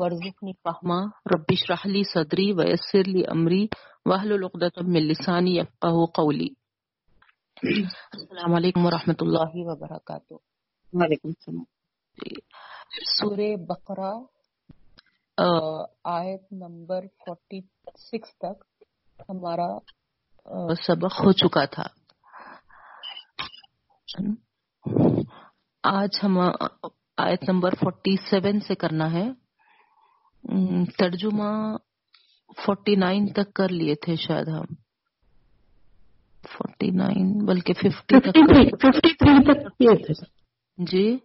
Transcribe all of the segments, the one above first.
ورزقنی فہما ربش رحلی صدری ویسر لی امری وحل العقدۃ من لسانی یفقهوا قولی۔ السلام علیکم ورحمۃ اللہ وبرکاتہ۔ وعلیکم السلام۔ سورہ بقرہ آیت نمبر 46 تک ہمارا سبق ہو چکا تھا۔ آج ہم آیت نمبر 47 سے کرنا ہے۔ ترجمہ فورٹی نائن تک کر لیے تھے شاید ہم۔ فورٹی نائن بلکہ ففٹی ففٹی تھری تک کیے تھے۔ جی؟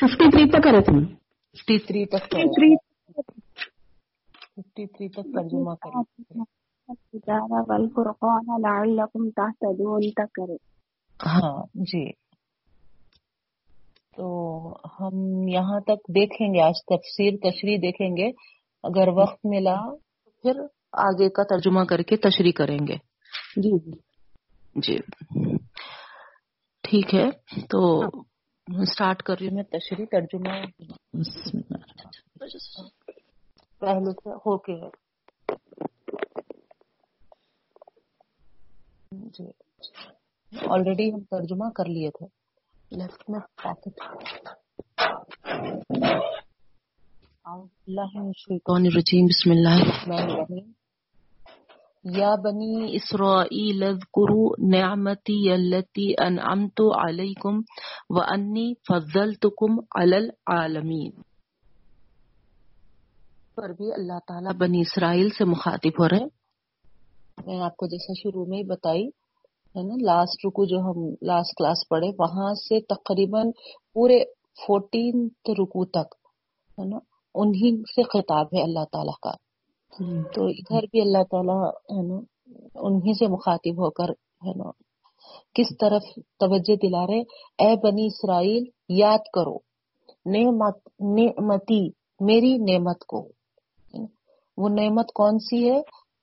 ففٹی تھری تک کرے تھے۔ ففٹی تھری تک ففٹی تھری تک۔ ترجمہ کرے۔ ہاں جی۔ تو ہم یہاں تک دیکھیں گے آج تفسیر تشریح دیکھیں گے۔ اگر وقت ملا تو پھر آگے کا ترجمہ کر کے تشریح کریں گے۔ جی جی۔ ٹھیک ہے تو اسٹارٹ کر رہی ہوں میں تشریح ترجمہ۔ پہلے سے ہو کے۔ جی۔ آلریڈی ہم ترجمہ کر لیے تھے۔ لیفٹ میں۔ پیکٹ الشیطان الرجیم، بسم اللہ الرحمن الرحیم۔ یا بنی اسرائیل اذکروا نعمتی اللتی انعمت علیکم وانی فضلتکم علی العالمین۔ پر بھی اللہ تعالیٰ بنی اسرائیل سے مخاطب ہو رہے میں آپ کو جیسے شروع میں بتائی، ہے نا لاسٹ رکو جو ہم لاسٹ کلاس پڑھے، وہاں سے تقریباً پورے فورٹین رکو تک، ہے نا انہی سے خطاب ہے اللہ تعالیٰ کا۔ تو ادھر بھی اللہ تعالیٰ ہے نا انہی سے مخاطب ہو کر ہے نا کس طرف توجہ دلا رہے اے بنی اسرائیل یاد کرو نعمت نعمتی میری نعمت کو۔ وہ نعمت کون سی ہے؟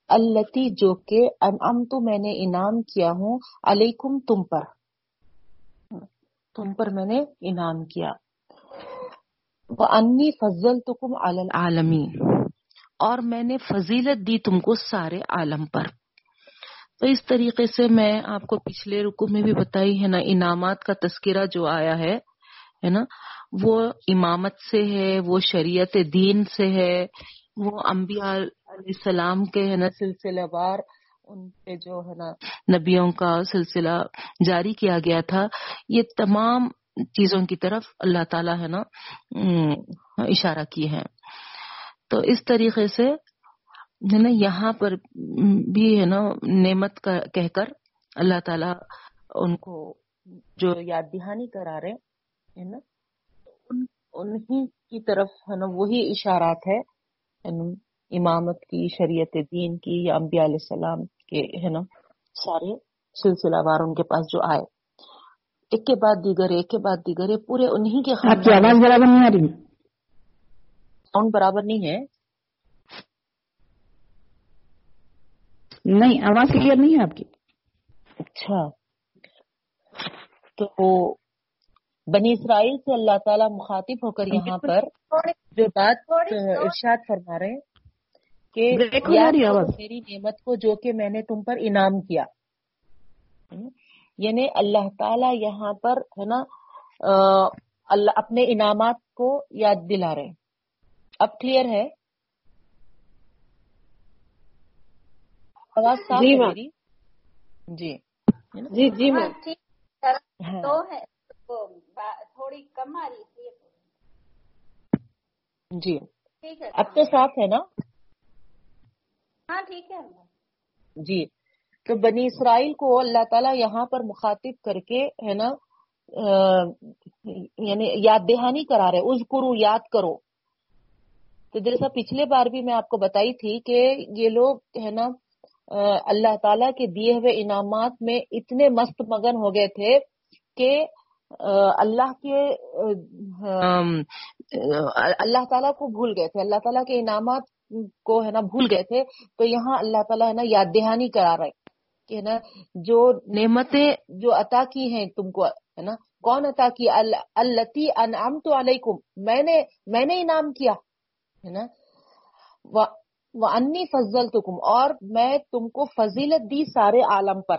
التی جو کہ انعام تو میں نے انعام کیا ہوں علیکم تم پر۔ تم پر میں نے انعام کیا۔ انی فضل تکم العالمین اور میں نے فضیلت دی تم کو سارے عالم پر۔ تو اس طریقے سے میں آپ کو پچھلے رکو میں بھی بتائی ہے نا، انعامات کا تذکرہ جو آیا ہے ہے نا، وہ امامت سے ہے، وہ شریعت دین سے ہے، وہ انبیاء علیہ السلام کے، ہے نا، سلسلہ وار، ان پہ جو، ہے نا، نبیوں کا سلسلہ جاری کیا گیا تھا۔ یہ تمام چیزوں کی طرف اللہ تعالیٰ ہے نا اشارہ کی ہے تو اس طریقے سے ہے نا، یہاں پر بھی ہے نا، نعمت کا کہہ کر اللہ تعالیٰ ان کو جو یاد دہانی کرا رہے ہے نا انہی کی طرف ہے نا، وہی اشارات ہے امامت کی، شریعت دین کی، یا انبیاء علیہ السلام کے، ہے نا، سارے سلسلہ وار ان کے پاس جو آئے۔ ایک کے بعد دیگر ایک کے بعد دیگر پورے انہی کے آپ کی آواز برابر نہیں آ رہی ساؤنڈ برابر نہیں ہے۔ نہیں آواز کلیئر نہیں ہے آپ کی۔ اچھا۔ تو بنی اسرائیل سے اللہ تعالیٰ مخاطب ہو کر یہاں پر جو بات ارشاد فرما رہے کہ میری نعمت کو جو کہ میں نے تم پر انعام کیا۔ یعنی اللہ تعالی یہاں پر ہے نا اللہ اپنے انعامات کو یاد دلا رہے اب کلیئر ہے؟ آواز صاف جی ہے میری؟ جی۔ جی جی ہاں، میم۔ ہاں۔ تو ہے تھوڑی کم آ رہی تھی۔ جی۔ ٹھیک ہے۔ اب تو صاف ہے نا؟ ہاں ٹھیک ہے۔ جی۔ تو بنی اسرائیل کو اللہ تعالیٰ یہاں پر مخاطب کر کے، ہے نا یعنی یاد دہانی کرا رہے اس کرو یاد کرو۔ تو جیسا پچھلے بار بھی میں آپ کو بتائی تھی کہ یہ لوگ، ہے نا اللہ تعالیٰ کے دیے ہوئے انعامات میں اتنے مست مگن ہو گئے تھے کہ اللہ کے اللہ تعالیٰ کو بھول گئے تھے۔ اللہ تعالیٰ کے انعامات کو، ہے نا، بھول گئے تھے۔ تو یہاں اللہ تعالیٰ، ہے نا، یاد دہانی کرا رہے۔ کہ نا، جو نعمتیں جو عطا کی ہیں تم کو، ہے نا، کون عطا کی؟ التی انعام تو علیکم، میں نے میں نے انعام کیا، ہے نا وہ انی فضل اور میں تم کو فضیلت دی سارے عالم پر۔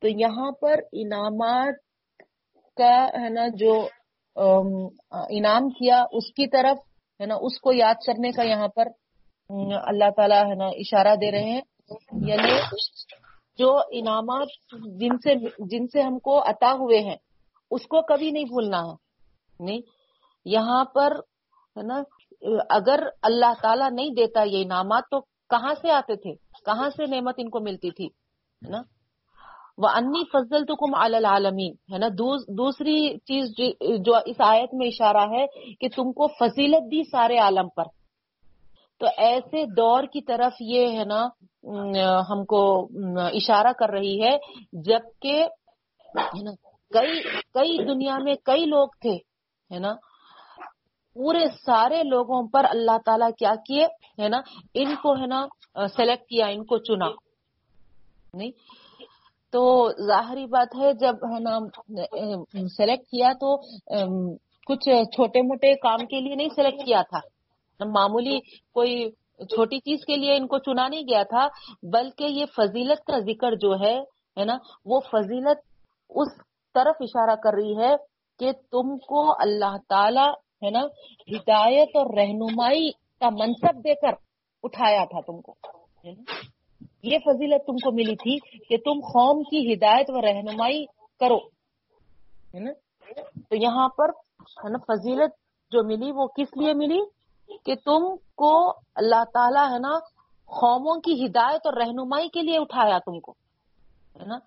تو یہاں پر انعامات کا، ہے نا، جو انعام کیا، اس کی طرف، ہے نا، اس کو یاد کرنے کا یہاں پر اللہ تعالیٰ، ہے نا، اشارہ دے رہے ہیں۔ یعنی جو انعامات جن سے جن سے ہم کو عطا ہوئے ہیں، اس کو کبھی نہیں بھولنا ہے۔ نہیں، یہاں پر، ہے نا، اگر اللہ تعالیٰ نہیں دیتا یہ انعامات، تو کہاں سے آتے تھے؟ کہاں سے نعمت ان کو ملتی تھی؟ ہے نا؟ وہ انی فضل تو کم العالمین ہے نا دوسری چیز جو اس آیت میں اشارہ ہے کہ تم کو فضیلت دی سارے عالم پر۔ تو ایسے دور کی طرف یہ ہے نا ہم کو اشارہ کر رہی ہے، جبکہ کئی کئی دنیا میں کئی لوگ تھے، ہے نا، پورے سارے لوگوں پر اللہ تعالیٰ کیا کیے، ہے نا، ان کو ہے نا سلیکٹ کیا، ان کو چنا۔ نہیں؟ تو ظاہری بات ہے، جب ہے نا سلیکٹ کیا تو کچھ چھوٹے موٹے کام کے لیے نہیں سلیکٹ کیا تھا۔ معمولی کوئی چھوٹی چیز کے لیے ان کو چنا نہیں گیا تھا بلکہ یہ فضیلت کا ذکر جو ہے نا وہ فضیلت اس طرف اشارہ کر رہی ہے کہ تم کو اللہ تعالی ہے نا ہدایت اور رہنمائی کا منصب دے کر اٹھایا تھا تم کو یہ فضیلت تم کو ملی تھی کہ تم قوم کی ہدایت و رہنمائی کرو ہے نا۔ تو یہاں پر ہے نا فضیلت جو ملی وہ کس لیے ملی؟ کہ تم کو اللہ تعالیٰ ہے نا قوموں کی ہدایت اور رہنمائی کے لیے اٹھایا تم کو، ہے نا؟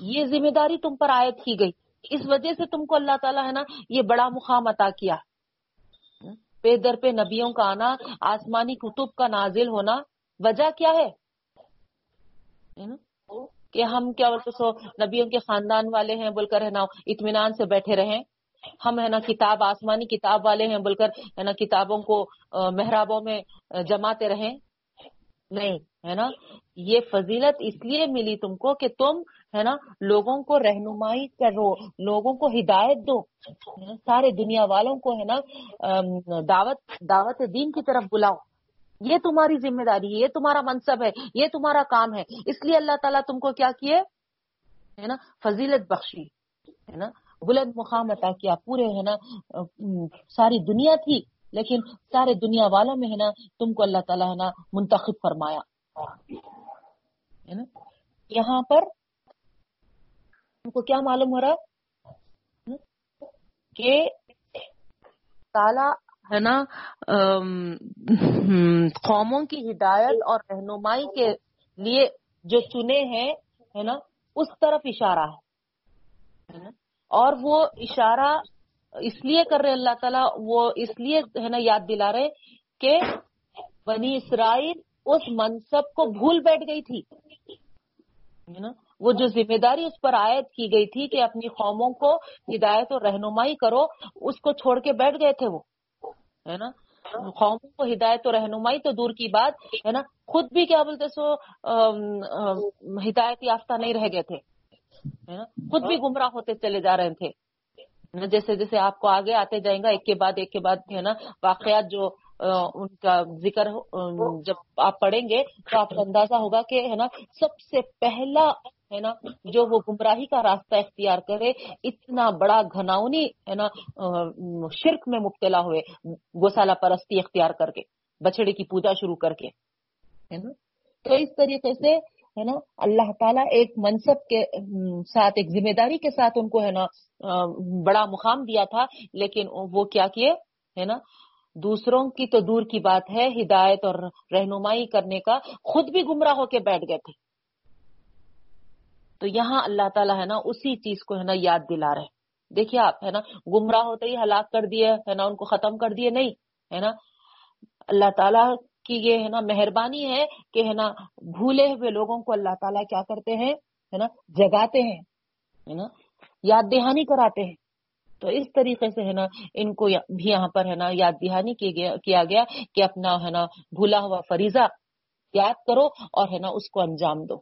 یہ ذمہ داری تم پر عائد کی گئی۔ اس وجہ سے تم کو اللہ تعالیٰ ہے نا یہ بڑا مقام عطا کیا۔ پے در پہ نبیوں کا آنا، آسمانی کتب کا نازل ہونا، وجہ کیا ہے؟ کہ ہم کیا بولتے سو، نبیوں کے خاندان والے ہیں، بول کر ہے نا اطمینان سے بیٹھے رہیں۔ ہم ہے نا کتاب، آسمانی کتاب والے ہیں بول کر ہے نا کتابوں کو محرابوں میں جماتے رہیں۔ نہیں، ہے نا؟ یہ فضیلت اس لیے ملی تم کو کہ تم ہے نا لوگوں کو رہنمائی کرو، لوگوں کو ہدایت دو۔ سارے دنیا والوں کو ہے نا دعوت دعوت دین کی طرف بلاؤ۔ یہ تمہاری ذمہ داری ہے، یہ تمہارا منصب ہے، یہ تمہارا کام ہے۔ اس لیے اللہ تعالیٰ تم کو کیا کیے؟ ہے نا، فضیلت بخشی۔ ہے نا؟ بلند مقام عطا کیا، پورے ہے نا ساری دنیا تھی، لیکن سارے دنیا والوں میں ہے نا، تم کو اللہ تعالیٰ ہے نا منتخب فرمایا۔ ہے نا؟ یہاں پر تم کو کیا معلوم ہو رہا؟ کہ تالا ہے نا قوموں کی ہدایت اور رہنمائی کے لیے جو چنے ہیں، ہے نا، اس طرف اشارہ ہے۔ اور وہ اشارہ اس لیے کر رہے اللہ تعالیٰ، وہ اس لیے ہے نا یاد دلا رہے کہ بنی اسرائیل اس منصب کو بھول بیٹھ گئی تھی۔ نا؟ وہ جو ذمہ داری اس پر عائد کی گئی تھی کہ اپنی قوموں کو ہدایت اور رہنمائی کرو، اس کو چھوڑ کے بیٹھ گئے تھے وہ۔ ہے نا؟ قوموں کو ہدایت و رہنمائی تو دور کی بات، ہے نا؟ خود بھی کیا بولتے سو ہدایت یافتہ نہیں رہ گئے تھے۔ خود بھی گمراہ ہوتے چلے جا رہے تھے۔ جیسے جیسے آپ کو آگے آتے جائیں گا، ایک کے بعد ایک کے بعد، ہے نا، واقعات جو ان کا ذکر جب آپ پڑھیں گے تو آپ کو اندازہ ہوگا کہ، ہے نا، سب سے پہلا، ہے نا، جو وہ گمراہی کا راستہ اختیار کرے، اتنا بڑا گھناؤنی، ہے نا شرک میں مبتلا ہوئے گوسالہ پرستی اختیار کر کے بچڑے کی پوجا شروع کر کے، ہے نا؟ تو اس طریقے سے ہے نا؟ اللہ تعالیٰ ایک منصب کے ساتھ، ایک ذمہ داری کے ساتھ ان کو ہے نا بڑا مقام دیا تھا، لیکن وہ کیا کیے؟ ہے نا؟ دوسروں کی تو دور کی بات ہے، ہدایت اور رہنمائی کرنے کا خود بھی گمراہ ہو کے بیٹھ گئے تھے۔ تو یہاں اللہ تعالیٰ ہے نا، اسی چیز کو ہے نا یاد دلا رہے دیکھیے آپ، ہے نا؟ گمراہ ہوتے ہی ہلاک کر دیے، ہے نا؟ ان کو ختم کر دیے، نہیں، ہے نا؟ اللہ تعالیٰ کی یہ ہے نا مہربانی ہے کہ ہے نا بھولے ہوئے لوگوں کو اللہ تعالیٰ کیا کرتے ہیں؟ ہے نا جگاتے ہیں، ہے نا؟ یاد دہانی کراتے ہیں۔ تو اس طریقے سے ہے نا ان کو بھی یہاں پر ہے نا یاد دہانی کیا گیا کہ اپنا ہے نا بھولا ہوا فریضہ یاد کرو اور ہے نا اس کو انجام دو۔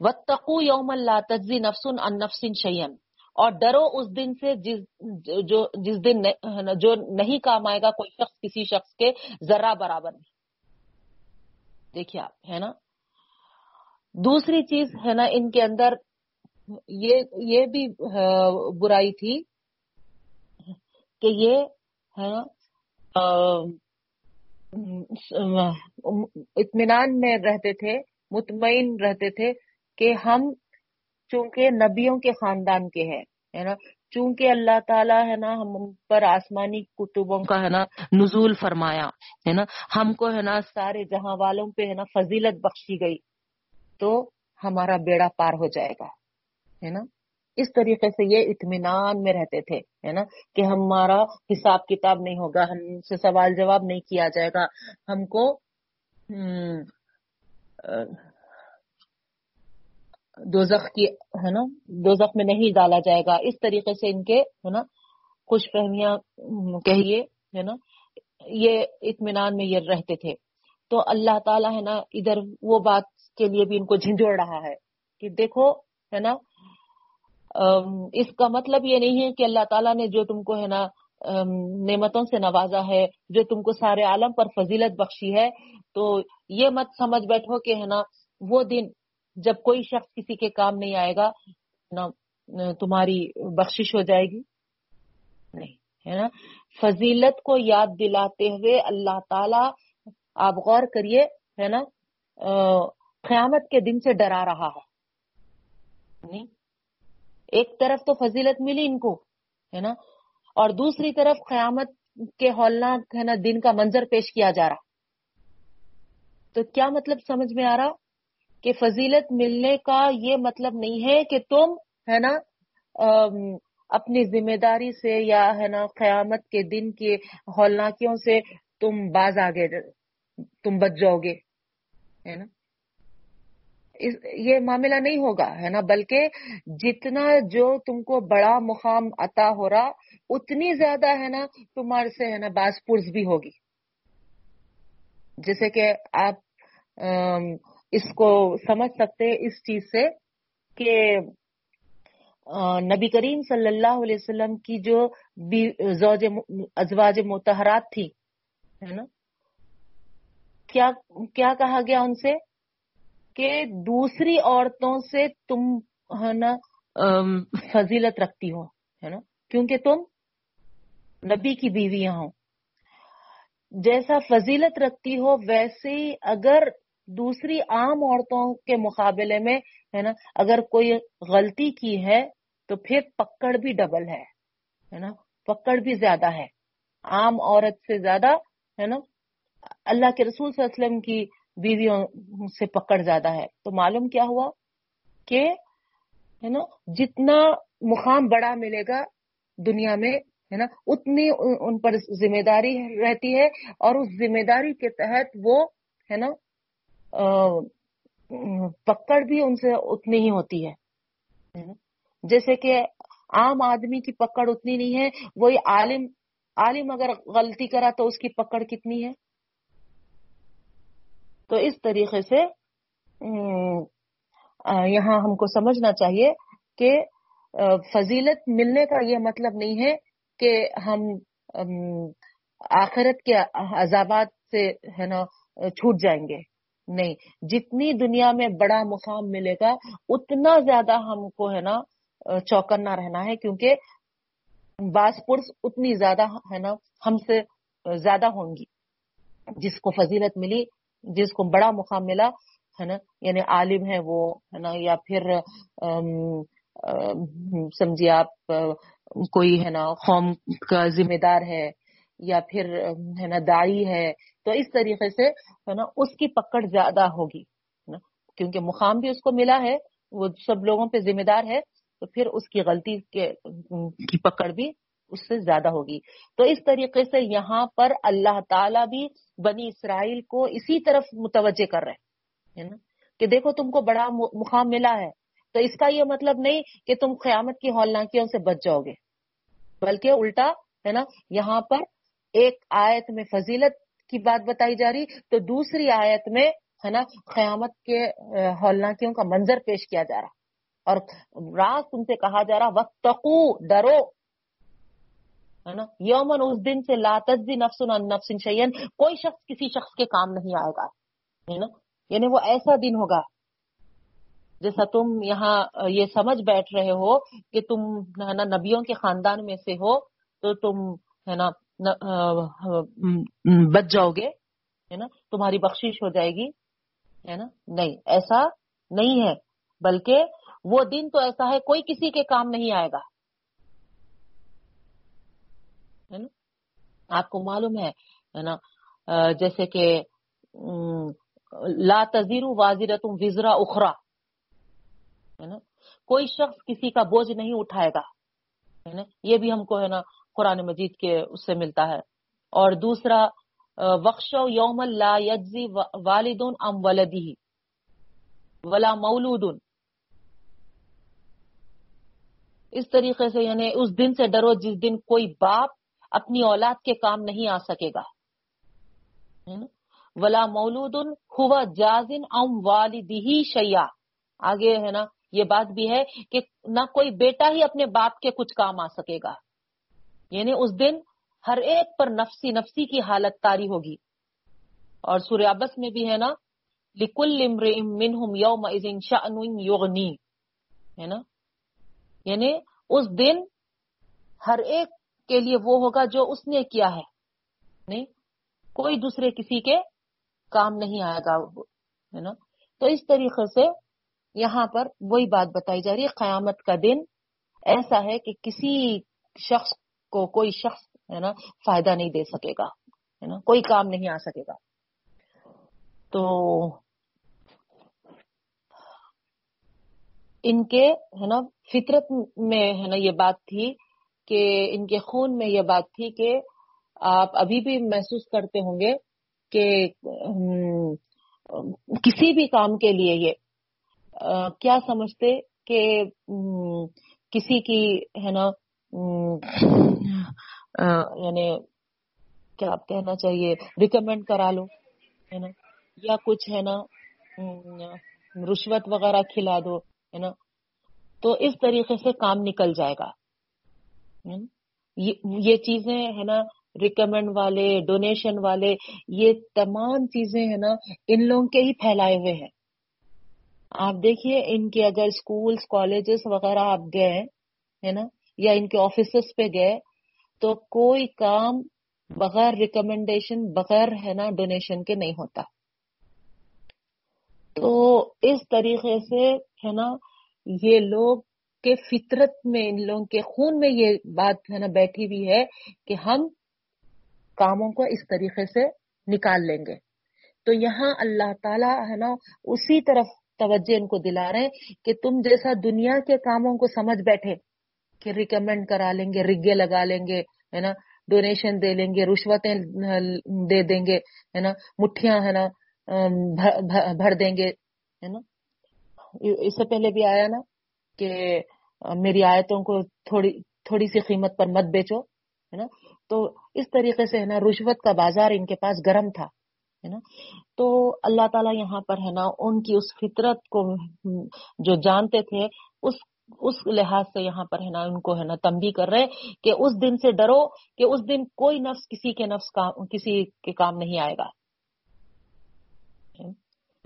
وتقو یوم اللہ تجزی نفسن ان نفسن شیم اور ڈرو اس دن سے جس جو جس دن جو نہیں کام آئے گا کوئی شخص کسی شخص کے ذرا برابر نہیں۔ دیکھیے آپ، ہے نا؟ دوسری چیز، ہے نا، ان کے اندر یہ یہ بھی برائی تھی کہ یہ، ہے نا اطمینان میں رہتے تھے، مطمئن رہتے تھے کہ ہم چونکہ نبیوں کے خاندان کے ہیں نا؟ چونکہ اللہ تعالیٰ ہے نا، ہم پر آسمانی کتبوں کا ہے نا نزول فرمایا، ہے نا؟ ہم کو ہے نا سارے جہاں والوں پہ ہے نا فضیلت بخشی گئی، تو ہمارا بیڑا پار ہو جائے گا، ہے نا؟ اس طریقے سے یہ اطمینان میں رہتے تھے، ہے نا؟ کہ ہمارا حساب کتاب نہیں ہوگا، ہم سے سوال جواب نہیں کیا جائے گا، ہم کو دوزخ کی، ہے نا، دوزخ میں نہیں ڈالا جائے گا۔ اس طریقے سے ان کے، ہے نا، خوش فہمیاں کہیے، ہے نا، یہ اطمینان میں یہ رہتے تھے۔ تو اللہ تعالیٰ، ہے نا، ادھر وہ بات کے لیے بھی ان کو جھنجھوڑ رہا ہے کہ دیکھو، ہے نا اس کا مطلب یہ نہیں ہے کہ اللہ تعالیٰ نے جو تم کو، ہے نا نعمتوں سے نوازا ہے، جو تم کو سارے عالم پر فضیلت بخشی ہے، تو یہ مت سمجھ بیٹھو کہ، ہے نا، وہ دن جب کوئی شخص کسی کے کام نہیں آئے گا نا تمہاری بخشش ہو جائے گی۔ نہیں، ہے نا؟ فضیلت کو یاد دلاتے ہوئے اللہ تعالی آپ غور کریے، ہے نا؟ قیامت کے دن سے ڈرا رہا ہے۔ نہیں، ایک طرف تو فضیلت ملی ان کو، ہے نا؟ اور دوسری طرف قیامت کے ہولناک، ہے نا، دن کا منظر پیش کیا جا رہا۔ تو کیا مطلب سمجھ میں آ رہا؟ کہ فضیلت ملنے کا یہ مطلب نہیں ہے کہ تم ہے نا اپنی ذمہ داری سے یا ہے نا قیامت کے دن کی ہولناکیوں سے تم باز آگے، تم بچ جاؤ گے، ہے نا؟ یہ معاملہ نہیں ہوگا، ہے نا؟ بلکہ جتنا جو تم کو بڑا مقام عطا ہو رہا، اتنی زیادہ ہے نا تمہارے سے ہے نا باز پرس بھی ہوگی۔ جیسے کہ آپ اس کو سمجھ سکتے اس چیز سے کہ نبی کریم صلی اللہ علیہ وسلم کی جو زوج ازواج متحرات تھی، ہے نا؟ کیا کہا گیا ان سے؟ کہ دوسری عورتوں سے تم، ہے نا فضیلت رکھتی ہو، ہے نا؟ کیونکہ تم نبی کی بیویاں ہو۔ جیسا فضیلت رکھتی ہو، ویسے ہی اگر دوسری عام عورتوں کے مقابلے میں، ہے نا، اگر کوئی غلطی کی ہے تو پھر پکڑ بھی ڈبل ہے نا، پکڑ بھی زیادہ ہے۔ عام عورت سے زیادہ، ہے نا، اللہ کے رسول صلی اللہ علیہ وسلم کی بیویوں سے پکڑ زیادہ ہے۔ تو معلوم کیا ہوا کہ، ہے نا، جتنا مقام بڑا ملے گا دنیا میں، ہے نا، اتنی ان پر ذمہ داری رہتی ہے۔ اور اس ذمہ داری کے تحت وہ، ہے نا پکڑ بھی ان سے اتنی ہی ہوتی ہے۔ جیسے کہ عام آدمی کی پکڑ اتنی نہیں ہے، وہی عالم عالم اگر غلطی کرا تو اس کی پکڑ کتنی ہے؟ تو اس طریقے سے یہاں ہم کو سمجھنا چاہیے کہ فضیلت ملنے کا یہ مطلب نہیں ہے کہ ہم آخرت کے عذابات سے، ہے نا، چھوٹ جائیں گے۔ نہیں، جتنی دنیا میں بڑا مقام ملے گا، اتنا زیادہ ہم کو ہے نا چوکنا رہنا ہے، کیونکہ باس پرس اتنی زیادہ ہے نا ہم سے زیادہ ہوں گی۔ جس کو فضیلت ملی، جس کو بڑا مقام ملا، ہے نا یعنی عالم ہے وہ، ہے نا، یا پھر سمجھیے آپ کوئی ہے نا، قوم کا ذمہ دار ہے، یا پھر ہے نا دائی ہے تو اس طریقے سے ہے نا، اس کی پکڑ زیادہ ہوگی کیونکہ مقام بھی اس کو ملا ہے، وہ سب لوگوں پہ ذمہ دار ہے، تو پھر اس کی غلطی کے، کی پکڑ بھی اس سے زیادہ ہوگی۔ تو اس طریقے سے یہاں پر اللہ تعالیٰ بھی بنی اسرائیل کو اسی طرف متوجہ کر رہے ہیں نا؟ کہ دیکھو تم کو بڑا مقام ملا ہے، تو اس کا یہ مطلب نہیں کہ تم قیامت کی ہولناکیوں سے بچ جاؤ گے، بلکہ الٹا، ہے نا، یہاں پر ایک آیت میں فضیلت کی بات بتائی جا رہی، تو دوسری آیت میں ہے نا، قیامت کے ہولناکیوں کا منظر پیش کیا جا رہا۔ اور راز تم سے کہا جا رہا وقت ڈرو۔ ہے نا یومن اس دن سے لا تجزی نفس نفس شیئن کوئی شخص کسی شخص کے کام نہیں آئے گا۔ ہے نا یعنی وہ ایسا دن ہوگا جیسا تم یہاں، یہ سمجھ بیٹھ رہے ہو کہ تم ہے نا نبیوں کے خاندان میں سے ہو، تو تم ہے نا بچ جاؤ گے، ہے نا؟ تمہاری بخشش ہو جائے گی، ہے نا؟ نہیں، ایسا نہیں ہے، بلکہ وہ دن تو ایسا ہے، کوئی کسی کے کام نہیں آئے گا، ہے نا؟ آپ کو معلوم ہے نا؟ جیسے کہ لا تذیر واضح تم وزرا اخرا، ہے نا؟ کوئی شخص کسی کا بوجھ نہیں اٹھائے گا، ہے نا؟ یہ بھی ہم کو، ہے نا قرآن مجید کے اس سے ملتا ہے۔ اور دوسرا وقش یوم لا یجزی والدن ام ولدی ولا مولود۔ اس طریقے سے یعنی اس دن سے ڈرو جس دن کوئی باپ اپنی اولاد کے کام نہیں آ سکے گا۔ ولا مولود ہوا جازن ام والدی شیا آگے ہے نا، یہ بات بھی ہے کہ نہ کوئی بیٹا ہی اپنے باپ کے کچھ کام آ سکے گا۔ یعنی اس دن ہر ایک پر نفسی نفسی کی حالت تاری ہوگی۔ اور سوریابس میں بھی ہے نا، لکل منہم یوم یغنی، ہے نا؟ یعنی اس دن ہر ایک کے لیے وہ ہوگا جو اس نے کیا ہے۔ نہیں، کوئی دوسرے کسی کے کام نہیں آئے گا، ہے نا؟ تو اس طریقے سے یہاں پر وہی بات بتائی جا رہی ہے، قیامت کا دن ایسا ہے کہ کسی شخص کو کوئی شخص، ہے نا، فائدہ نہیں دے سکے گا، ہے نا، کوئی کام نہیں آ سکے گا۔ تو ان کے، ہے نا، فطرت میں، ہے نا، یہ بات تھی کہ، ان کے خون میں یہ بات تھی کہ آپ ابھی بھی محسوس کرتے ہوں گے کہ کسی بھی کام کے لیے یہ کیا سمجھتے کہ کسی کی، ہے نا یعنی کیا آپ کہنا چاہیے ریکمینڈ کرا لو ہے نا؟ یا کچھ، ہے نا رشوت وغیرہ کھلا دو، ہے نا؟ تو اس طریقے سے کام نکل جائے گا۔ یہ چیزیں، ہے نا ریکمینڈ والے ڈونیشن والے، یہ تمام چیزیں، ہے نا، ان لوگوں کے ہی پھیلائے ہوئے ہیں۔ آپ دیکھیے، ان کے اگر اسکولس کالجز وغیرہ آپ گئے، ہے نا، یا ان کے آفیسز پہ گئے تو کوئی کام بغیر ریکمینڈیشن بغیر ہے نا ڈونیشن کے نہیں ہوتا۔ تو اس طریقے سے ہے نا یہ لوگ کے فطرت میں، ان لوگوں کے خون میں یہ بات ہے نا بیٹھی ہوئی ہے کہ ہم کاموں کو اس طریقے سے نکال لیں گے۔ تو یہاں اللہ تعالیٰ ہے نا اسی طرف توجہ ان کو دلا رہے ہیں کہ تم جیسا دنیا کے کاموں کو سمجھ بیٹھے کہ ریکمینڈ کرا لیں گے، رگے لگا لیں گے، ہے نا؟ ڈونیشن دے لیں گے، رشوتیں دے دیں گے، ہے نا؟ مٹھیاں، ہے نا؟ بھر دیں گے، ہے نا؟ اس سے پہلے بھی آیا نا کہ میری آیتوں کو تھوڑی تھوڑی سی قیمت پر مت بیچو، ہے نا؟ تو اس طریقے سے، ہے نا، رشوت کا بازار ان کے پاس گرم تھا، ہے نا؟ تو اللہ تعالیٰ یہاں پر، ہے نا، ان کی اس فطرت کو جو جانتے تھے، اس اس لحاظ سے یہاں پر ہے نا، ان کو ہے نا تمبی کر رہے کہ اس دن سے ڈرو کہ اس دن کوئی نفس کسی کے نفس کا، کسی کے کام نہیں آئے گا۔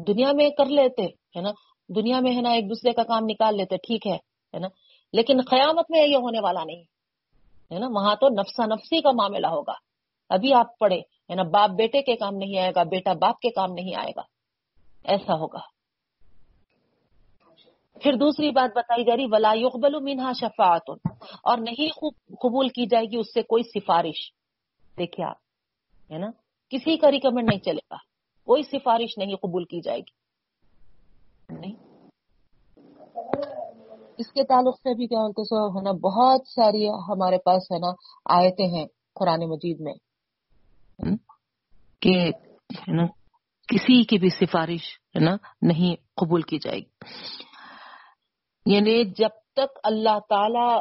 دنیا میں کر لیتے ہے نا، دنیا میں ہے نا ایک دوسرے کا کام نکال لیتے، ٹھیک ہے نا۔ لیکن قیامت میں یہ ہونے والا نہیں، ہے نا۔ وہاں تو نفسا نفسی کا معاملہ ہوگا۔ ابھی آپ پڑھے ہے نا، باپ بیٹے کے کام نہیں آئے گا، بیٹا باپ کے کام نہیں آئے گا۔ ایسا ہوگا۔ پھر دوسری بات بتائی جا رہی، ولا یقبل منہا شفاعت اور نہیں قبول کی جائے گی اس سے کوئی سفارش۔ دیکھیے آپ، ہے نا؟ کسی کا ریکمنڈ نہیں چلے گا۔ کوئی سفارش نہیں قبول کی جائے گی۔ نہیں؟ اس کے تعلق سے بھی کیا بولتے سو ہے نا بہت ساری ہمارے پاس، ہے نا، آیتیں ہیں قرآن مجید میں۔ کہ، ہے نا، کسی کی بھی سفارش، ہے نا، نہیں قبول کی جائے گی۔ یعنی جب تک اللہ تعالی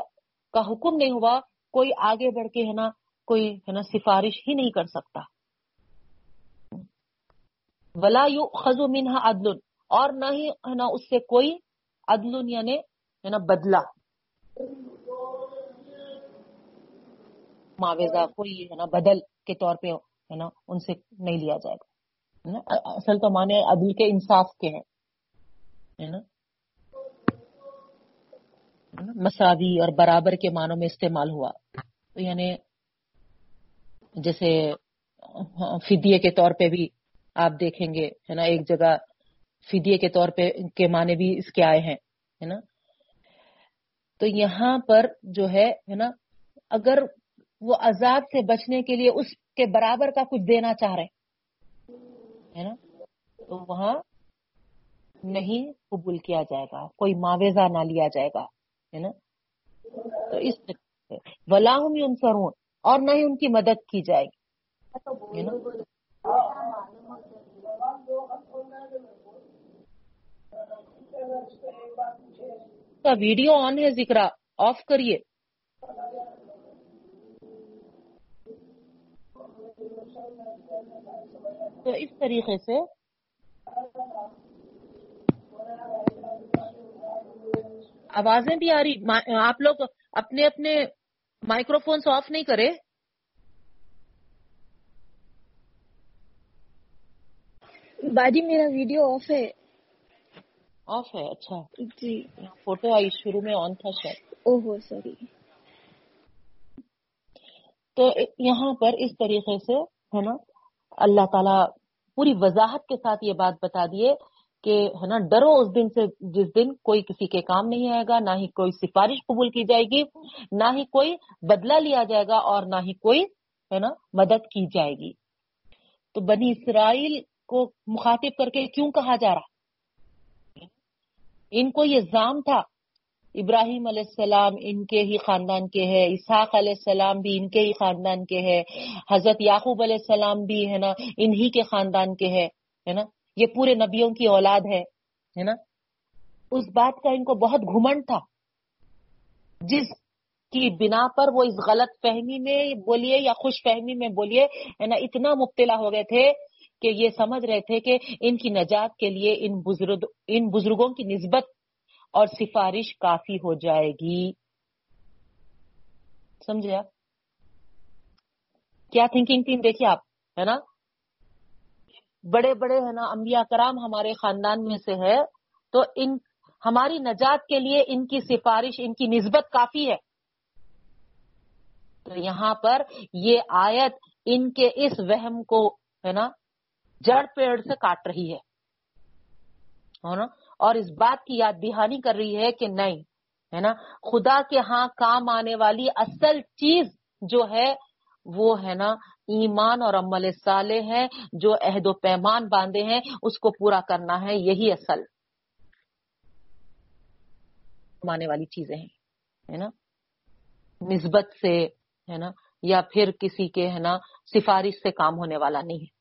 کا حکم نہیں ہوا، کوئی آگے بڑھ کے ہے نا، کوئی ہے نا سفارش ہی نہیں کر سکتا۔ ولا یو خزو منہا عدل۔ اور نہ ہی ہے نا اس سے کوئی عدل یعنی ہے نا بدلہ۔ معاوضہ، کوئی ہے نا بدل کے طور پہ ہے نا ان سے نہیں لیا جائے گا۔ اصل تو مانے عدل کے انصاف کے ہیں۔ نا؟ مساوی اور برابر کے معنوں میں استعمال ہوا۔ تو یعنی جیسے فدیے کے طور پہ بھی آپ دیکھیں گے، ہے نا، ایک جگہ فدیے کے طور پہ کے معنی بھی اس کے آئے ہیں، ہے نا۔ تو یہاں پر جو ہے نا، اگر وہ عذاب سے بچنے کے لیے اس کے برابر کا کچھ دینا چاہ رہے ہے نا، تو وہاں نہیں قبول کیا جائے گا، کوئی معاوضہ نہ لیا جائے گا۔ ہے نا؟ تو اس ولاحم ان سرون اور نہ ہی ان کی مدد کی جائے گی ویڈیو آن ہے ذکر، آف کریے۔ تو اس طریقے سے آوازیں بھی آ رہی۔ آپ لوگ اپنے اپنے مائکرو فونس آف نہیں کرے۔ باجی میرا ویڈیو آف ہے۔ آف ہے؟ اچھا۔ جی۔ فوٹو آئی شروع میں آن تھا شاید۔ اوہو سوری۔ تو یہاں پر اس طریقے سے ہے نا اللہ تعالی پوری وضاحت کے ساتھ یہ بات بتا دیے۔ کہ ہے نا، ڈرو اس دن سے، جس دن کوئی کسی کے کام نہیں آئے گا، نہ ہی کوئی سفارش قبول کی جائے گی، نہ ہی کوئی بدلہ لیا جائے گا اور نہ ہی کوئی ہے نا، مدد کی جائے گی۔ تو بنی اسرائیل کو مخاطب کر کے کیوں کہا جا رہا؟ ان کو یہ زام تھا۔ ابراہیم علیہ السلام ان کے ہی خاندان کے ہے، اسحاق علیہ السلام بھی ان کے ہی خاندان کے ہے، حضرت یعقوب علیہ السلام بھی ہے نا، انہی کے خاندان کے ہے نا۔ یہ پورے نبیوں کی اولاد ہے نا؟ اس بات کا ان کو بہت گھمنڈ تھا۔ جس کی بنا پر وہ اس غلط فہمی میں بولیے یا خوش فہمی میں بولیے، ہے نا، اتنا مبتلا ہو گئے تھے کہ یہ سمجھ رہے تھے کہ ان کی نجات کے لیے ان بزرگ، ان بزرگوں کی نسبت اور سفارش کافی ہو جائے گی۔ سمجھے آپ؟ کیا تھنکنگ تھی دیکھیے آپ، ہے نا؟ بڑے بڑے ہے نا، انبیاء کرام ہمارے خاندان میں سے ہے، تو ان، ہماری نجات کے لیے ان کی سفارش، ان کی نسبت کافی ہے۔ تو یہاں پر یہ آیت ان کے اس وہم کو ہے نا، جڑ پیڑ سے کاٹ رہی ہے۔ نا؟ اور اس بات کی یاد دہانی کر رہی ہے کہ نہیں، ہے نا، خدا کے ہاں کام آنے والی اصل چیز جو ہے، وہ ہے نا ایمان اور عمل صالح ہے جو عہد و پیمان باندھے ہیں اس کو پورا کرنا ہے یہی اصل آنے والی چیزیں ہیں ہے نا؟ نسبت سے ہے نا؟ یا پھر کسی کے ہے نا سفارش سے کام ہونے والا نہیں ہے۔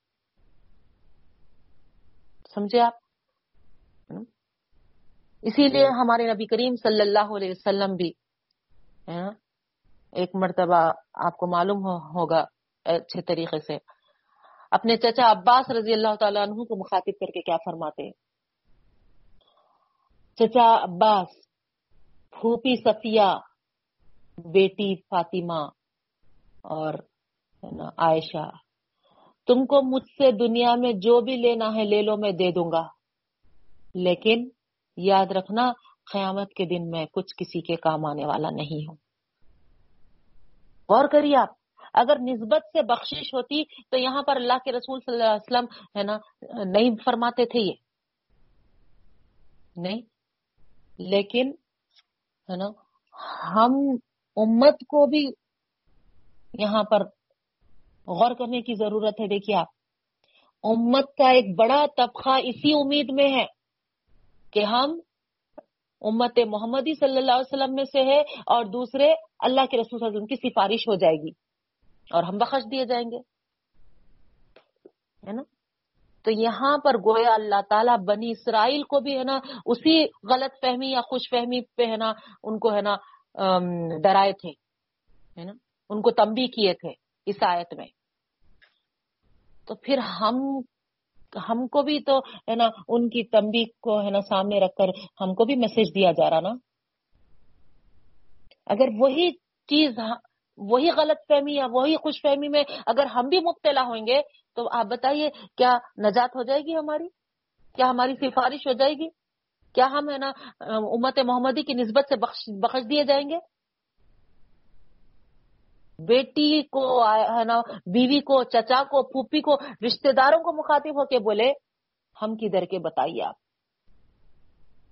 سمجھے آپ؟ اسی لیے ہمارے نبی کریم صلی اللہ علیہ وسلم بھی ایک مرتبہ آپ کو معلوم ہوگا اچھے طریقے سے۔ اپنے چچا عباس رضی اللہ تعالیٰ عنہ کو مخاطب کر کے کیا فرماتے چچا عباس پھوپی صفیہ، بیٹی فاطمہ اور عائشہ، تم کو مجھ سے دنیا میں جو بھی لینا ہے لے لو، میں دے دوں گا۔ لیکن یاد رکھنا، قیامت کے دن میں کچھ کسی کے کام آنے والا نہیں ہوں۔ غور کریے آپ۔ اگر نسبت سے بخشش ہوتی تو یہاں پر اللہ کے رسول صلی اللہ علیہ وسلم، ہے نا، نہیں فرماتے تھے یہ۔ نہیں۔ لیکن، ہے نا، ہم امت کو بھی یہاں پر غور کرنے کی ضرورت ہے۔ دیکھیے آپ، امت کا ایک بڑا طبقہ اسی امید میں ہے کہ ہم امت محمدی صلی اللہ علیہ وسلم میں سے ہے اور دوسرے اللہ کے رسول صلی اللہ علیہ وسلم کی سفارش ہو جائے گی۔ اور ہم بخش دیے جائیں گے۔ ہے نا؟ تو یہاں پر گویا اللہ تعالیٰ بنی اسرائیل کو بھی ہے نا، اسی غلط فہمی یا خوش فہمی پہ ہے نا، ان کو ہے نا ڈرائے تھے۔ ہے نا؟ ان کو تمبی کیے تھے اس آیت میں۔ تو پھر ہم ہم کو بھی تو ہے نا، ان کی تمبی کو ہے نا سامنے رکھ کر ہم کو بھی میسج دیا جا رہا نا۔ اگر وہی چیز وہی غلط فہمی یا وہی خوش فہمی میں اگر ہم بھی مبتلا ہوئیں گے، تو آپ بتائیے، کیا نجات ہو جائے گی ہماری؟ کیا ہماری سفارش ہو جائے گی؟ کیا ہم، ہے نا، امت محمدی کی نسبت سے بخش دیے جائیں گے؟ بیٹی کو، ہے نا، بیوی کو، چچا کو، پھوپھی کو، رشتہ داروں کو مخاطب ہو کے بولے، ہم کدھر کے بتائیے آپ؟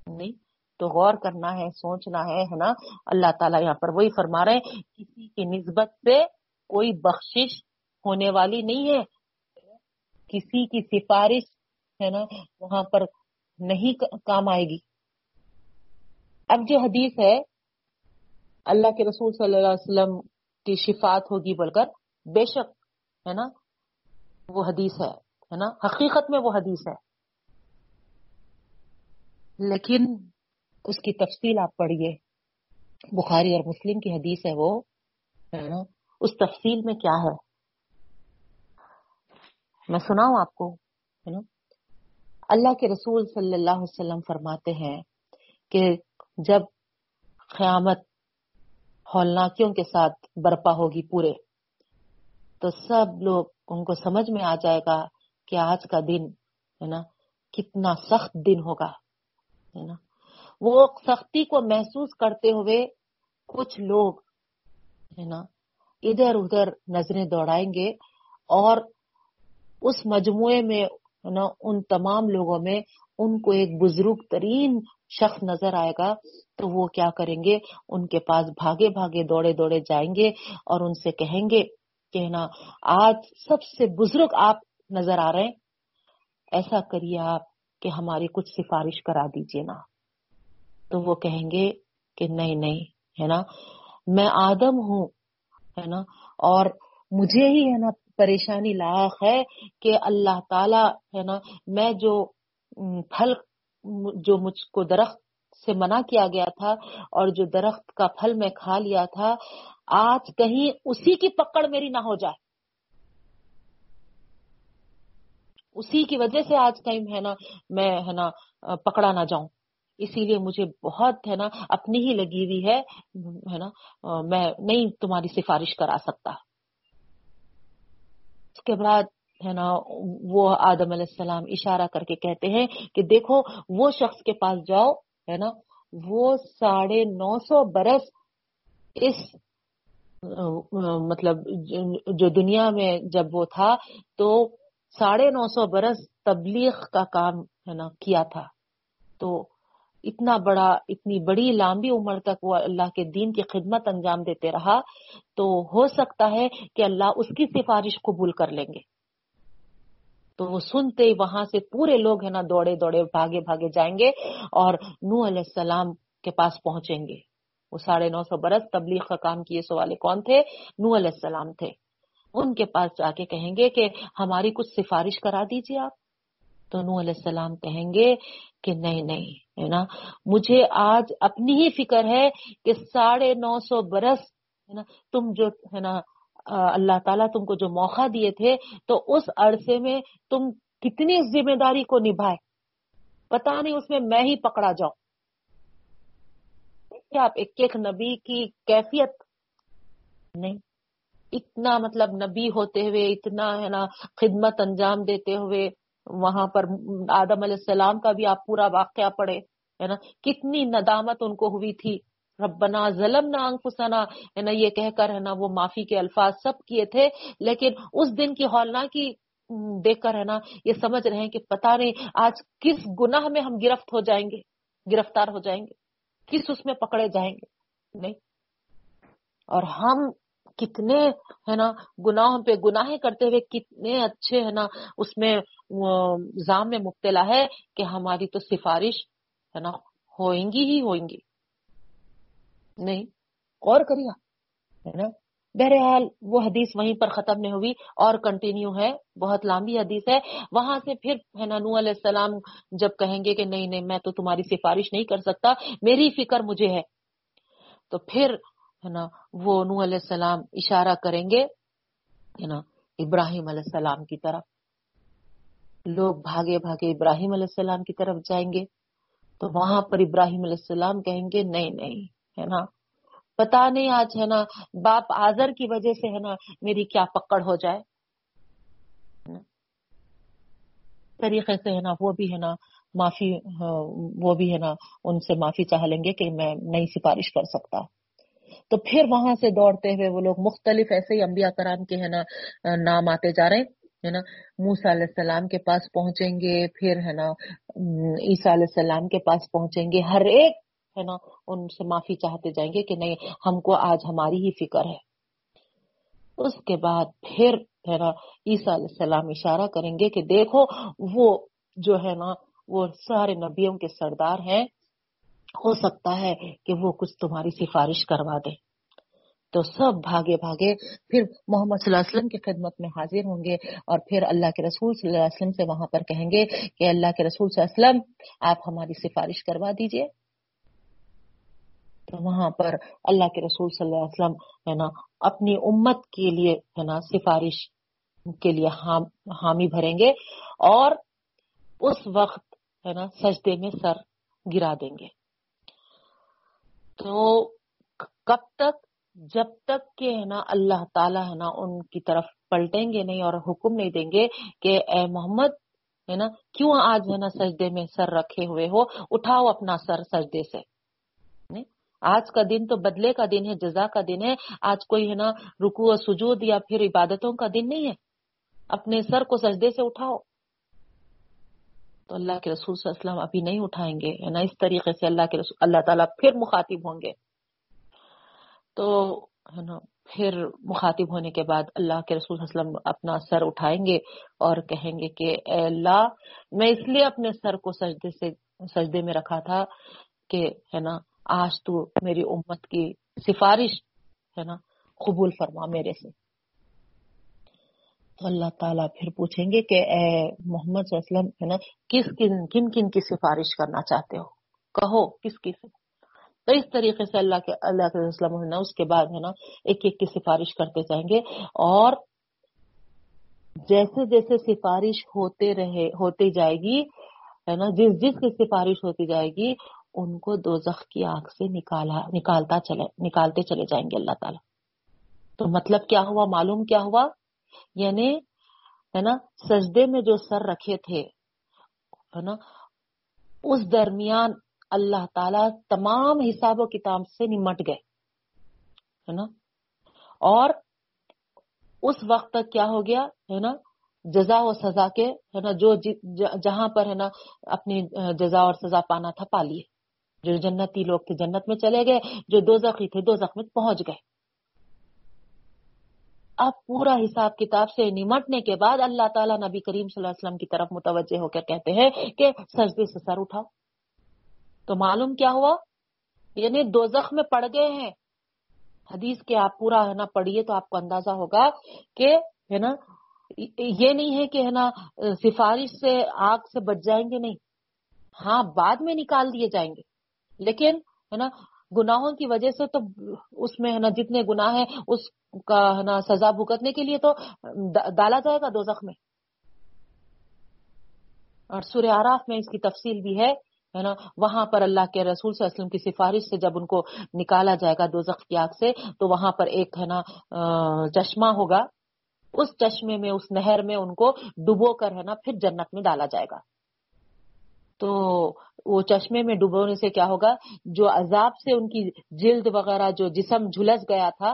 نہیں۔ تو غور کرنا ہے، سوچنا ہے ہے نا؟ اللہ تعالیٰ یہاں پر وہی فرما رہے ہیں، کسی کی نسبت سے کوئی بخشش ہونے والی نہیں ہے۔ کسی کی سفارش، ہے نا، وہاں پر نہیں کام آئے گی۔ اب جو حدیث ہے، اللہ کے رسول صلی اللہ علیہ وسلم کی شفات ہوگی بول کر بے شک، ہے نا، وہ حدیث ہے نا؟ حقیقت میں وہ حدیث ہے۔ لیکن اس کی تفصیل آپ پڑھیے۔ بخاری اور مسلم کی حدیث ہے وہ یعنی اس تفصیل میں کیا ہے۔ میں سناؤں آپ کو اللہ کے رسول صلی اللہ علیہ وسلم فرماتے ہیں کہ جب قیامت ہولناکیوں کے ساتھ برپا ہوگی پورے، تو سب لوگ ان کو سمجھ میں آ جائے گا کہ آج کا دن ہے نا کتنا سخت دن ہوگا ہے نا وہ سختی کو محسوس کرتے ہوئے کچھ لوگ ہے نا، ادھر ادھر نظریں دوڑائیں گے اور اس مجموعے میں نا، ان تمام لوگوں میں ان کو ایک بزرگ ترین شخص نظر آئے گا تو وہ کیا کریں گے؟ ان کے پاس بھاگے بھاگے دوڑے دوڑے جائیں گے اور ان سے کہیں گے کہ نا، آج سب سے بزرگ آپ نظر آ رہے ہیں، ایسا کریے آپ کہ ہماری کچھ سفارش کرا دیجیے نا۔ تو وہ کہیں گے کہ نہیں نہیں، ہے نا؟ میں آدم ہوں، ہے نا؟ اور مجھے ہی، ہے نا، پریشانی لاحق ہے کہ اللہ تعالی، ہے نا، میں جو پھل، جو مجھ کو درخت سے منع کیا گیا تھا اور جو درخت کا پھل میں کھا لیا تھا، آج کہیں اسی کی پکڑ میری نہ ہو جائے۔ اسی کی وجہ سے آج کہیں، ہے نا، میں، ہے نا، پکڑا نہ جاؤں۔ اسی لیے مجھے بہت ہے نا اپنی ہی لگی ہوئی ہے ہے نا، میں نہیں تمہاری سفارش کرا سکتا۔ اس کے بعد ہے نا وہ آدم علیہ السلام اشارہ کر کے کہتے ہیں کہ دیکھو، وہ شخص کے پاس جاؤ، ہے نا، وہ ساڑھے نو سو برس اس مطلب جو دنیا میں جب وہ تھا تو ساڑھے نو سو برس تبلیغ کا کام، ہے نا، کیا تھا۔ تو اتنا بڑا، اتنی بڑی لمبی عمر تک وہ اللہ کے دین کی خدمت انجام دیتے رہا، تو ہو سکتا ہے کہ اللہ اس کی سفارش قبول کر لیں گے۔ تو وہ سنتے ہی وہاں سے پورے لوگ ہے نا دوڑے دوڑے، بھاگے بھاگے جائیں گے اور نو علیہ السلام کے پاس پہنچیں گے۔ وہ ساڑھے نو سو برس تبلیغ کا کام کیے سو والے کون تھے؟ نو علیہ السلام تھے۔ ان کے پاس جا کے کہیں گے کہ ہماری کچھ سفارش کرا دیجیے آپ۔ تو نو علیہ السلام کہیں گے کہ نہیں نہیں۔ ہے نا؟ مجھے آج اپنی ہی فکر ہے کہ ساڑھے نو سو برس ہے نا، تم جو ہے نا اللہ تعالیٰ تم کو جو موقع دیے تھے، تو اس عرصے میں تم کتنی ذمہ داری کو نبھائے؟ پتا نہیں اس میں میں ہی پکڑا جاؤں۔ آپ، ایک ایک نبی کی کیفیت۔ نہیں، اتنا مطلب نبی ہوتے ہوئے، اتنا ہے نا، خدمت انجام دیتے ہوئے وہاں پر آدم علیہ السلام کا بھی آپ پورا واقعہ پڑھے ہے نا؟ کتنی ندامت ان کو ہوئی تھی۔ ربنا ظلم نہ انفسنا، ہے نا؟ یہ کہہ کر، ہے نا، وہ معافی کے الفاظ سب کیے تھے، لیکن اس دن کی ہولنا کی دیکھ کر، ہے نا، یہ سمجھ رہے ہیں کہ پتا نہیں آج کس گناہ میں ہم گرفت ہو جائیں گے، گرفتار ہو جائیں گے، کس اس میں پکڑے جائیں گے، نہیں؟ اور ہم کتنے، ہے نا، گناہوں پہ گناہ کرتے ہوئے کتنے اچھے، ہے نا، اس میں زام میں مبتلا ہے کہ ہماری تو سفارش، ہے نا، ہوئیں گی ہی ہوئیں گی۔ نہیں اور کریا ہے نا۔ بہرحال وہ حدیث وہیں پر ختم نہیں ہوئی اور کنٹینیو ہے، بہت لمبی حدیث ہے۔ وہاں سے پھر، ہے نا نو علیہ السلام جب کہیں گے کہ نہیں نہیں، میں تو تمہاری سفارش نہیں کر سکتا، میری فکر مجھے ہے۔ تو پھر ہے نا، وہ نو علیہ السلام اشارہ کریں گے، ہے نا، ابراہیم علیہ السلام کی طرف۔ لوگ بھاگے بھاگے ابراہیم علیہ السلام کی طرف جائیں گے، تو وہاں پر ابراہیم علیہ السلام کہیں گے، نہیں نہیں، ہے نا۔ پتا نہیں آج، ہے نا، باپ آزر کی وجہ سے، ہے نا، میری کیا پکڑ ہو جائے۔ طریقے سے، ہے نا، وہ بھی، ہے نا، معافی، وہ بھی، ہے نا، ان سے معافی چاہ لیں گے کہ میں نئی سفارش کر سکتا تو پھر وہاں سے دوڑتے ہوئے وہ لوگ مختلف ایسے ہی انبیاء کرام کے ہے نا نام آتے جا رہے ہے نا موسا علیہ السلام کے پاس پہنچیں گے، پھر ہے نا عیسیٰ علیہ السلام کے پاس پہنچیں گے، ہر ایک ہے نا، ان سے معافی چاہتے جائیں گے کہ نہیں، ہم کو آج ہماری ہی فکر ہے۔ اس کے بعد پھر ہے نا، عیسیٰ علیہ السلام اشارہ کریں گے کہ دیکھو، وہ جو ہے نا، وہ سارے نبیوں کے سردار ہیں۔ ہو سکتا ہے کہ وہ کچھ تمہاری سفارش کروا دے۔ تو سب بھاگے بھاگے پھر محمد صلی اللہ علیہ وسلم کی خدمت میں حاضر ہوں گے اور پھر اللہ کے رسول صلی اللہ علیہ وسلم سے وہاں پر کہیں گے کہ اللہ کے رسول صلی اللہ علیہ وسلم، آپ ہماری سفارش کروا دیجیے۔ تو وہاں پر اللہ کے رسول صلی اللہ علیہ وسلم، ہے نا، اپنی امت کے لیے، ہے نا، سفارش کے لیے حامی بھریں گے اور اس وقت، ہے نا، سجدے میں سر گرا دیں گے۔ تو کب تک، جب تک کہ ہے نا اللہ تعالیٰ ہے نا ان کی طرف پلٹیں گے نہیں اور حکم نہیں دیں گے کہ اے محمد، ہے نا، کیوں آج ہے نا سجدے میں سر رکھے ہوئے ہو؟ اٹھاؤ اپنا سر سجدے سے۔ آج کا دن تو بدلے کا دن ہے، جزا کا دن ہے۔ آج کوئی ہے نا رکو و سجود یا پھر عبادتوں کا دن نہیں ہے۔ اپنے سر کو سجدے سے اٹھاؤ۔ تو اللہ کے رسول صلی اللہ علیہ وسلم ابھی نہیں اٹھائیں گے ہے نا اس طریقے سے اللہ کے رسول اللہ تعالیٰ پھر مخاطب ہوں گے۔ تو ہے نا، پھر مخاطب ہونے کے بعد اللہ کے رسول صلی اللہ علیہ وسلم اپنا سر اٹھائیں گے اور کہیں گے کہ اے اللہ، میں اس لیے اپنے سر کو سجدے سے سجدے میں رکھا تھا کہ ہے نا، آج تو میری امت کی سفارش ہے نا، قبول فرما میرے سے۔ تو اللہ تعالیٰ پھر پوچھیں گے کہ اے محمد صلی اللہ علیہ وسلم، ہے نا، کس کن کن کن کی سفارش کرنا چاہتے ہو؟ کہو کس کی تو اس طریقے سے اللہ کے اللہ کے وسلم ہے نا اس کے بعد، ہے نا، ایک ایک کی سفارش کرتے جائیں گے اور جیسے جیسے سفارش ہوتے رہے، ہوتی جائے گی، ہے نا، جس جس کی سفارش ہوتی جائے گی، ان کو دو کی آگ سے نکالا، نکالتا چلے، نکالتے چلے جائیں گے اللہ تعالیٰ۔ تو مطلب کیا ہوا؟ معلوم کیا ہوا؟ یعنی ہے نا، سجدے میں جو سر رکھے تھے، ہے نا، اس درمیان اللہ تعالی تمام حساب و کتاب سے نمٹ گئے، ہے نا۔ اور اس وقت تک کیا ہو گیا، ہے نا، جزا و سزا کے، ہے نا، جو جی، جہاں پر، ہے نا، اپنی جزا اور سزا پانا تھا، پا لیے۔ جو جنتی لوگ تھے، جنت میں چلے گئے، جو دو زخی تھے دو زخم میں پہنچ گئے۔ اب پورا حساب کتاب سے نمٹنے کے بعد اللہ تعالیٰ نبی کریم صلی اللہ علیہ وسلم کی طرف متوجہ ہو کر کہتے ہیں کہ سجدے سے سر اٹھاؤ۔ تو معلوم کیا ہوا؟ یعنی دو زخم میں پڑ گئے ہیں۔ حدیث کے آپ پورا ہے نا پڑھیے تو آپ کو اندازہ ہوگا کہ، ہے نا، یہ نہیں ہے کہ، ہے نا، سفارش سے آگ سے بچ جائیں گے نہیں۔ ہاں بعد میں نکال دیے جائیں گے۔ لیکن، ہے نا گناہوں کی وجہ سے تو اس میں ہے نا جتنے گناہ ہیں، اس کا ہے نا سزا بھگتنے کے لیے تو ڈالا جائے گا دو میں۔ اور سورہ آراف میں اس کی تفصیل بھی ہے نا؟ وہاں پر اللہ کے رسول صلی اللہ علیہ وسلم کی سفارش سے جب ان کو نکالا جائے گا دو کی آگ سے، تو وہاں پر ایک، ہے نا چشمہ ہوگا۔ اس چشمے میں، اس نہر میں ان کو ڈبو کر، ہے نا، پھر جنت میں ڈالا جائے گا۔ تو وہ چشمے میں ڈبونے سے کیا ہوگا؟ جو عذاب سے ان کی جلد وغیرہ جو جسم جھلس گیا تھا،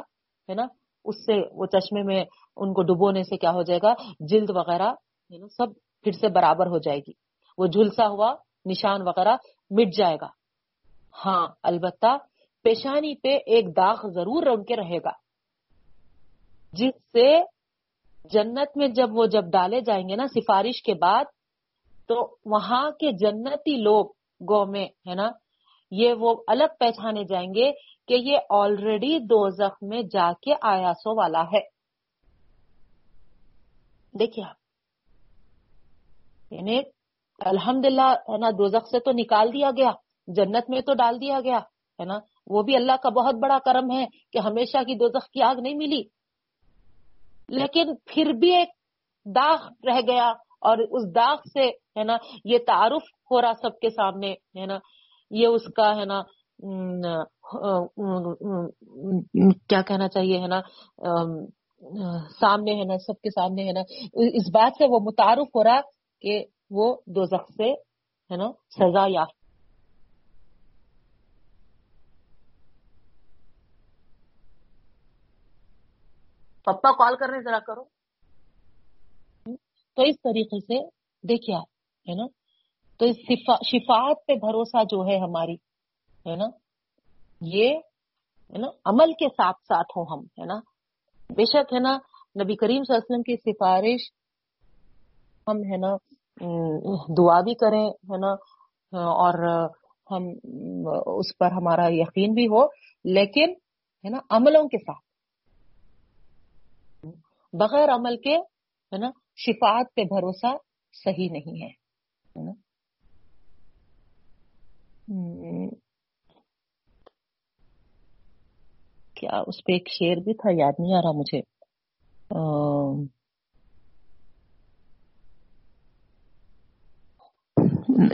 ہے نا؟ اس سے وہ چشمے میں ان کو ڈبونے سے کیا ہو جائے گا؟ جلد وغیرہ سب پھر سے برابر ہو جائے گی۔ وہ جھلسا ہوا، نشان وغیرہ مٹ جائے گا۔ ہاں البتہ پیشانی پہ ایک داغ ضرور ان کے رہے گا۔ جس سے جنت میں جب وہ جب ڈالے جائیں گے نا سفارش کے بعد تو وہاں کے جنتی لوگ گو میں، ہے نا، یہ وہ الگ پہچانے جائیں گے کہ یہ آلریڈی دو زخم میں جا کے آیاسوں والا ہے۔ دیکھیے آپ۔ یعنی الحمد للہ ہے نا دو سے تو نکال دیا گیا، جنت میں تو ڈال دیا گیا، ہے نا، وہ بھی اللہ کا بہت بڑا کرم ہے کہ ہمیشہ کی دو کی آگ نہیں ملی۔ لیکن پھر بھی ایک داغ رہ گیا۔ اور اس داغ سے ہے نا یہ تعارف ہو رہا سب کے سامنے ہے نا، یہ اس کا ہے نا کیا کہنا چاہیے ہے نا سامنے ہے نا، سب کے سامنے ہے نا، اس بات سے وہ متعارف ہو رہا کہ وہ دو سے ہے نا سزا یافت پپا کال کر رہے ذرا کرو۔ تو اس طریقے سے دیکھیے آپ، ہے نا؟ تو اس شفاعت پہ بھروسہ جو ہے ہماری، ہے نا؟ یہ، ہے نا؟ عمل کے ساتھ ساتھ ہوں ہم، ہے نا؟ بے شک، ہے نا؟ نبی کریم صلی اللہ علیہ وسلم کی سفارش ہم، ہے نا؟ دعا بھی کریں، ہے نا؟ اور ہم، اس پر ہمارا یقین بھی ہو، لیکن، ہے نا؟ عملوں کے ساتھ۔ بغیر عمل کے، ہے نا؟ شفاعت پہ بھروسہ صحیح نہیں ہے نا؟ کیا اس پہ ایک شیر بھی تھا؟ یاد نہیں آ رہا مجھے۔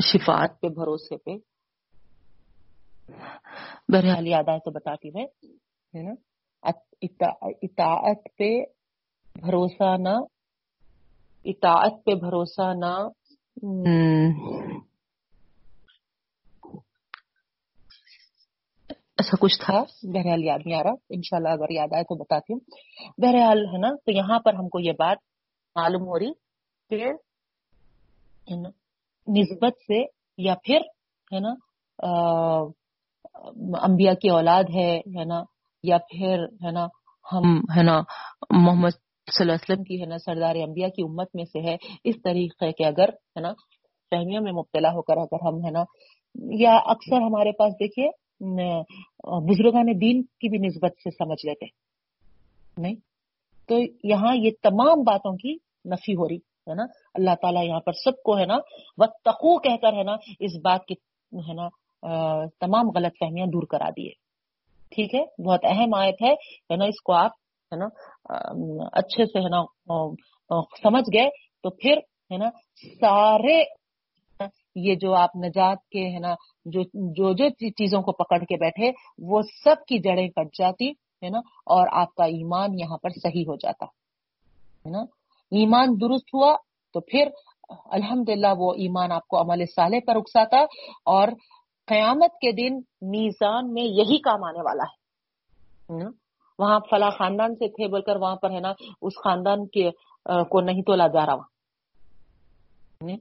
شفاعت پہ بھروسے پہ۔ بہرحال یاد آئے تو بتاتی میں، ہے نا؟ اطاعت پہ بھروسہ نہ اطاعت پہ بھروسہ نہ۔ ایسا کچھ تھا۔ بہرحال یاد نہیں آ رہا۔ انشاءاللہ اگر یاد آئے تو بتاتی ہوں۔ بہرحال ہے نا تو یہاں پر ہم کو یہ بات معلوم ہو رہی کہ نسبت سے یا پھر ہے نا انبیاء کی اولاد ہے نا یا پھر ہے نا ہم ہے نا محمد صلی اللہ علیہ وسلم کی ہے نا سردار انبیاء کی امت میں سے ہے۔ اس طریقے کے اگر ہے نا فہمیوں میں مبتلا ہو کر اگر ہم ہے نا یا اکثر ہمارے پاس دیکھیے بزرگان دین کی بھی نسبت سے سمجھ لیتے نہیں؟ تو یہاں یہ تمام باتوں کی نفی ہو رہی ہے نا۔ اللہ تعالیٰ یہاں پر سب کو ہے نا وہ تخو کہہ کر ہے نا اس بات کی ہے نا تمام غلط فہمیاں دور کرا دیے ٹھیک ہے؟ بہت اہم آیت ہے نا، اس کو آپ ہے نا اچھے سے ہے نا سمجھ گئے، تو پھر ہے نا، سارے یہ جو آپ نجات کے ہے نا، جو جو جو چیزوں کو پکڑ کے بیٹھے، وہ سب کی جڑیں کٹ جاتی ہے نا، اور آپ کا ایمان یہاں پر صحیح ہو جاتا ہے نا۔ ایمان درست ہوا تو پھر الحمد وہ ایمان آپ کو عمل صالح پر اکساتا اور قیامت کے دن میزان میں یہی کام آنے والا ہے۔ وہاں فلاں خاندان سے تھے بول کر وہاں پر ہے نا، اس خاندان کے کو نہیں تولا جا رہا وہاں۔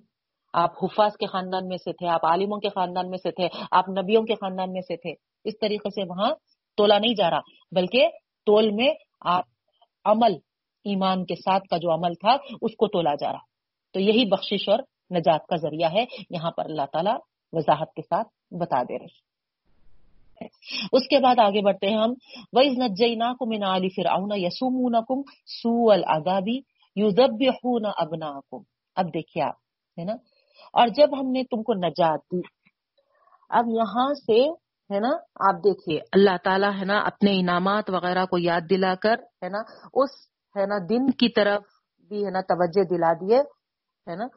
آپ حفاظ کے خاندان میں سے تھے، آپ عالموں کے خاندان میں سے تھے، آپ نبیوں کے خاندان میں سے تھے۔ اس طریقے سے وہاں تولا نہیں جا رہا، بلکہ تول میں آپ عمل، ایمان کے ساتھ کا جو عمل تھا، اس کو تولا جا رہا۔ تو یہی بخشش اور نجات کا ذریعہ ہے، یہاں پر اللہ تعالیٰ وضاحت کے ساتھ بتا دے رہے اس کے بعد آگے بڑھتے ہیں ہم۔ وز نجینا کو من علی فرعون یسومون کم سو العذابی یذبحون ابناکم اب دیکھیے آپ، ہے نا؟ اور جب ہم نے تم کو نجات دی، اب یہاں سے، ہے نا؟ آپ دیکھیے، اللہ تعالیٰ، ہے نا، اپنے انعامات وغیرہ کو یاد دلا کر، ہے نا، اس، ہے نا، دن کی طرف بھی، ہے نا، توجہ دلا دیے، ہے نا؟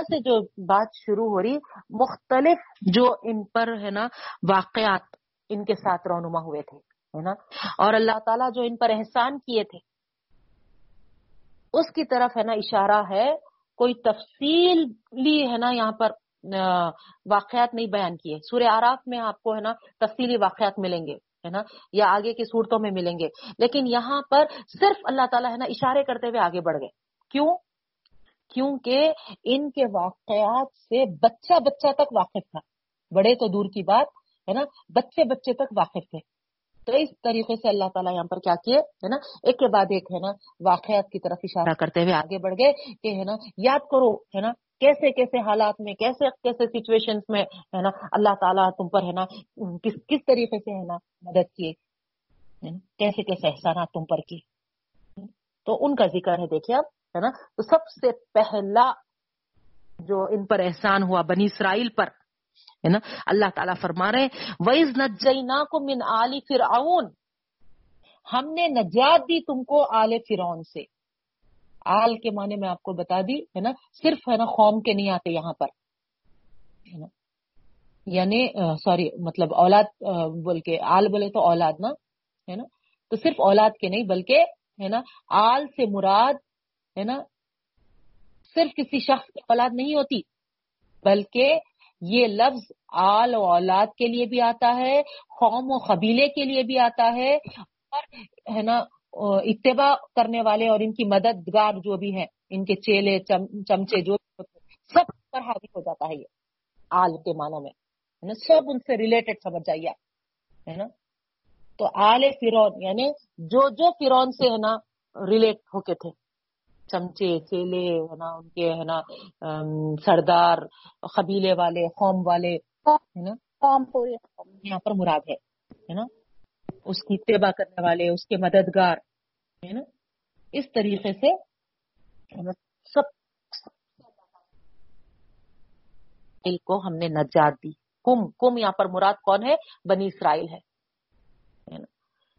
سے جو بات شروع ہو رہی، مختلف جو ان پر ہے نا واقعات ان کے ساتھ رونما ہوئے تھے، ہے نا؟ اور اللہ تعالیٰ جو ان پر احسان کیے تھے، اس کی طرف ہے نا اشارہ ہے، کوئی تفصیل ہے نا یہاں پر واقعات نہیں بیان کیے۔ سورہ آراف میں آپ کو ہے نا تفصیلی واقعات ملیں گے، ہے نا؟ یا آگے کی صورتوں میں ملیں گے۔ لیکن یہاں پر صرف اللہ تعالیٰ ہے نا اشارے کرتے ہوئے آگے بڑھ گئے۔ کیوں؟ کیونکہ ان کے واقعات سے بچہ بچہ تک واقف تھا۔ بڑے تو دور کی بات ہے نا؟ بچے بچے تک واقف تھے۔ تو اس طریقے سے اللہ تعالیٰ یہاں پر کیا کیے ہے نا؟ ایک کے بعد ایک ہے نا؟ واقعات کی طرف اشارہ کرتے ہوئے آگے بڑھ گئے کہ ہے نا؟ یاد کرو ہے نا؟ کیسے کیسے حالات میں کیسے کیسے سچویشن میں ہے نا؟ اللہ تعالیٰ تم پر ہے نا؟ کس کس طریقے سے ہے نا؟ مدد کیے۔ کیسے کیسے احسانات تم پر کیے۔ تو ان کا ذکر ہے دیکھیے اب ہے نا؟ تو سب سے پہلا جو ان پر احسان ہوا بنی اسرائیل پر، ہے نا؟ اللہ تعالیٰ فرما رہے ویز نجینا کو من آلی فرعون۔ ہم نے نجات دی تم کو آل فرعون سے۔ آل کے معنی میں آپ کو بتا دی، ہے نا؟ صرف، ہے نا، قوم کے نہیں آتے یہاں پر۔ یعنی سوری مطلب اولاد بول کے آل بولے تو اولاد نا، ہے نا؟ تو صرف اولاد کے نہیں، بلکہ، ہے نا، آل سے مراد ہے نا؟ صرف کسی شخص کی اولاد نہیں ہوتی، بلکہ یہ لفظ آل و اولاد کے لیے بھی آتا ہے، قوم و قبیلے کے لیے بھی آتا ہے، اور ہے نا، اتباع کرنے والے اور ان کی مددگار جو بھی ہیں، ان کے چیلے چمچے جو سب پر حاوی ہو جاتا ہے یہ آل کے معنوں میں سب ان سے ریلیٹڈ سمجھ جائیے، ہے نا؟ تو آل فرون یعنی جو جو فرون سے ہے نا ریلیٹ ہو کے تھے۔ چمچے چیلے ہے نا ان کے ہے نا سردار قبیلے والے قوم والے ہے نا قوم یہاں پر مراد ہے نا اس کی اتباع کرنے والے اس کے مددگار ہے نا اس طریقے سے سب کو ہم نے نجات دی۔ کم کم یہاں پر مراد کون ہے؟ بنی اسرائیل ہے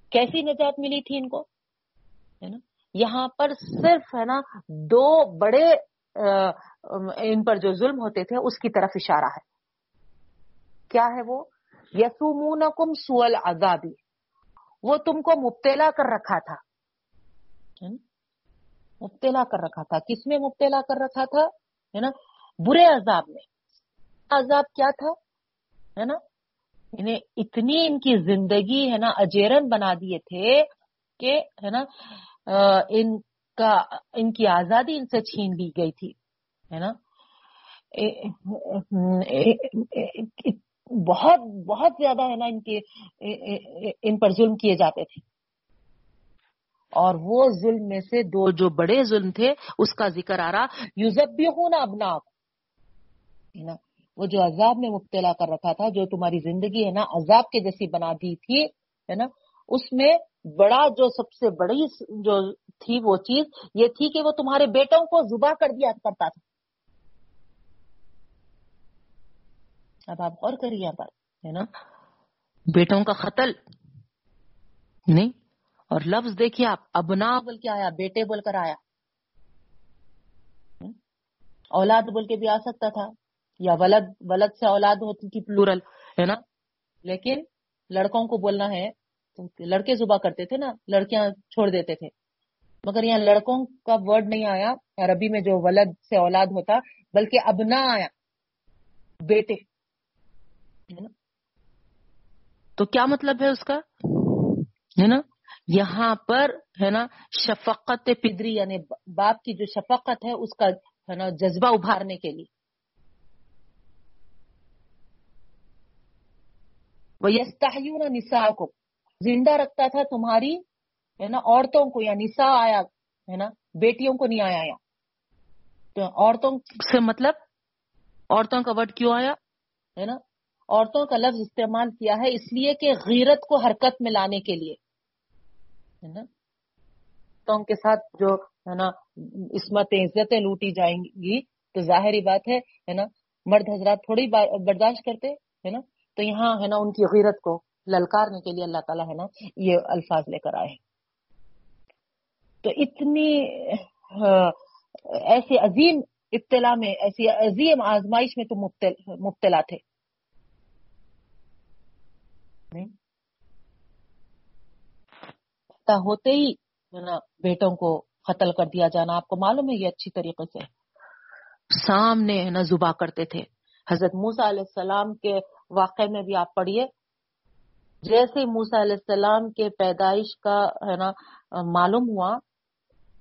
کیسی نجات ملی تھی ان کو؟ ہے نا یہاں پر صرف ہے نا دو بڑے ان پر جو ظلم ہوتے تھے، اس کی طرف اشارہ ہے۔ کیا ہے وہ؟ یسومون کم سول وہ تم کو مبتلا کر رکھا تھا۔ مبتلا کر رکھا تھا۔ کس میں مبتلا کر رکھا تھا؟ ہے نا؟ برے عذاب میں۔ عذاب کیا تھا؟ ہے نا؟ انہیں اتنی ان کی زندگی ہے نا، اجیرن بنا دیے تھے کہ، ہے نا ان کا، ان کی آزادی ان سے چھین لی گئی تھی، ہے نا؟ بہت بہت زیادہ، ہے نا، ان کے ان پر ظلم کیے جاتے تھے۔ اور وہ ظلم میں سے دو جو بڑے ظلم تھے، اس کا ذکر آ رہا یوزب بھی ہوں نا؟ ابنا وہ جو عذاب میں مبتلا کر رکھا تھا، جو تمہاری زندگی، ہے نا، عذاب کے جیسی بنا دی تھی، ہے نا؟ اس میں بڑا جو سب سے بڑی جو تھی وہ چیز یہ تھی کہ وہ تمہارے بیٹوں کو زبا کر دیا کرتا تھا۔ اب آپ غور کریے یہاں پر ہے نا؟ بیٹوں کا قتل۔ نہیں، اور لفظ دیکھیے آپ، ابنا بول کے آیا، بیٹے بول کر آیا۔ اولاد بول کے بھی آ سکتا تھا، یا ولد ولد سے اولاد ہوتی تھی پلورل ہے نا؟ لیکن لڑکوں کو بولنا ہے لڑکے زبا کرتے تھے نا، لڑکیاں چھوڑ دیتے تھے۔ مگر یہاں لڑکوں کا ورڈ نہیں آیا عربی میں جو ولد سے اولاد ہوتا، بلکہ ابنا آیا، بیٹے۔ تو کیا مطلب ہے اس کا؟ ہے نا؟ یہاں پر، ہے نا، شفقت پدری یعنی باپ کی جو شفقت ہے، اس کا، ہے نا، جذبہ ابھارنے کے لیے۔ وہ یستحیون نسا کو زندہ رکھتا تھا تمہاری ہے نا عورتوں کو یا نسا آیا ہے نا بیٹیوں کو نہیں آیا تو عورتوں سے مطلب؟ عورتوں کا ورڈ کیوں آیا؟ ہے نا عورتوں کا لفظ استعمال کیا ہے اس لیے کہ غیرت کو حرکت میں لانے کے لیے ہے نا۔ کے ساتھ جو ہے نا عصمتیں عزتیں لوٹی جائیں گی تو ظاہری بات ہے نا مرد حضرات تھوڑی برداشت کرتے ہے نا۔ تو یہاں ہے نا ان کی غیرت کو للکارنے کے لیے اللہ تعالیٰ ہے نا، یہ الفاظ لے کر آئے۔ تو اتنی ہاں، ایسی عظیم اطلاع میں، ایسی عظیم آزمائش میں تو مبتلا تھے۔ ہوتے ہی نا، بیٹوں کو قتل کر دیا جانا، آپ کو معلوم ہے یہ اچھی طریقے سے۔ سامنے نا زبا کرتے تھے۔ حضرت موسا علیہ السلام کے واقعے میں بھی آپ پڑھیے۔ جیسے موسا علیہ السلام کے پیدائش کا، ہے نا، معلوم ہوا،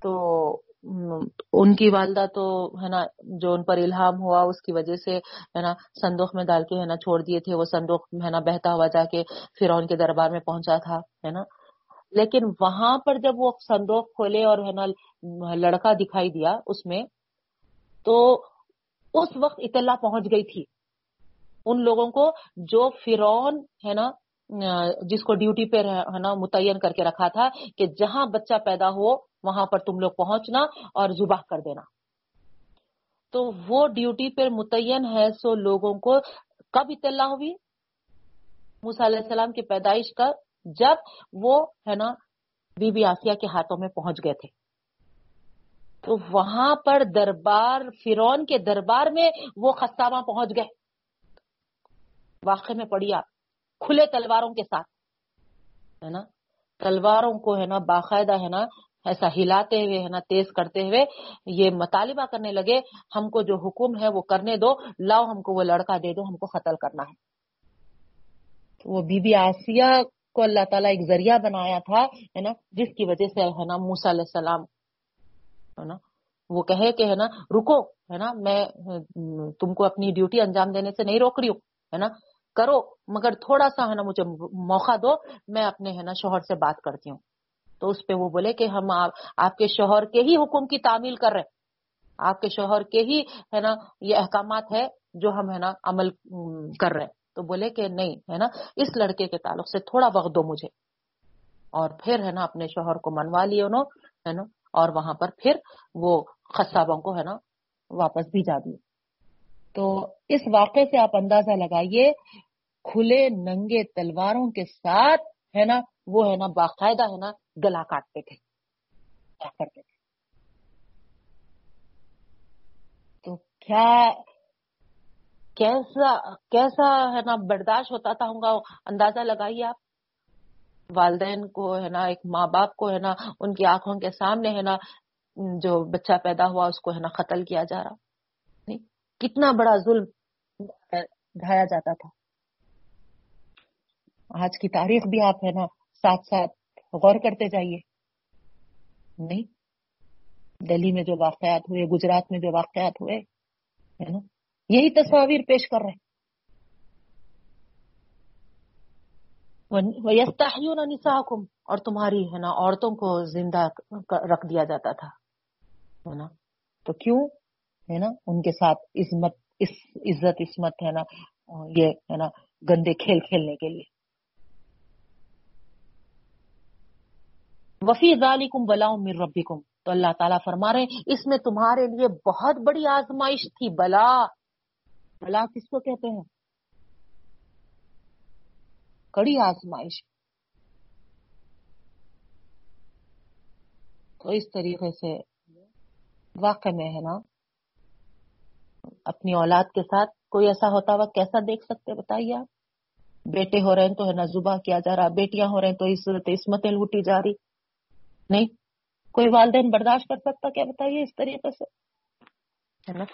تو ان کی والدہ تو، ہے نا، جو ان پر الہام ہوا، اس کی وجہ سے، ہے نا، صندوق میں ڈال کے، ہے نا، چھوڑ دیے تھے، وہ صندوق، ہے نا، بہتا ہوا جا کے پھر ان کے دربار میں پہنچا تھا، ہے نا۔ لیکن وہاں پر جب وہ صندوق کھولے اور، ہے نا، لڑکا دکھائی دیا اس میں، تو اس وقت اطلاع پہنچ گئی تھی۔ ان لوگوں کو جو فرون ہے نا جس کو ڈیوٹی پہ ہے نا، متعین کر کے رکھا تھا کہ جہاں بچہ پیدا ہو، وہاں پر تم لوگ پہنچنا اور زباہ کر دینا۔ تو وہ ڈیوٹی پہ متعین ہے سو لوگوں کو کب اطلاع ہوئی؟ موسیٰ علیہ السلام کی پیدائش کا جب وہ، ہے نا، بی بی آسیہ کے ہاتھوں میں پہنچ گئے تھے۔ تو وہاں پر دربار فرون کے دربار میں وہ خستاواں پہنچ گئے۔ واقع میں پڑی آپ۔ کھلے تلواروں کے ساتھ، ہے نا؟ تلواروں کو، ہے نا، باقاعدہ، ہے نا، ایسا ہلاتے ہوئے، ہے نا، تیز کرتے ہوئے یہ مطالبہ کرنے لگے، ہم کو جو حکم ہے وہ کرنے دو، لاؤ ہم کو وہ لڑکا دے دو، ہم کو قتل کرنا ہے۔ وہ بی بی آسیہ کو اللہ تعالیٰ ایک ذریعہ بنایا تھا، ہے نا، جس کی وجہ سے، ہے نا موسا علیہ السلام، ہے نا، وہ کہے کہ، ہے نا، رکو، ہے نا، میں تم کو اپنی ڈیوٹی انجام دینے سے نہیں روک رہی ہوں، ہے نا کرو، مگر تھوڑا سا ہے نا مجھے موقع دو، میں اپنے ہے نا شوہر سے بات کرتی ہوں۔ تو اس پہ وہ بولے کہ ہم آپ کے شوہر کے ہی حکم کی تعمیل کر رہے آپ کے شوہر کے ہی ہے نا یہ احکامات ہے جو ہم ہے نا عمل کر رہے تو بولے کہ نہیں، ہے نا، اس لڑکے کے تعلق سے تھوڑا وقت دو مجھے۔ اور پھر ہے نا اپنے شوہر کو منوا لیے انہوں ہے نا، اور وہاں پر پھر وہ خصابوں کو ہے نا واپس بھی جا دیے تو اس واقعے سے آپ اندازہ لگائیے، کھلے ننگے تلواروں کے ساتھ ہے نا، وہ ہے نا باقاعدہ ہے نا گلا کاٹتے تھے۔ کرتے تھے؟ تو کیا، کیسا کیسا ہے نا برداشت ہوتا تھا ہوں گا اندازہ لگائیے آپ۔ والدین کو ہے نا، ایک ماں باپ کو ہے نا، ان کی آنکھوں کے سامنے ہے نا، جو بچہ پیدا ہوا، اس کو ہے نا قتل کیا جا رہا۔ کتنا بڑا ظلم ڈھایا جاتا تھا۔ آج کی تاریخ بھی آپ ہے نا، ساتھ ساتھ غور کرتے جائیے۔ نہیں، دہلی میں جو واقعات ہوئے، گجرات میں جو واقعات ہوئے، ہے نا، یہی تصاویر پیش کر رہے نساکم اور تمہاری ہے نا، عورتوں کو زندہ رکھ دیا جاتا تھا، ہے نا۔ تو کیوں؟ ہے نا، ان کے ساتھ عزمت، اس عزت، عصمت ہے نا، یہ ہے نا، گندے کھیل کھیلنے کے لیے۔ وفی ذالکم بلا من ربکم۔ تو اللہ تعالیٰ فرما رہے اس میں تمہارے لیے بہت بڑی آزمائش تھی، بلا۔ بلا کس کو کہتے ہیں؟ کڑی آزمائش۔ تو اس طریقے سے واقع میں ہے نا اپنی اولاد کے ساتھ کوئی ایسا ہوتا ہوا کیسا دیکھ سکتے بتائیے آپ۔ بیٹے ہو رہے ہیں تو ہے نا زبا کیا جا رہا، بیٹیاں ہو رہے ہیں تو عزت عصمتیں لوٹی جا رہی۔ نہیں، کوئی والدین برداشت کر سکتا کیا؟ بتائیے اس طریقے سے۔ ہے نا؟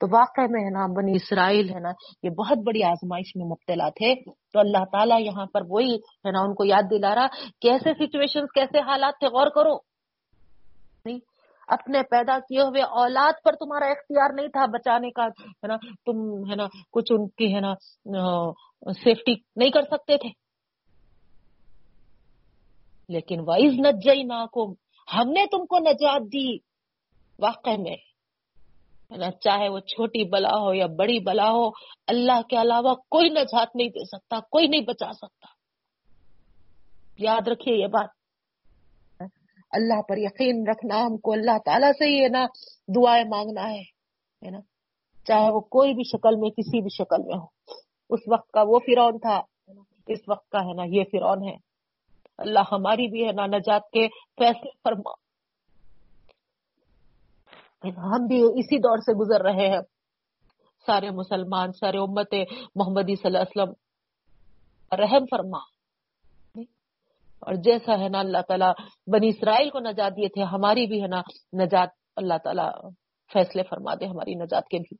تو واقع میں ہے نا، بنی اسرائیل ہے نا، یہ بہت بڑی آزمائش میں مبتلا تھے۔ تو اللہ تعالیٰ یہاں پر وہی ہے نا، ان کو یاد دلا رہا، کیسے سچویشن کیسے حالات تھے؟ غور کرو۔ اپنے پیدا کیے ہوئے اولاد پر تمہارا اختیار نہیں تھا بچانے کا، ہے نا؟ تم، ہے نا، کچھ ان کی، ہے نا سیفٹی نہیں کر سکتے تھے۔ لیکن وائز نجئی ناکم ہم نے تم کو نجات دی۔ واقع میں چاہے وہ چھوٹی بلا ہو یا بڑی بلا ہو، اللہ کے علاوہ کوئی نجات نہیں دے سکتا، کوئی نہیں بچا سکتا۔ یاد رکھیے یہ بات۔ اللہ پر یقین رکھنا، ہم کو اللہ تعالیٰ سے ہی نا دعائیں مانگنا ہے نا؟ چاہے وہ کوئی بھی شکل میں، کسی بھی شکل میں ہو۔ اس وقت کا وہ فرون تھا اس وقت کا ہے نا یہ فرون ہے۔ اللہ ہماری بھی ہے نا نجات کے فیصلے فرما۔ ہم بھی اسی دور سے گزر رہے ہیں۔ سارے مسلمان، سارے امت محمدی صلی اللہ علیہ وسلم، رحم فرما۔ اور جیسا ہے نا اللہ تعالیٰ بنی اسرائیل کو نجات دیے تھے، ہماری بھی ہے نا نجات اللہ تعالیٰ فیصلے فرما دے ہماری نجات کے بھی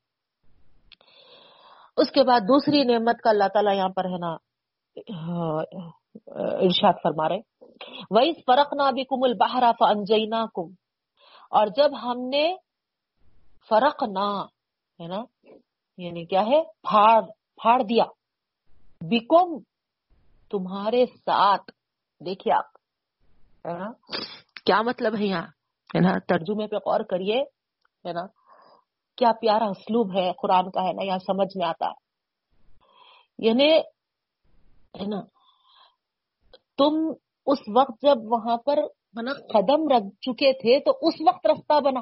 اس کے بعد دوسری نعمت کا اللہ تعالیٰ یہاں پر ہے نا ارشاد فرما رہے وہی فرق نہ بھی کم البہرا فنجینا کم اور جب ہم نے فرق نہ ہے نا یعنی کیا ہے، پھاڑ پھاڑ دیا بیکم تمہارے ساتھ دیکھیے آپ کیا مطلب ہے یہاں؟ ہے نا؟ ترجمے پہ غور کریے، ہے نا؟ کیا پیارا اسلوب ہے، قرآن کا ہے نا؟ یہاں سمجھ میں آتا ہے۔ یعنی ہے نا؟ تم اس وقت جب وہاں پر قدم رکھ چکے تھے، تو اس وقت رستہ بنا۔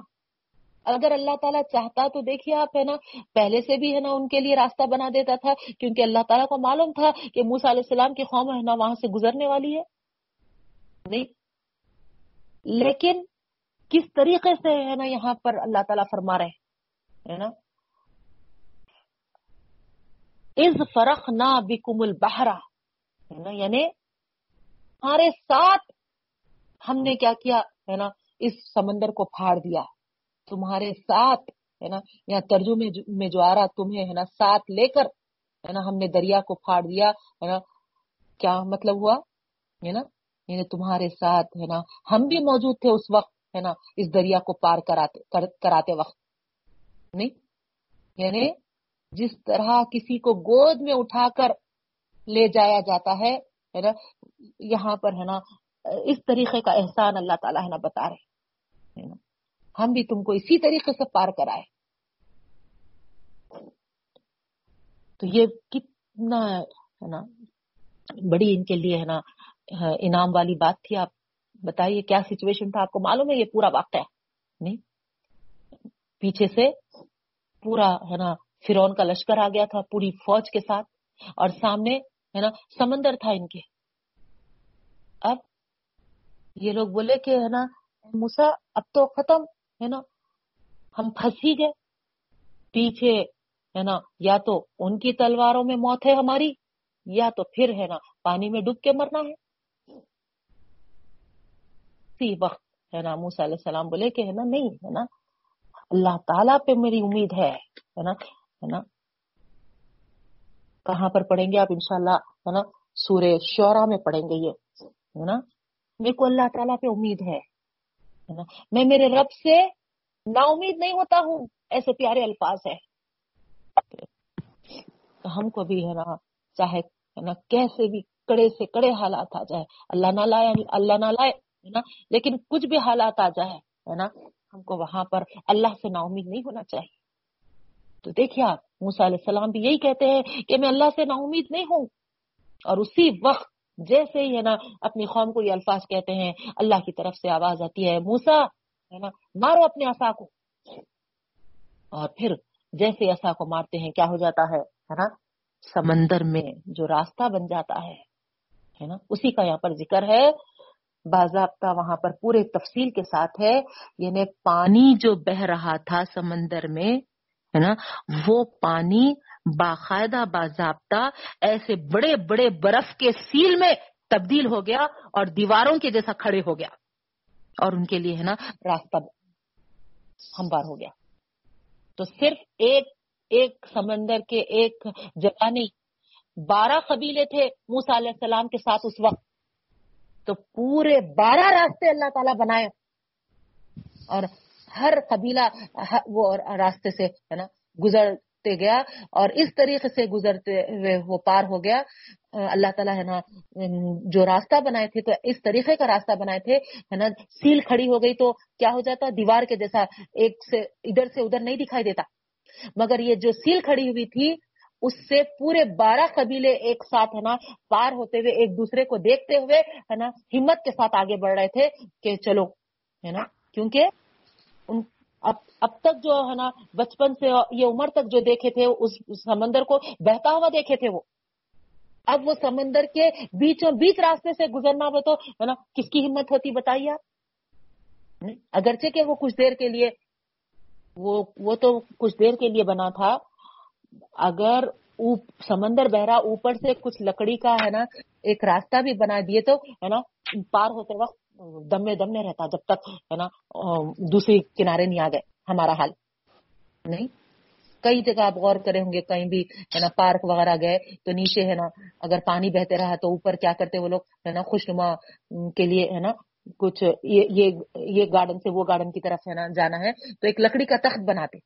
اگر اللہ تعالیٰ چاہتا تو دیکھیے آپ، ہے نا، پہلے سے بھی، ہے نا، ان کے لیے راستہ بنا دیتا تھا، کیونکہ اللہ تعالیٰ کو معلوم تھا کہ موسا علیہ السلام کی قوم، ہے نا، وہاں سے گزرنے والی ہے۔ نہیں۔ لیکن کس طریقے سے ہے نا یہاں پر اللہ تعالیٰ فرما رہے ہے نا؟ از فرق نہ بکم البہرا ہے نا؟ یعنی ہمارے ساتھ ہم نے کیا کیا، ہے نا؟ اس سمندر کو پھاڑ دیا۔ تمہارے ساتھ، ہے نا؟ یا ترجمے میں جو آ رہا، تمہیں، ہے نا؟ ساتھ لے کر، ہے نا؟ ہم نے دریا کو پھاڑ دیا، ہے نا؟ کیا مطلب ہوا؟ ہے نا؟ یعنی تمہارے ساتھ، ہے نا، ہم بھی موجود تھے اس وقت، ہے نا، اس دریا کو پار کراتے کراتے وقت۔ نہیں یعنی جس طرح کسی کو گود میں اٹھا کر لے جایا جاتا ہے نا، یہاں پر، ہے نا، اس طریقے کا احسان اللہ تعالیٰ ہے نا، بتا رہے ہم بھی تم کو اسی طریقے سے پار کرائے۔ تو یہ کتنا، ہے نا، بڑی ان کے لیے، ہے نا انعام والی بات تھی، آپ بتائیے کیا سچویشن تھا، آپ کو معلوم ہے، یہ پورا واقعہ نہیں؟ پیچھے سے پورا، ہے نا فرون کا لشکر آ گیا تھا پوری فوج کے ساتھ اور سامنے، ہے نا، سمندر تھا ان کے۔ اب یہ لوگ بولے کہ، ہے نا موسا اب تو ختم، ہے نا، ہم پھنس ہی گئے۔ پیچھے، ہے نا، یا تو ان کی تلواروں میں موت ہے ہماری، یا تو پھر، ہے نا، پانی میں ڈوب کے مرنا ہے۔ اسی وقت ہے نا موسا علیہ السلام بولے کہ ہے نا، نہیں، ہے نا، اللہ تعالیٰ پہ میری امید ہے نا ہے نا۔ کہاں پر پڑھیں گے آپ؟ انشاءاللہ، ہے نا، سورہ شورا میں پڑھیں گے یہ، ہے نا۔ میرے کو اللہ تعالیٰ پہ امید ہے میں میرے رب سے نا امید نہیں ہوتا ہوں، ایسے پیارے الفاظ ہے تو ہم کو بھی، ہے نا، چاہے، ہے نا، کیسے بھی کڑے سے کڑے حالات آ جائے اللہ نہ لائے یعنی اللہ نہ لائے ہے نا؟ لیکن کچھ بھی حالات آ جائے، ہے نا؟ ہم کو وہاں پر اللہ سے نا امید نہیں ہونا چاہیے۔ تو دیکھیے آپ موسا علیہ السلام بھی یہی کہتے ہیں کہ میں اللہ سے نا امید نہیں ہوں۔ اور اسی وقت جیسے ہی، ہے نا، اپنی قوم کو یہ الفاظ کہتے ہیں، اللہ کی طرف سے آواز آتی ہے موسا ہے نا، مارو اپنے آسا کو۔ اور پھر جیسے آسا کو مارتے ہیں، کیا ہو جاتا ہے نا، سمندر میں جو راستہ بن جاتا ہے نا، اسی کا یہاں پر ذکر ہے۔ باضابطہ وہاں پر پورے تفصیل کے ساتھ ہے۔ یعنی پانی جو بہ رہا تھا سمندر میں، ہے نا، وہ پانی باقاعدہ باضابطہ ایسے بڑے بڑے برف کے سیل میں تبدیل ہو گیا اور دیواروں کے جیسا کھڑے ہو گیا۔ اور ان کے لیے، ہے نا، راستہ ہموار ہو گیا۔ تو صرف ایک ایک سمندر کے ایک جگہ نہیں بارہ قبیلے تھے موسا علیہ السلام کے ساتھ اس وقت۔ تو پورے بارہ راستے اللہ تعالیٰ بنائے اور ہر قبیلہ وہ راستے سے ہے نا گزر گیا اور اس طریقے سے گزرتے ہوئے وہ پار ہو گیا۔ اللہ تعالیٰ ہے نا جو راستہ بنائے تھے تو اس طریقے کا راستہ بنائے تھے۔ ہے نا، سیل کھڑی ہو گئی تو کیا ہو جاتا، دیوار کے جیسا ایک سے ادھر سے ادھر نہیں دکھائی دیتا۔ مگر یہ جو سیل کھڑی ہوئی تھی اس سے پورے بارہ قبیلے ایک ساتھ ہے نا، پار ہوتے ہوئے ایک دوسرے کو دیکھتے ہوئے ہے نا، ہمت کے ساتھ آگے بڑھ رہے تھے کہ چلو، ہے نا، کیونکہ ان اب اب تک جو ہے نا، بچپن سے یہ عمر تک جو دیکھے تھے، اس سمندر کو بہتا ہوا دیکھے تھے وہ۔ اب وہ سمندر کے بیچوں بیچ راستے سے گزرنا ہو تو، ہے نا، کس کی ہمت ہوتی بتائیے آپ؟ اگرچہ کہ وہ کچھ دیر کے لیے، وہ وہ تو کچھ دیر کے لیے بنا تھا۔ اگر سمندر بہرا اوپر سے کچھ لکڑی کا ہے نا، ایک راستہ بھی بنا دیے تو، ہے نا، پار ہوتے وقت دم میں دم میں رہتا، جب تک، ہے نا دوسری کنارے نہیں آ گئے، ہمارا حال۔ نہیں؟ کئی جگہ آپ غور کرے ہوں گے، کہیں بھی، ہے نا، پارک وغیرہ گئے تو نیچے، ہے نا، اگر پانی بہتے رہا تو اوپر کیا کرتے وہ لوگ، ہے نا خوش نما کے لیے، ہے نا، کچھ یہ گارڈن سے وہ گارڈن کی طرف، ہے نا، جانا ہے تو ایک لکڑی کا تخت بناتے۔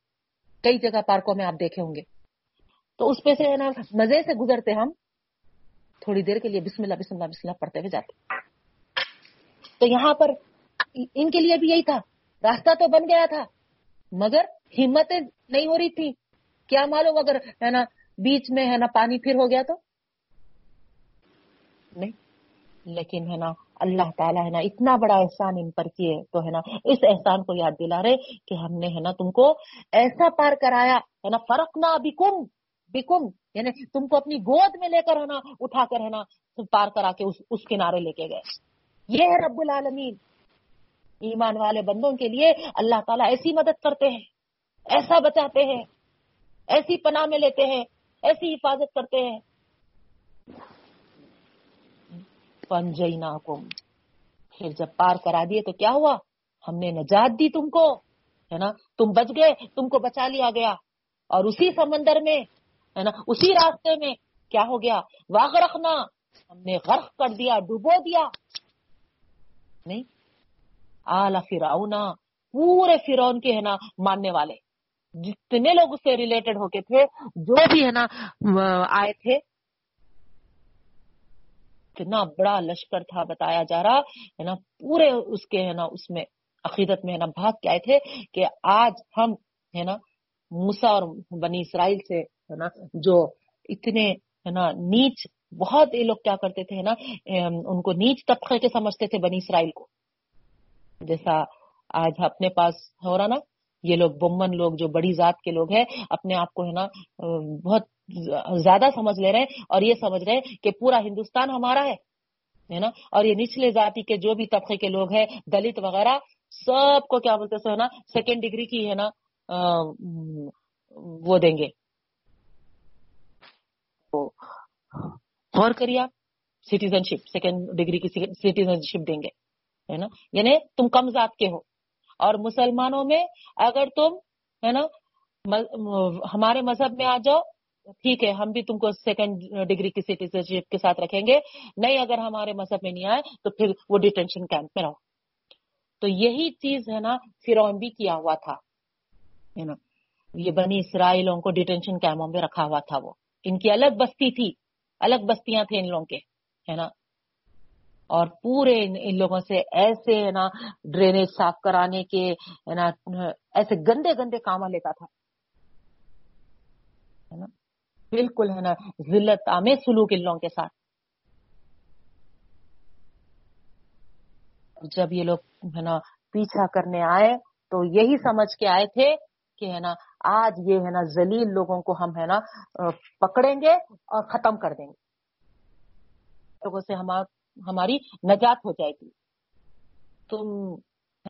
کئی جگہ پارکوں میں آپ دیکھے ہوں گے۔ تو اس پہ سے ہے نا، مزے سے گزرتے ہم۔ تھوڑی دیر کے لیے بسم اللہ بسم اللہ بسم اللہ پڑھتے ہوئے جاتے۔ تو یہاں پر ان کے لیے بھی یہی تھا۔ راستہ تو بن گیا تھا، مگر ہمتیں نہیں ہو رہی تھی کیا معلوم اگر ہے نا بیچ میں ہے نا پانی پھر ہو گیا تو؟ نہیں۔ لیکن ہے نا اللہ تعالیٰ ہے نا اتنا بڑا احسان ان پر کیے تو ہے نا اس احسان کو یاد دلا رہے کہ ہم نے ہے نا تم کو ایسا پار کرایا، ہے نا فرق نہ بیکم بیکم یعنی تم کو اپنی گود میں لے کر ہے نا اٹھا کر ہے نا پار کرا کے اس اس کنارے لے کے گئے۔ یہ ہے رب العالمین۔ ایمان والے بندوں کے لیے اللہ تعالیٰ ایسی مدد کرتے ہیں، ایسا بچاتے ہیں، ایسی پناہ میں لیتے ہیں، ایسی حفاظت کرتے ہیں۔ پنجئی ناکم پھر جب پار کرا دیے تو کیا ہوا؟ ہم نے نجات دی تم کو، ہے نا؟ تم بچ گئے، تم کو بچا لیا گیا۔ اور اسی سمندر میں ہے نا؟ اسی راستے میں کیا ہو گیا؟ واغ رکھنا ہم نے غرق کر دیا، ڈبو دیا۔ نہیں آلہ فراؤنا پورے فرون کے ہے نا ماننے والے۔ جتنے لوگ اس سے ریلیٹڈ ہو کے تھے، جو بھی ہے نا آئے تھے۔ اتنا بڑا لشکر تھا، بتایا جا رہا۔ ہے نا، پورے اس کے ہے نا، اس میں عقیدت میں ہے نا، بھاگ کے آئے تھے کہ آج ہم ہے نا موسا اور بنی اسرائیل سے ہے نا، جو اتنے، ہے نا، نیچ، بہت یہ لوگ کیا کرتے تھے نا ان کو نیچ طبقے کے سمجھتے تھے بنی اسرائیل کو۔ جیسا آج اپنے پاس ہو رہا نا، یہ لوگ بمن لوگ جو بڑی ذات کے لوگ ہیں، اپنے آپ کو، ہے نا بہت زیادہ سمجھ لے رہے ہیں اور یہ سمجھ رہے ہیں کہ پورا ہندوستان ہمارا ہے نا، اور یہ نچلے ذاتی کے جو بھی طبقے کے لوگ ہیں، دلت وغیرہ، سب کو کیا بولتے ہے نا سیکنڈ ڈگری کی، ہے نا وہ دیں گے۔ غور کریے آپ سٹیزن شپ سیکنڈ ڈگری کی سٹیزن شپ دیں گے، ہے نا؟ یعنی تم کم ذات کے ہو۔ اور مسلمانوں میں اگر تم، ہے نا ہمارے مذہب میں آ جاؤ، ٹھیک ہے، ہم بھی تم کو سیکنڈ ڈگری کی سٹیزن شپ کے ساتھ رکھیں گے۔ نہیں اگر ہمارے مذہب میں نہیں آئے، تو پھر وہ ڈیٹینشن کیمپ میں رہو۔ تو یہی چیز، ہے نا فرون بھی کیا ہوا تھا، ہے نا؟ یہ بنی اسرائیلوں کو ڈیٹینشن کیمپوں میں رکھا ہوا تھا وہ۔ ان کی الگ بستی تھی۔ الگ بستیاں تھے ان لوگوں کے، ہے نا؟ اور پورے ان لوگوں سے ایسے، ہے نا، ڈرینیج صاف کرانے کے، ہے نا، ایسے گندے گندے کام لیتا تھا۔ بالکل، ہے نا، ذلت عام سلوک ان لوگوں کے ساتھ۔ جب یہ لوگ، ہے نا، پیچھا کرنے آئے تو یہی سمجھ کے آئے تھے کہ ہے نا، آج یہ ہے نا زلیل لوگوں کو ہم ہے نا پکڑیں گے اور ختم کر دیں گے۔ لوگوں سے ہماری نجات ہو جائے گی۔ تم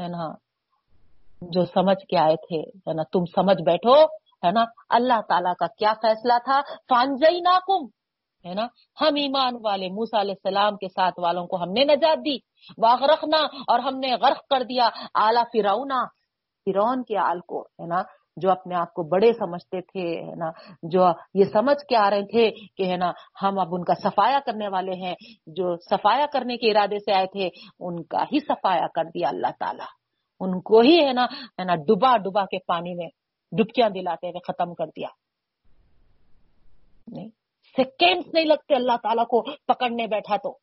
ہے نا، جو سمجھ کے آئے تھے، ہے نا، تم سمجھ بیٹھو، ہے نا، اللہ تعالیٰ کا کیا فیصلہ تھا؟ فانزئی ناکم ہے نا، ہم ایمان والے موسا علیہ السلام کے ساتھ والوں کو ہم نے نجات دی۔ واغرقنا اور ہم نے غرق کر دیا اعلی فرونا فرون کے آل کو، ہے نا؟ جو اپنے آپ کو بڑے سمجھتے تھے، ہے نا؟ جو یہ سمجھ کے آ رہے تھے کہ، ہے نا، ہم اب ان کا صفایا کرنے والے ہیں۔ جو صفایا کرنے کے ارادے سے آئے تھے، ان کا ہی صفایا کر دیا اللہ تعالیٰ۔ ان کو ہی، ہے نا ہے نا، ڈبا ڈبا کے پانی میں ڈبکیاں دلاتے ہوئے ختم کر دیا۔ نہیں سیکنڈ نہیں لگتے اللہ تعالیٰ کو پکڑنے بیٹھا تو۔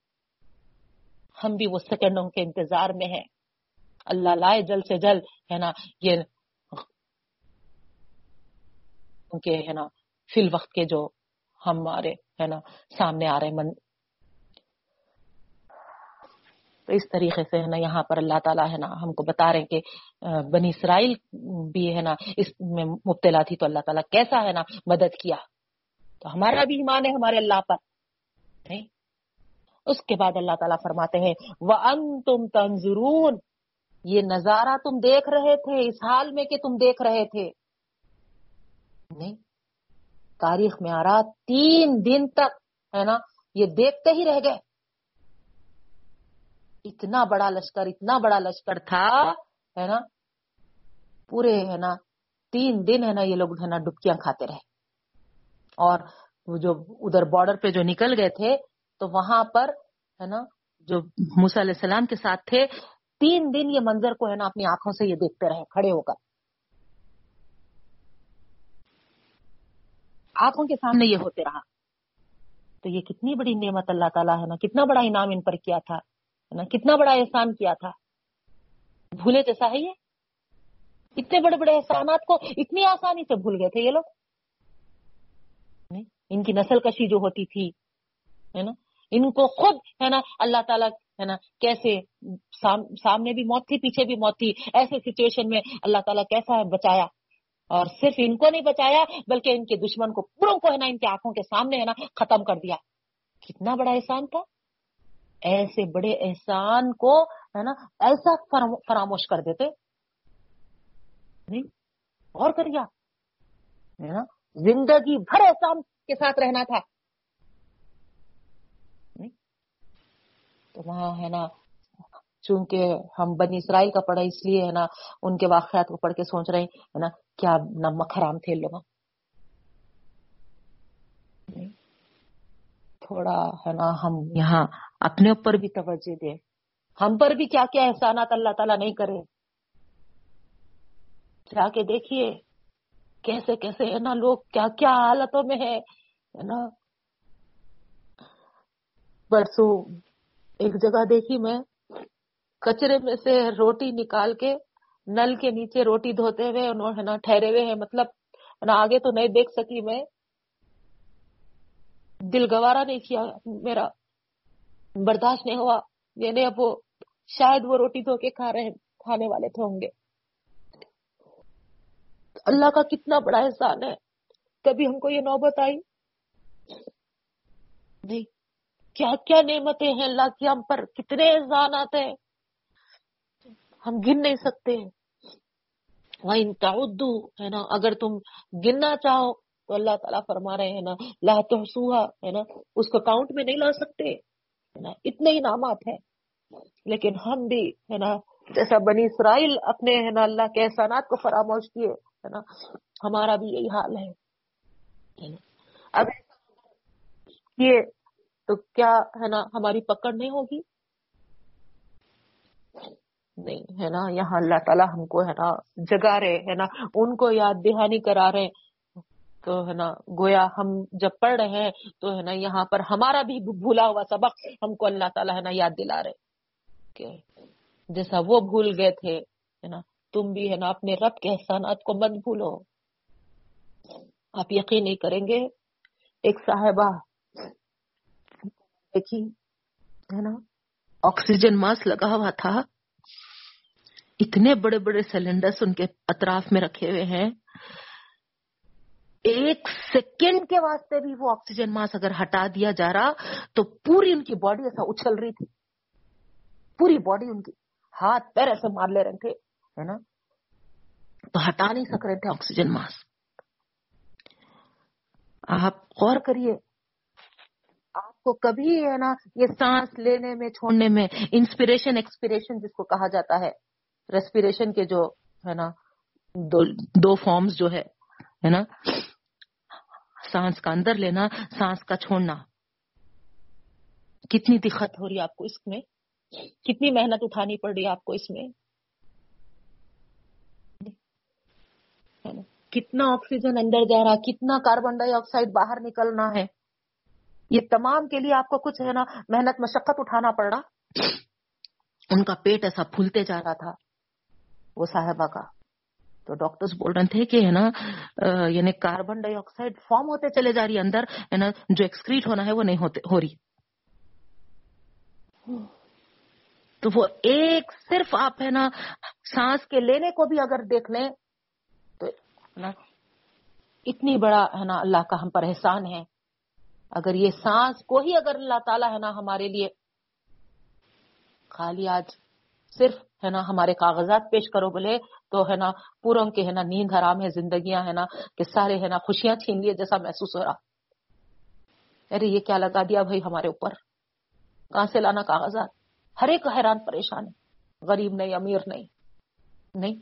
ہم بھی وہ سیکنڈوں کے انتظار میں ہیں۔ اللہ لائے جلد سے جلد ہے نا، یہ کے، ہے نا، فی الوقت کے جو ہمارے ہے نا، سامنے آ رہے من۔ تو اس طریقے سے، ہے نا، یہاں پر اللہ تعالیٰ، ہے نا، ہم کو بتا رہے ہیں کہ بنی اسرائیل بھی، ہے نا، اس میں مبتلا تھی تو اللہ تعالیٰ کیسا، ہے نا، مدد کیا۔ تو ہمارا بھی ایمان ہے ہمارے اللہ پر۔ نہیں؟ اس کے بعد اللہ تعالیٰ فرماتے ہیں وہ ان تم تنظرون۔ یہ نظارہ تم دیکھ رہے تھے، اس حال میں کہ تم دیکھ رہے تھے۔ نہیں، تاریخ میں آ رہا، تین دن تک، ہے نا، یہ دیکھتے ہی رہ گئے۔ اتنا بڑا لشکر، اتنا بڑا لشکر تھا، ہے نا، پورے، ہے نا، تین دن، ہے نا، یہ لوگ، ہے نا، ڈبکیاں کھاتے رہے۔ اور وہ جو ادھر بارڈر پہ جو نکل گئے تھے، تو وہاں پر، ہے نا، جو موسا علیہ السلام کے ساتھ تھے تین دن یہ منظر کو ہے نا اپنی آنکھوں سے یہ دیکھتے رہے کھڑے ہو کر۔ آنکھوں کے سامنے یہ ہوتے رہا۔ تو یہ کتنی بڑی نعمت اللہ تعالیٰ ہے نا، کتنا بڑا انعام ان پر کیا تھا نا، کتنا بڑا احسان کیا تھا۔ بھولے جیسا ہے یہ؟ اتنے بڑے بڑے احسانات کو اتنی آسانی سے بھول گئے تھے یہ لوگ۔ ان کی نسل کشی جو ہوتی تھی، ہے نا، ان کو خود، ہے نا، اللہ تعالیٰ ہے نا، کیسے سامنے بھی موت تھی، پیچھے بھی موت تھی، ایسے سچویشن میں اللہ تعالیٰ کیسا ہے بچایا؟ اور صرف ان کو نہیں بچایا، بلکہ ان کے دشمن کو پوروں کو ہے نا ان کے آنکھوں کے سامنے ہے نا ختم کر دیا۔ کتنا بڑا احسان تھا۔ ایسے بڑے احسان کو ہے نا ایسا فراموش کر دیتے۔ نہیں اور کر گیا زندگی بھر احسان کے ساتھ رہنا تھا۔ تو وہاں ہے نا، چونکہ ہم بنی اسرائیل کا پڑھا اس لیے ہے نا، ان کے واقعات کو پڑھ کے سوچ رہے ہیں، ہے نا، کیا نمک حرام تھے لوگ تھوڑا ہے نا، ہم یہاں اپنے اوپر بھی توجہ دیں۔ ہم پر بھی کیا کیا احسانات اللہ تعالیٰ نہیں کرے۔ جا کے دیکھیے، کیسے کیسے ہے نا، لوگ کیا کیا حالتوں میں ہے نا۔ برسوں ایک جگہ دیکھی میں، کچرے میں سے روٹی نکال کے نل کے نیچے روٹی دھوتے ہوئے انہوں نے ٹھہرے ہوئے ہیں۔ مطلب نہ آگے تو نہیں دیکھ سکی میں۔ دل گوارا نہیں کیا میرا۔ برداشت نہیں ہوا۔ یعنی اب وہ شاید وہ روٹی دھو کے کھا رہے کھانے والے تھے ہوں گے۔ اللہ کا کتنا بڑا احسان ہے۔ کبھی ہم کو یہ نوبت آئی؟ نہیں۔ کیا کیا نعمتیں ہیں اللہ کی ہم پر؟ کتنے احسانات ہیں۔ ہم گن نہیں سکتے۔ وہ ہے نا، اگر تم گننا چاہو، تو اللہ تعالیٰ فرما رہے ہیں نا، لا تو ہے نا، اس کو کاؤنٹ میں نہیں لا سکتے۔ اتنے ہی اتنے انعامات ہیں۔ لیکن ہم بھی، ہے نا، جیسا بنی اسرائیل اپنے، ہے نا، اللہ کے احسانات کو فراموش کیے، ہے نا، ہمارا بھی یہی حال ہے۔ اب یہ تو کیا ہے نا ہماری پکڑ نہیں ہوگی؟ نہیں، ہے نا، یہاں اللہ تعالیٰ ہم کو ہے نا جگا رہے ہے نا، ان کو یاد دہانی کرا رہے تو ہے نا، گویا ہم جب پڑھ رہے ہیں تو ہے نا یہاں پر ہمارا بھی بھولا ہوا سبق ہم کو اللہ تعالیٰ ہے نا یاد دلا رہے کہ جیسا وہ بھول گئے تھے، ہے نا، تم بھی ہے نا اپنے رب کے احسانات کو مت بھولو۔ آپ یقین نہیں کریں گے، ایک صاحبہ دیکھی، ہے نا؟ آکسیجن ماسک لگا ہوا تھا۔ اتنے بڑے بڑے سلینڈرس ان کے اطراف میں رکھے ہوئے ہیں۔ ایک سیکنڈ کے واسطے بھی وہ آکسیجن ماسک اگر ہٹا دیا جا رہا، تو پوری ان کی باڈی ایسا اچھل رہی تھی۔ پوری باڈی ان کی۔ ہاتھ، پیر ایسے مار لے رہے تھے، ہے نا؟ تو ہٹا نہیں سک رہے تھے آکسیجن ماسک آپ غور کریے۔ کو کبھی ہے نا یہ سانس لینے میں چھوڑنے میں انسپریشن ایکسپریشن جس کو کہا جاتا ہے ریسپریشن کے جو ہے نا دو, فارمز جو ہے ہے نا سانس کا اندر لینا سانس کا چھوڑنا۔ کتنی دقت ہو رہی ہے آپ کو اس میں؟ کتنی محنت اٹھانی پڑ رہی ہے آپ کو اس میں؟ کتنا آکسیجن اندر جا رہا کتنا کاربن ڈائی آکسائڈ باہر نکلنا ہے۔ یہ تمام کے لیے آپ کو کچھ ہے نا محنت، مشقت اٹھانا پڑ رہا۔ ان کا پیٹ ایسا پھولتے جا رہا تھا، وہ صاحبہ کا۔ تو ڈاکٹرز بول رہے تھے کہ ہے نا یعنی کاربن ڈائی آکسائڈ فارم ہوتے چلے جا رہی ہے اندر، ہے نا، جو ایکسکریٹ ہونا ہے وہ نہیں ہوتے، ہو رہی۔ تو وہ ایک صرف آپ ہے نا سانس کے لینے کو بھی اگر دیکھ لیں، تو اتنی بڑا ہے نا اللہ کا ہم پر احسان ہے۔ اگر یہ سانس کو ہی اگر اللہ تعالیٰ ہے نا ہمارے لیے، خالی آج صرف ہے نا ہمارے کاغذات پیش کرو بولے تو ہے نا پوروں کے ہے نا نیند حرام ہے، زندگیاں ہے نا کہ سارے ہے نا خوشیاں چھین لیے جیسا محسوس ہو رہا۔ ارے یہ کیا لگا دیا بھائی ہمارے اوپر؟ کہاں سے لانا کاغذات؟ ہر ایک حیران پریشان ہے، غریب نہیں، امیر نہیں نہیں۔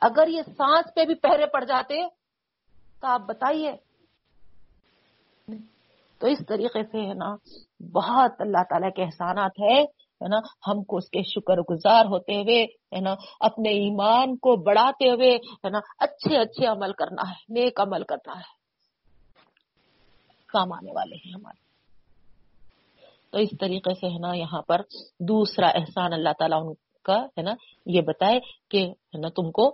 اگر یہ سانس پہ بھی پہرے پڑ جاتے تو آپ بتائیے تو اس طریقے سے ہے نا، بہت اللہ تعالیٰ کے احسانات ہے نا، ہم کو اس کے شکر گزار ہوتے ہوئے، ہے نا، اپنے ایمان کو بڑھاتے ہوئے، ہے نا، اچھے اچھے عمل کرنا ہے، نیک عمل کرنا ہے۔ کام آنے والے ہیں ہمارے۔ تو اس طریقے سے ہے نا، یہاں پر دوسرا احسان اللہ تعالیٰ ان کا، ہے نا، یہ بتائے کہ، ہے نا، تم کو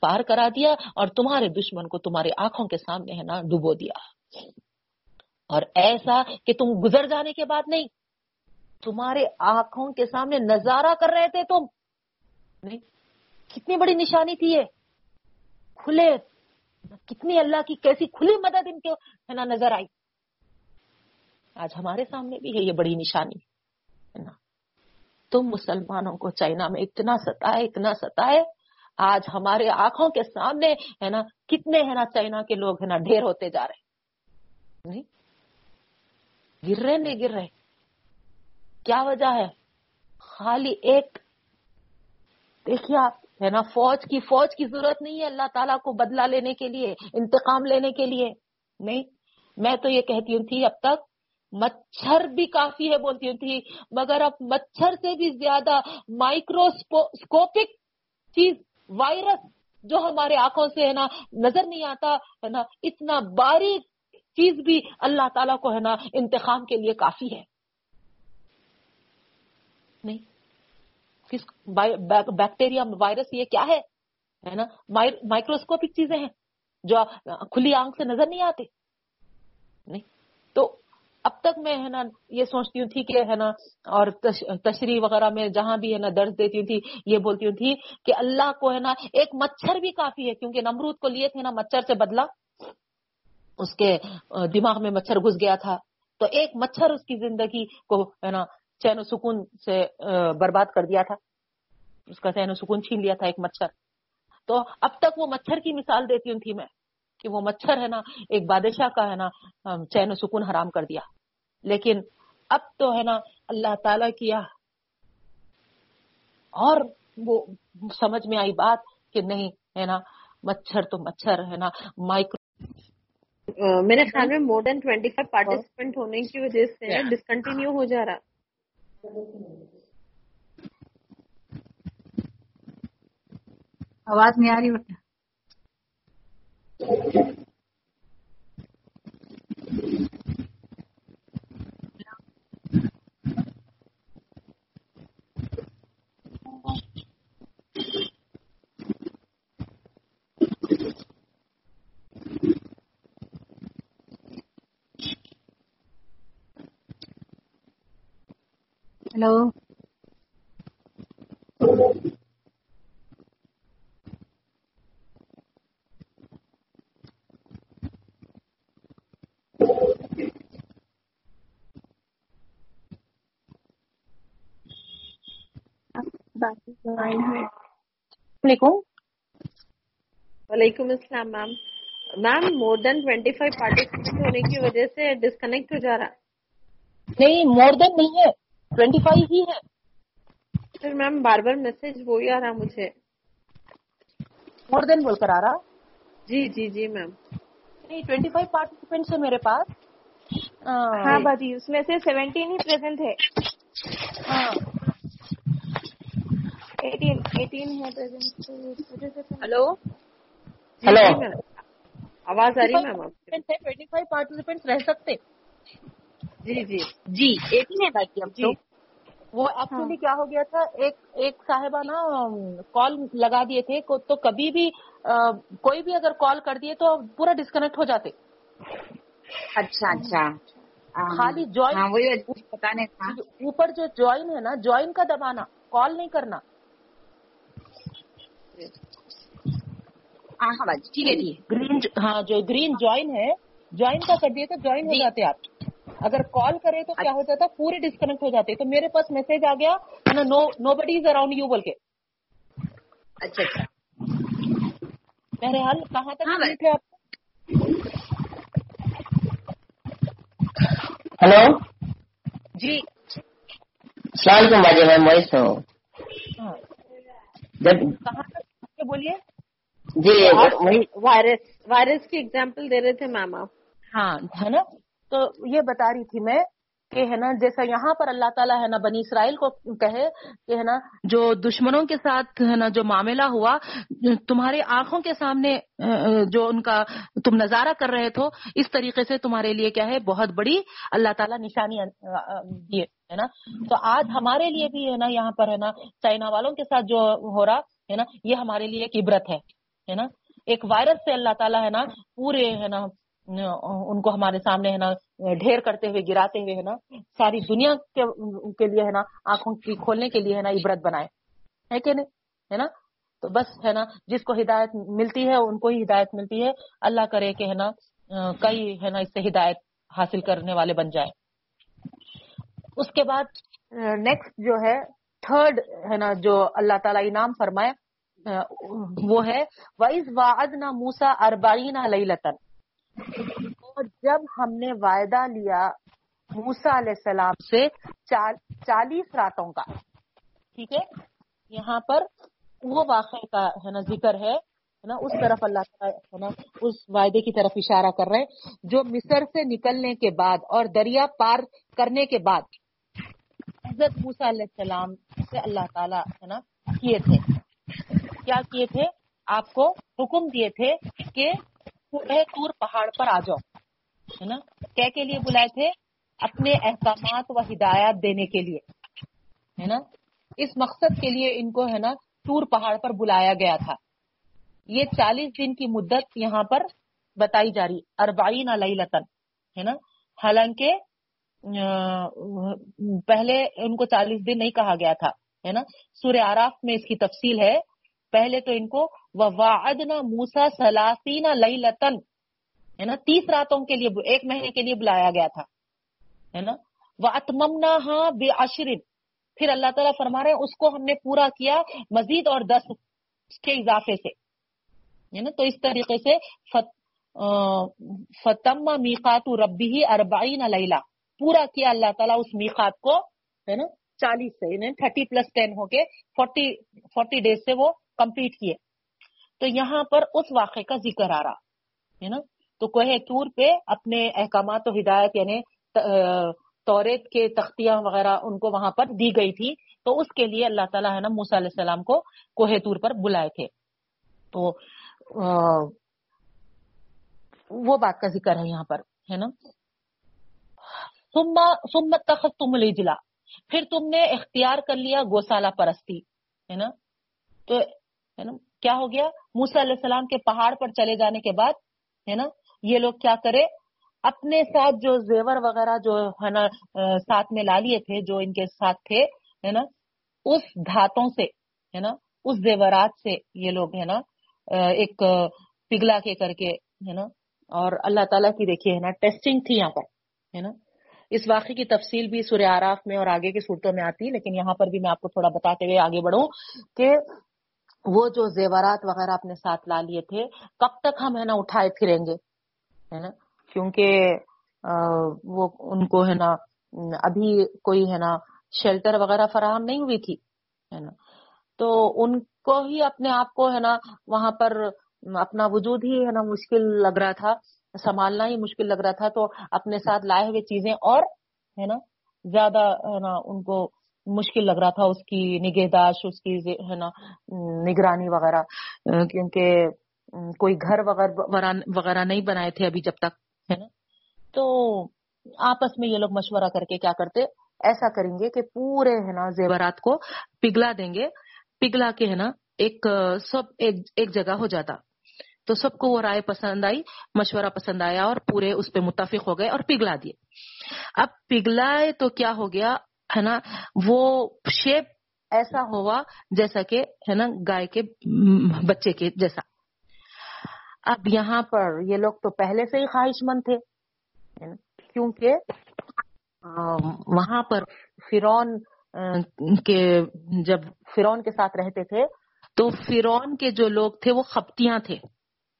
پار کرا دیا اور تمہارے دشمن کو تمہاری آنکھوں کے سامنے، ہے نا، ڈبو دیا۔ اور ایسا کہ تم گزر جانے کے بعد نہیں، تمہارے آنکھوں کے سامنے نظارہ کر رہے تھے تم۔ نہیں، کتنی بڑی نشانی تھی یہ۔ کھلے۔ کتنی اللہ کی کیسی کھلی مدد ان کے ہے نا نظر آئی۔ آج ہمارے سامنے بھی ہے یہ بڑی نشانی۔ ہے نا، تم مسلمانوں کو چائنا میں اتنا ستائے اتنا ستائے۔ آج ہمارے آنکھوں کے سامنے، ہے نا، کتنے، ہے نا، چائنا کے لوگ، ہے نا، ڈھیر ہوتے جا رہے۔ نہیں گر رہے نہیں گر رہے کیا وجہ ہے؟ خالی ایک دیکھیے آپ، ہے نا، فوج کی فوج کی ضرورت نہیں ہے اللہ تعالیٰ کو بدلہ لینے کے لیے، انتقام لینے کے لیے، نہیں۔ میں تو یہ کہتی ہوں تھی اب تک، مچھر بھی کافی ہے، بولتی ہوں تھی، مگر اب مچھر سے بھی زیادہ مائکروسکوپک چیز، وائرس جو ہمارے آنکھوں سے ہے نا، نظر نہیں آتا، ہے نا، اتنا باریک چیز بھی اللہ تعالیٰ کو ہے نا انتخاب کے لیے کافی ہے۔ نہیں۔ کس بیکٹیریا، وائرس یہ کیا ہے؟ نا؟ مائکروسکوپک چیزیں ہیں جو کھلی آنکھ سے نظر نہیں آتے۔ نہیں۔ تو اب تک میں ہے نا یہ سوچتی ہوں تھی کہ ہے نا اور تشریح وغیرہ میں جہاں بھی ہے نا درد دیتی ہوں تھی، یہ بولتی ہوں تھی کہ اللہ کو ہے نا ایک مچھر بھی کافی ہے، کیونکہ نمرود کو لیے تھے نا مچھر سے بدلا اس کے دماغ میں مچھر گھس گیا تھا۔ تو ایک مچھر اس کی زندگی کو، ہے نا، چین و سکون سے برباد کر دیا تھا۔ اس کا چین و سکون چھین لیا تھا ایک مچھر۔ تو اب تک وہ مچھر کی مثال دیتی ہوں تھی میں، کہ وہ مچھر، ہے نا، ایک بادشاہ کا، ہے نا چین و سکون حرام کر دیا۔ لیکن اب تو، ہے نا، اللہ تعالی کیا اور وہ سمجھ میں آئی بات کہ نہیں، ہے نا، مچھر تو مچھر، ہے نا، مائکرو میرے خیال میں more than twenty five participant ہونے کی وجہ سے ڈسکنٹینیو ہو جا رہا آواز نہیں آ رہی بیٹا ہلو علیکم وعلیکم السلام ma'am ma'am more than twenty five participant ہونے کی وجہ سے ڈسکنیکٹ ہو جا رہا نہیں مور دین نہیں ہے. ٹوینٹی فائیو ہی ہے پھر میم بار بار میسج وہی آ رہا مجھے۔ مور دین بول کر آ رہا؟ جی جی جی میم۔ نہیں ٹوینٹی فائیو پارٹیسپینٹ ہے میرے پاس۔ ہاں باجی اس میں سے سیونٹین ہی پریزنٹ ہے ہاں۔ ایٹین ایٹین ہے پریزنٹ ہلو۔ ہلو۔ آواز آ رہی میم آپ ٹوینٹی فائیو پارٹیسپینٹ رہ سکتے۔ جی جی۔ جی ایٹین ہے باقی اب تو۔ وہ ایکچولی کیا ہو گیا تھا ایک ایک صاحبہ نا کال لگا دیے تھے تو کبھی بھی کوئی بھی اگر کال کر دیے تو پورا ڈسکنیکٹ ہو جاتے۔ اچھا اچھا۔ خالی جوائن اوپر جو جوائن ہے نا جوائن کا دبانا کال نہیں کرنا۔ ٹھیک ہے گرین ہاں جو گرین جوائن ہے جوائن کا کر دیے تو جوائن ہو جاتے آپ۔ اگر کال کرے تو کیا ہو جاتا پورے ڈسکنیکٹ ہو جاتے تو میرے پاس میسج آ گیا نو بڈی از اراؤنڈ یو بول کے۔ اچھا اچھا۔ بہرحال کہاں تک تھے آپ؟ ہلو؟ جی۔ السلام علیکم باجی میں مویس ہوں۔ جب کہاں تک بولیے؟ جی وائرس وائرس کی ایگزامپل دے رہے تھے میم آپ ہاں ہے نا؟ تو یہ بتا رہی تھی میں کہ ہے نا، جیسا یہاں پر اللہ تعالیٰ ہے نا، بنی اسرائیل کو کہے کہ ہے نا، جو دشمنوں کے ساتھ ہے نا، جو معاملہ ہوا، تمہارے آنکھوں کے سامنے جو ان کا تم نظارہ کر رہے تھو، اس طریقے سے تمہارے لیے کیا ہے، بہت بڑی اللہ تعالیٰ نشانی دیے ہے نا۔ تو آج ہمارے لیے بھی ہے نا، یہاں پر ہے نا، چائنا والوں کے ساتھ جو ہو رہا ہے نا، یہ ہمارے لیے ایک عبرت ہے نا۔ ایک وائرس سے اللہ تعالیٰ ہے نا، پورے ہے نا ان کو ہمارے سامنے ہے نا، ڈھیر کرتے ہوئے، گراتے ہوئے ہے نا، ساری دنیا کے لیے ہے نا، آنکھوں کی کھولنے کے لیے ہے نا، عبرت بنائے۔ ہے کہ نہیں؟ ہے نا؟ تو بس ہے نا، جس کو ہدایت ملتی ہے، ان کو ہی ہدایت ملتی ہے۔ اللہ کرے کہ ہے نا، کئی ہے نا، اس سے ہدایت حاصل کرنے والے بن جائے اس کے بعد نیکسٹ جو ہے تھرڈ ہے نا، جو اللہ تعالیٰ انعام فرمائے، وہ ہے وائز وعد نہ موسا اربعین اور جب ہم نے وعدہ لیا موسا علیہ السلام سے چالیس راتوں کا، ٹھیک ہے؟ یہاں پر وہ واقعے کا ہے نا ذکر ہے نا؟ اس طرف اللہ تعالیٰ، ہے نا؟ اس وعدے کی طرف اشارہ کر رہے ہیں، جو مصر سے نکلنے کے بعد اور دریا پار کرنے کے بعد حضرت موسا علیہ السلام سے اللہ تعالیٰ، ہے نا؟ کیے تھے۔ کیا کیے تھے؟ آپ کو حکم دیے تھے کہ تور پہاڑ پر آ جاؤ، ہے نا؟ کیا کے لیے بلائے تھے اپنے احکامات و ہدایات دینے کے لیے، ہے نا؟ اس مقصد کے لیے ان کو، ہے نا ٹور پہاڑ پر بلایا گیا تھا۔ یہ چالیس دن کی مدت یہاں پر بتائی جا رہی، اربعین علیہ لطن ہے نا؟ حالانکہ پہلے ان کو چالیس دن نہیں کہا گیا تھا، ہے نا؟ سورہ آراف میں اس کی تفصیل ہے۔ پہلے تو ان کو وعدنا موسا سلاسین لئی لطن ہے نا، تیس راتوں کے لیے، ایک مہینے کے لیے بلایا گیا تھا، ہے نا وہ اتمنا ہاں بے عشرن پھر اللہ تعالیٰ فرما رہے ہیں، اس کو ہم نے پورا کیا مزید اور دس کے اضافے سے، ہے نا، تو اس طریقے سے فتم میقات ربی ہی اربعین لیلا پورا کیا اللہ تعالیٰ اس میقات کو، ہے نا، چالیس سے یعنی تھرٹی پلس ٹین ہو کے، فورٹی فورٹی ڈیز سے وہ کمپلیٹ کیے۔ تو یہاں پر اس واقعے کا ذکر آ رہا ہے نا تو کوہ تور پہ اپنے احکامات و ہدایت یعنی توریت کے تختیاں وغیرہ ان کو وہاں پر دی گئی تھی۔ تو اس کے لیے اللہ تعالیٰ ہے نا موسا علیہ السلام کو کوہ تور پر بلائے تھے۔ تو وہ بات کا ذکر ہے یہاں پر، ہے نا؟ سمت تخت تم جلا پھر تم نے اختیار کر لیا گوسالہ پرستی، ہے نا؟ تو ہے نا؟ کیا ہو گیا؟ موسا علیہ السلام کے پہاڑ پر چلے جانے کے بعد، ہے نا؟ یہ لوگ کیا کرے؟ اپنے ساتھ جو زیور وغیرہ جو ہے نا ساتھ میں لا لیے تھے، جو ان کے ساتھ تھے، ہے نا؟ اس دھاتوں سے، ہے نا؟ اس زیورات سے یہ لوگ، ہے نا؟ ایک پگلا کے کر کے، ہے نا؟ اور اللہ تعالیٰ کی دیکھیے، ہے نا ٹیسٹنگ تھی یہاں پر، ہے نا؟ اس واقعے کی تفصیل بھی سورہ آراف میں اور آگے کی صورتوں میں آتی لیکن یہاں پر بھی میں آپ کو تھوڑا بتاتے ہوئے آگے بڑھوں کہ وہ جو زیورات وغیرہ اپنے ساتھ لا لیے تھے، کب تک ہم ہے نا اٹھائے پھریں گے؟ ہے نا؟ کیونکہ وہ ان کو ہے نا، ابھی کوئی ہے نا شیلٹر وغیرہ فراہم نہیں ہوئی تھی، ہے نا؟ تو ان کو ہی اپنے آپ کو ہے نا وہاں پر اپنا وجود ہی ہے نا مشکل لگ رہا تھا، سنبھالنا ہی مشکل لگ رہا تھا، تو اپنے ساتھ لائے ہوئے چیزیں اور ہے نا زیادہ ہے نا ان کو مشکل لگ رہا تھا اس کی نگہداشت، اس کی ہے نا، نگرانی وغیرہ کیونکہ کوئی گھر وغیرہ نہیں بنائے تھے ابھی جب تک، ہے نا۔ تو آپس میں یہ لوگ مشورہ کر کے کیا کرتے، ایسا کریں گے کہ پورے، ہے نا، زیورات کو پگھلا دیں گے۔ پگھلا کے، ہے نا، ایک، سب ایک جگہ ہو جاتا۔ تو سب کو وہ رائے پسند آئی، مشورہ پسند آیا اور پورے اس پہ متفق ہو گئے اور پگھلا دیے۔ اب پگھلا تو کیا ہو گیا ہے نا، وہ شیپ ایسا ہوا جیسا کہ، ہے نا، گائے کے، بچے کے جیسا۔ اب یہاں پر یہ لوگ تو پہلے سے ہی خواہش مند تھے کیونکہ وہاں پر فرون کے جب فرون کے ساتھ رہتے تھے، تو فرون کے جو لوگ تھے، وہ خپتیاں تھے۔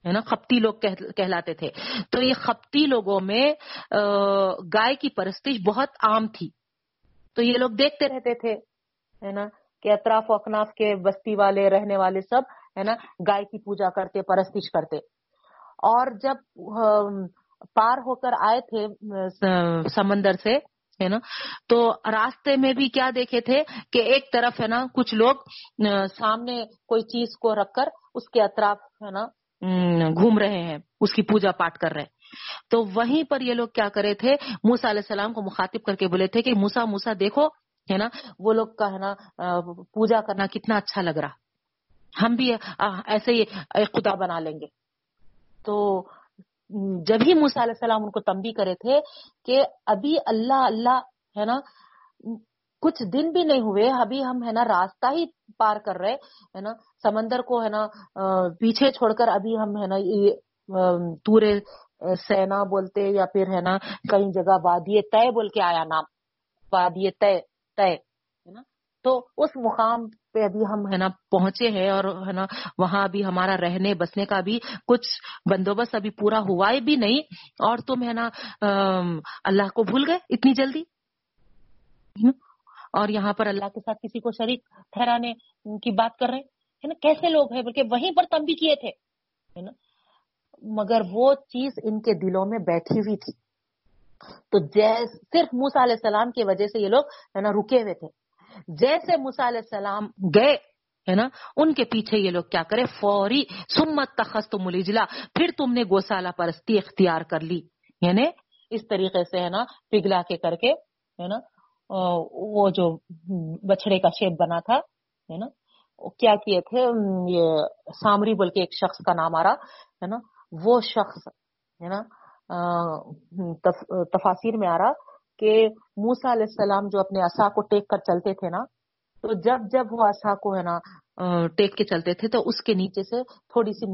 ہے نا، خپتی لوگ کہلاتے تھے۔ تو یہ خپتی لوگوں میں گائے کی پرستش بہت عام تھی۔ تو یہ لوگ دیکھتے رہتے تھے، ہے نا، کہ اطراف و اکناف کے بستی والے، رہنے والے سب، ہے نا، گائے کی پوجا کرتے، پرستش کرتے۔ اور جب پار ہو کر آئے تھے سمندر سے، ہے نا، تو راستے میں بھی کیا دیکھے تھے کہ ایک طرف، ہے نا، کچھ لوگ سامنے کوئی چیز کو رکھ کر اس کے اطراف، ہے نا گھوم رہے ہیں، اس کی پوجا پاٹ کر رہے تو وہیں پر یہ لوگ کیا کرے تھے؟ موسا علیہ السلام کو مخاطب کر کے بولے تھے کہ موسا موسا دیکھو، ہے نا، وہ لوگ کا، ہے نا پوجا کرنا کتنا اچھا لگ رہا۔ ہم بھی ایسے ہی خدا بنا لیں گے۔ تو جب ہی موسا علیہ السلام ان کو تمبی کرے تھے کہ ابھی اللہ اللہ، ہے نا، کچھ دن بھی نہیں ہوئے، ابھی ہم، ہے نا، راستہ ہی پار کر رہے، ہے نا، سمندر کو، ہے نا پیچھے چھوڑ کر ابھی ہم، ہے نا تورے سینا بولتے یا پھر ہے نا کئی جگہ وادی طے بول کے آیا نام، وادی طے طے، ہے نا؟ تو اس مقام پہ ابھی ہم ہے نا پہنچے ہیں اور ہے نا وہاں ابھی ہمارا رہنے بسنے کا بھی کچھ بندوبست ابھی پورا ہوا ہے بھی نہیں اور تم ہے نا اللہ کو بھول گئے اتنی جلدی؟ اور یہاں پر اللہ کے ساتھ کسی کو شریک ٹھہرانے کی بات کر رہے ہیں؟ نا؟ کیسے لوگ ہیں؟ بلکہ وہیں پر تم بھی کیے تھے مگر وہ چیز ان کے دلوں میں بیٹھی ہوئی تھی۔ تو جیس، صرف موسا علیہ السلام کی وجہ سے یہ لوگ، ہے نا، رکے ہوئے تھے۔ جیسے موسا علیہ السلام گئے، ہے نا، ان کے پیچھے یہ لوگ کیا کرے، فوری سمت تخص ملیجلا پھر تم نے گوسالہ پرستی اختیار کر لی۔ یعنی اس طریقے سے، ہے نا پگلا کے کر کے، ہے نا، وہ جو بچڑے کا شیپ بنا تھا، ہے نا کیا کیے تھے، یہ سامری بول کے ایک شخص کا نام آ رہا، ہے نا وہ شخص، ہے نا تفاصیر میں آ رہا کہ موسا علیہ السلام جو اپنے اصا کو ٹیک کر چلتے تھے نا، تو جب جب وہ اصا کو، ہے نا ٹیک کے چلتے تھے تو اس کے نیچے سے تھوڑی سی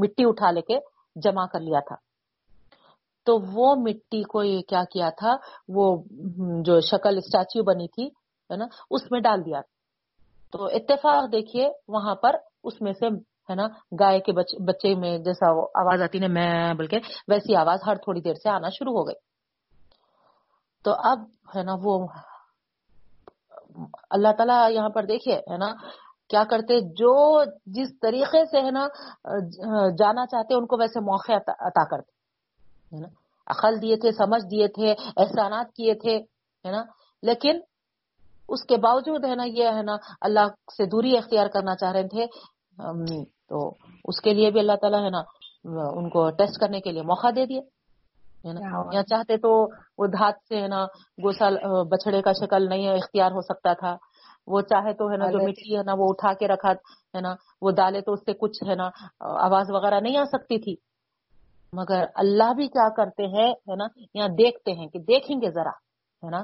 مٹی اٹھا لے کے جمع کر لیا تھا۔ تو وہ مٹی کو یہ کیا کیا تھا، وہ جو شکل اسٹیچو بنی تھی، ہے نا، اس میں ڈال دیا۔ تو اتفاق دیکھیے، وہاں پر اس میں سے ہے نا، گائے کے بچے میں جیسا وہ آواز آتی نا، میں بلکہ ویسی آواز ہر تھوڑی دیر سے آنا شروع ہو گئی۔ تو اب ہے نا وہ اللہ تعالیٰ یہاں پر دیکھیے، ہے نا، کیا کرتے، جو جس طریقے سے ہے نا، جانا چاہتے، ان کو ویسے موقع عطا کرتے، ہے نا۔ عقل دیے تھے، سمجھ دیے تھے، احسانات کیے تھے، ہے نا۔ لیکن اس کے باوجود ہے نا، یہ ہے نا، اللہ سے دوری اختیار کرنا چاہ رہے تھے۔ تو اس کے لیے بھی اللہ تعالیٰ ہے نا ان کو ٹیسٹ کرنے کے لیے موقع دے دیے یا چاہتے تو وہ دھات سے ہے نا گوسا بچڑے کا شکل نہیں اختیار ہو سکتا تھا۔ وہ چاہے تو ہے نا جو مٹی ہے نا وہ اٹھا کے رکھا ہے نا وہ ڈالے تو اس سے کچھ ہے نا آواز وغیرہ نہیں آ سکتی تھی۔ مگر اللہ بھی کیا کرتے ہیں ہے نا یہاں دیکھتے ہیں کہ دیکھیں گے ذرا ہے نا۔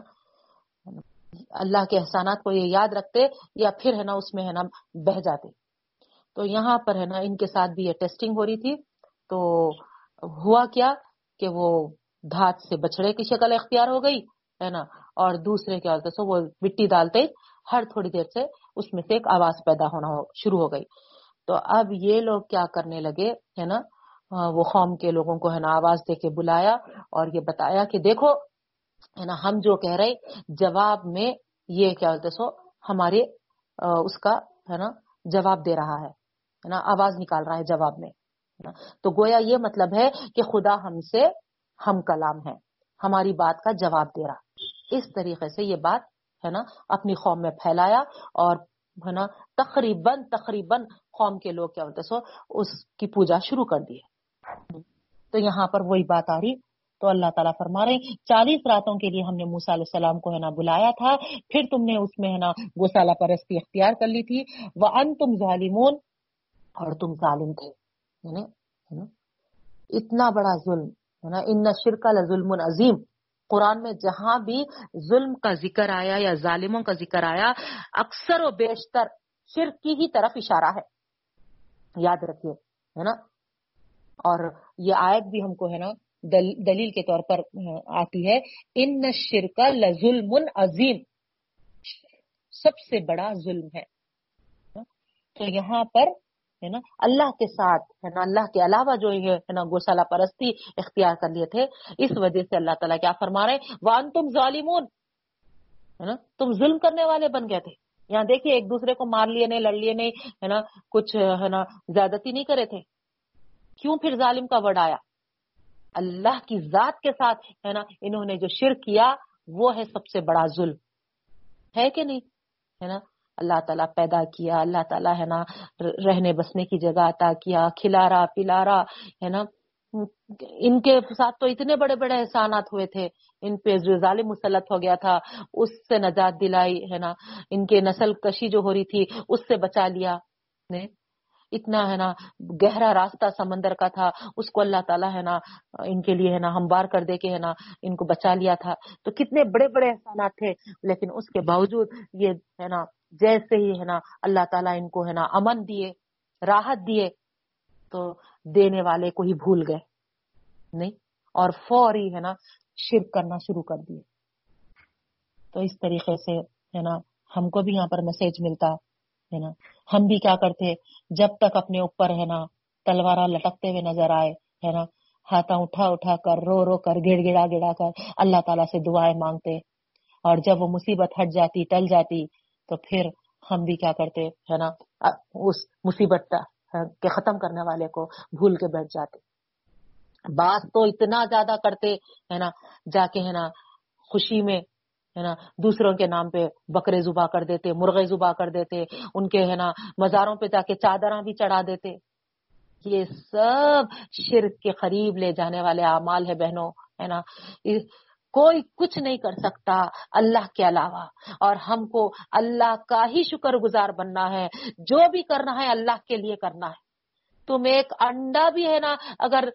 اللہ کے احسانات کو یہ یاد رکھتے یا پھر ہے نا اس میں ہے نا بہ جاتے۔ تو یہاں پر ہے نا ان کے ساتھ بھی یہ ٹیسٹنگ ہو رہی تھی۔ تو ہوا کیا کہ وہ دھات سے بچڑے کی شکل اختیار ہو گئی، ہے نا؟ اور دوسرے کیا ہوتے سو وہ مٹی ڈالتے ہر تھوڑی دیر سے اس میں سے ایک آواز پیدا ہونا شروع ہو گئی۔ تو اب یہ لوگ کیا کرنے لگے، ہے نا؟ وہ قوم کے لوگوں کو ہے نا آواز دے کے بلایا اور یہ بتایا کہ دیکھو، ہے نا، ہم جو کہہ رہے جواب میں یہ کیا ہوتے سو ہمارے اس کا، ہے نا، جواب دے رہا ہے۔ نا، آواز نکال رہا ہے جواب میں تو گویا یہ مطلب ہے کہ خدا ہم سے ہم کلام ہے، ہماری بات کا جواب دے رہا۔ اس طریقے سے یہ بات، ہے نا، اپنی قوم میں پھیلایا اور، ہے نا، تقریباً تقریباً قوم کے لوگ کیا ہوتے سو، اس کی پوجا شروع کر دی تو یہاں پر وہی بات آ رہی۔ تو اللہ تعالیٰ فرما رہے چالیس راتوں کے لیے ہم نے موسا علیہ السلام کو، ہے نا، بلایا تھا۔ پھر تم نے اس میں، ہے نا گوسالہ پرستی اختیار کر لی تھی۔ وہ ان تم ظالمون اور تم ظالم تھے۔ اتنا بڑا ظلم، ہے نا؟ ان شرکا ظلم عظیم۔ قرآن میں جہاں بھی ظلم کا ذکر آیا یا ظالموں کا ذکر آیا، اکثر و بیشتر شرک کی ہی طرف اشارہ ہے۔ یاد رکھیے، ہے نا؟ اور یہ آیت بھی ہم کو، ہے نا دلیل کے طور پر آتی ہے۔ ان شرکا لظلم عظیم۔ سب سے بڑا ظلم ہے۔ تو یہاں پر ہے نا؟ اللہ کے ساتھ، ہے نا؟ اللہ کے علاوہ جو ہے نا گوسالہ پرستی اختیار کر لیے تھے۔ اس وجہ سے اللہ تعالیٰ کیا فرما رہے وان تم ظالمون۔ ہے نا؟ تم ظلم کرنے والے بن گئے تھے۔ یہاں دیکھیے، ایک دوسرے کو مار لیے نہیں، لڑ لیے نہیں، ہے نا؟ کچھ، ہے نا، زیادتی نہیں کرے تھے۔ کیوں پھر ظالم کا وڈ آیا؟ اللہ کی ذات کے ساتھ، ہے نا، انہوں نے جو شرک کیا، وہ ہے سب سے بڑا ظلم۔ ہے کہ نہیں؟ ہے نا؟ اللہ تعالیٰ پیدا کیا، اللہ تعالیٰ ہے نا، رہنے بسنے کی جگہ عطا کیا کھلا رہا پلا رہا ہے نا، ان کے ساتھ تو اتنے بڑے بڑے احسانات ہوئے تھے۔ ان پہ ظالم مسلط ہو گیا تھا، اس سے نجات دلائی، ہے نا، ان کے نسل کشی جو ہو رہی تھی، اس سے بچا لیا۔ نے، اتنا، ہے نا، گہرا راستہ سمندر کا تھا، اس کو اللہ تعالیٰ، ہے نا، ان کے لیے، ہے نا ہم بار کر دے کے، ہے نا، ان کو بچا لیا تھا۔ تو کتنے بڑے بڑے احسانات تھے، لیکن اس کے باوجود یہ، ہے نا جیسے ہی ہے نا اللہ تعالیٰ ان کو ہے نا امن دیے، راحت دیے، تو دینے والے کو ہی بھول گئے۔ نہیں، اور فوری ہے نا شرک کرنا شروع کر دیے۔ تو اس طریقے سے ہے نا ہم کو بھی یہاں پر میسج ملتا ہے نا۔ ہم بھی کیا کرتے، جب تک اپنے اوپر ہے نا تلوارا لٹکتے ہوئے نظر آئے ہے نا ہاتھ اٹھا اٹھا کر، رو رو کر، گڑ گڑا گڑا کر، اللہ تعالیٰ سے دعائیں مانگتے۔ اور جب وہ مصیبت ہٹ جاتی، ٹل جاتی تو پھر ہم بھی کیا کرتے، ہے نا اس مصیبت کے ختم کرنے والے کو بھول کے بیٹھ جاتے۔ بات تو اتنا زیادہ کرتے، ہے نا، جا کے، ہے نا، خوشی میں، ہے نا، دوسروں کے نام پہ بکرے زبا کر دیتے، مرغے زبا کر دیتے، ان کے، ہے نا، مزاروں پہ جا کے چادراں بھی چڑھا دیتے۔ یہ سب شرک کے قریب لے جانے والے اعمال ہے بہنوں، ہے نا کوئی کچھ نہیں کر سکتا اللہ کے علاوہ۔ اور ہم کو اللہ کا ہی شکر گزار بننا ہے۔ جو بھی کرنا ہے اللہ کے لیے کرنا ہے۔ تم ایک انڈا بھی ہے نا، اگر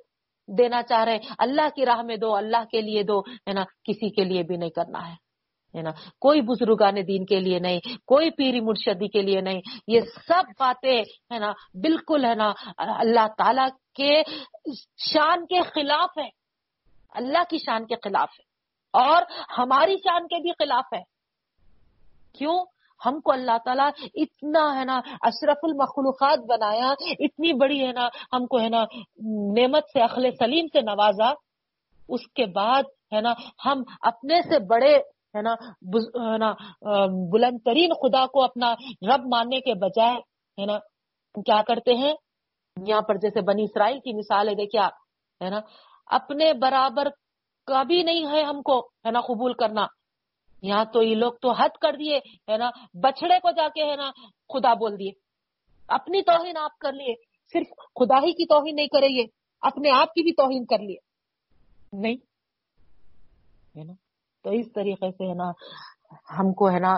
دینا چاہ رہے، اللہ کی راہ میں دو، اللہ کے لیے دو، ہے نا، کسی کے لیے بھی نہیں کرنا ہے۔ ہے نا، کوئی بزرگان دین کے لیے نہیں، کوئی پیری مرشدی کے لیے نہیں۔ یہ سب باتیں، ہے نا، بالکل، ہے نا، اللہ تعالی کے شان کے خلاف ہے۔ اللہ کی شان کے خلاف ہے۔ اور ہماری شان کے بھی خلاف ہے۔ کیوں؟ ہم کو اللہ تعالیٰ اتنا ہے نا اشرف المخلوقات بنایا، اتنی بڑی ہے نا ہم کو ہے نا نعمت سے، اخل سلیم سے نوازا۔ اس کے بعد ہے نا ہم اپنے سے بڑے ہے نا بلند ترین خدا کو اپنا رب ماننے کے بجائے ہے نا کیا کرتے ہیں؟ یہاں پر جیسے بنی اسرائیل کی مثال ہے، دیکھیے آپ، ہے نا، اپنے برابر کبھی نہیں ہے ہم کو، ہے نا، قبول کرنا۔ یہاں تو یہ لوگ تو حد کر دیے، ہے نا بچڑے کو جا کے، ہے نا، خدا بول دیے۔ اپنی توہین آپ کر لیے، صرف خدا ہی کی توہین نہیں کرے یہ، اپنے آپ کی بھی توہین کر لیے۔ نہیں، ہے نا، تو اس طریقے سے، ہے نا، ہم کو، ہے نا،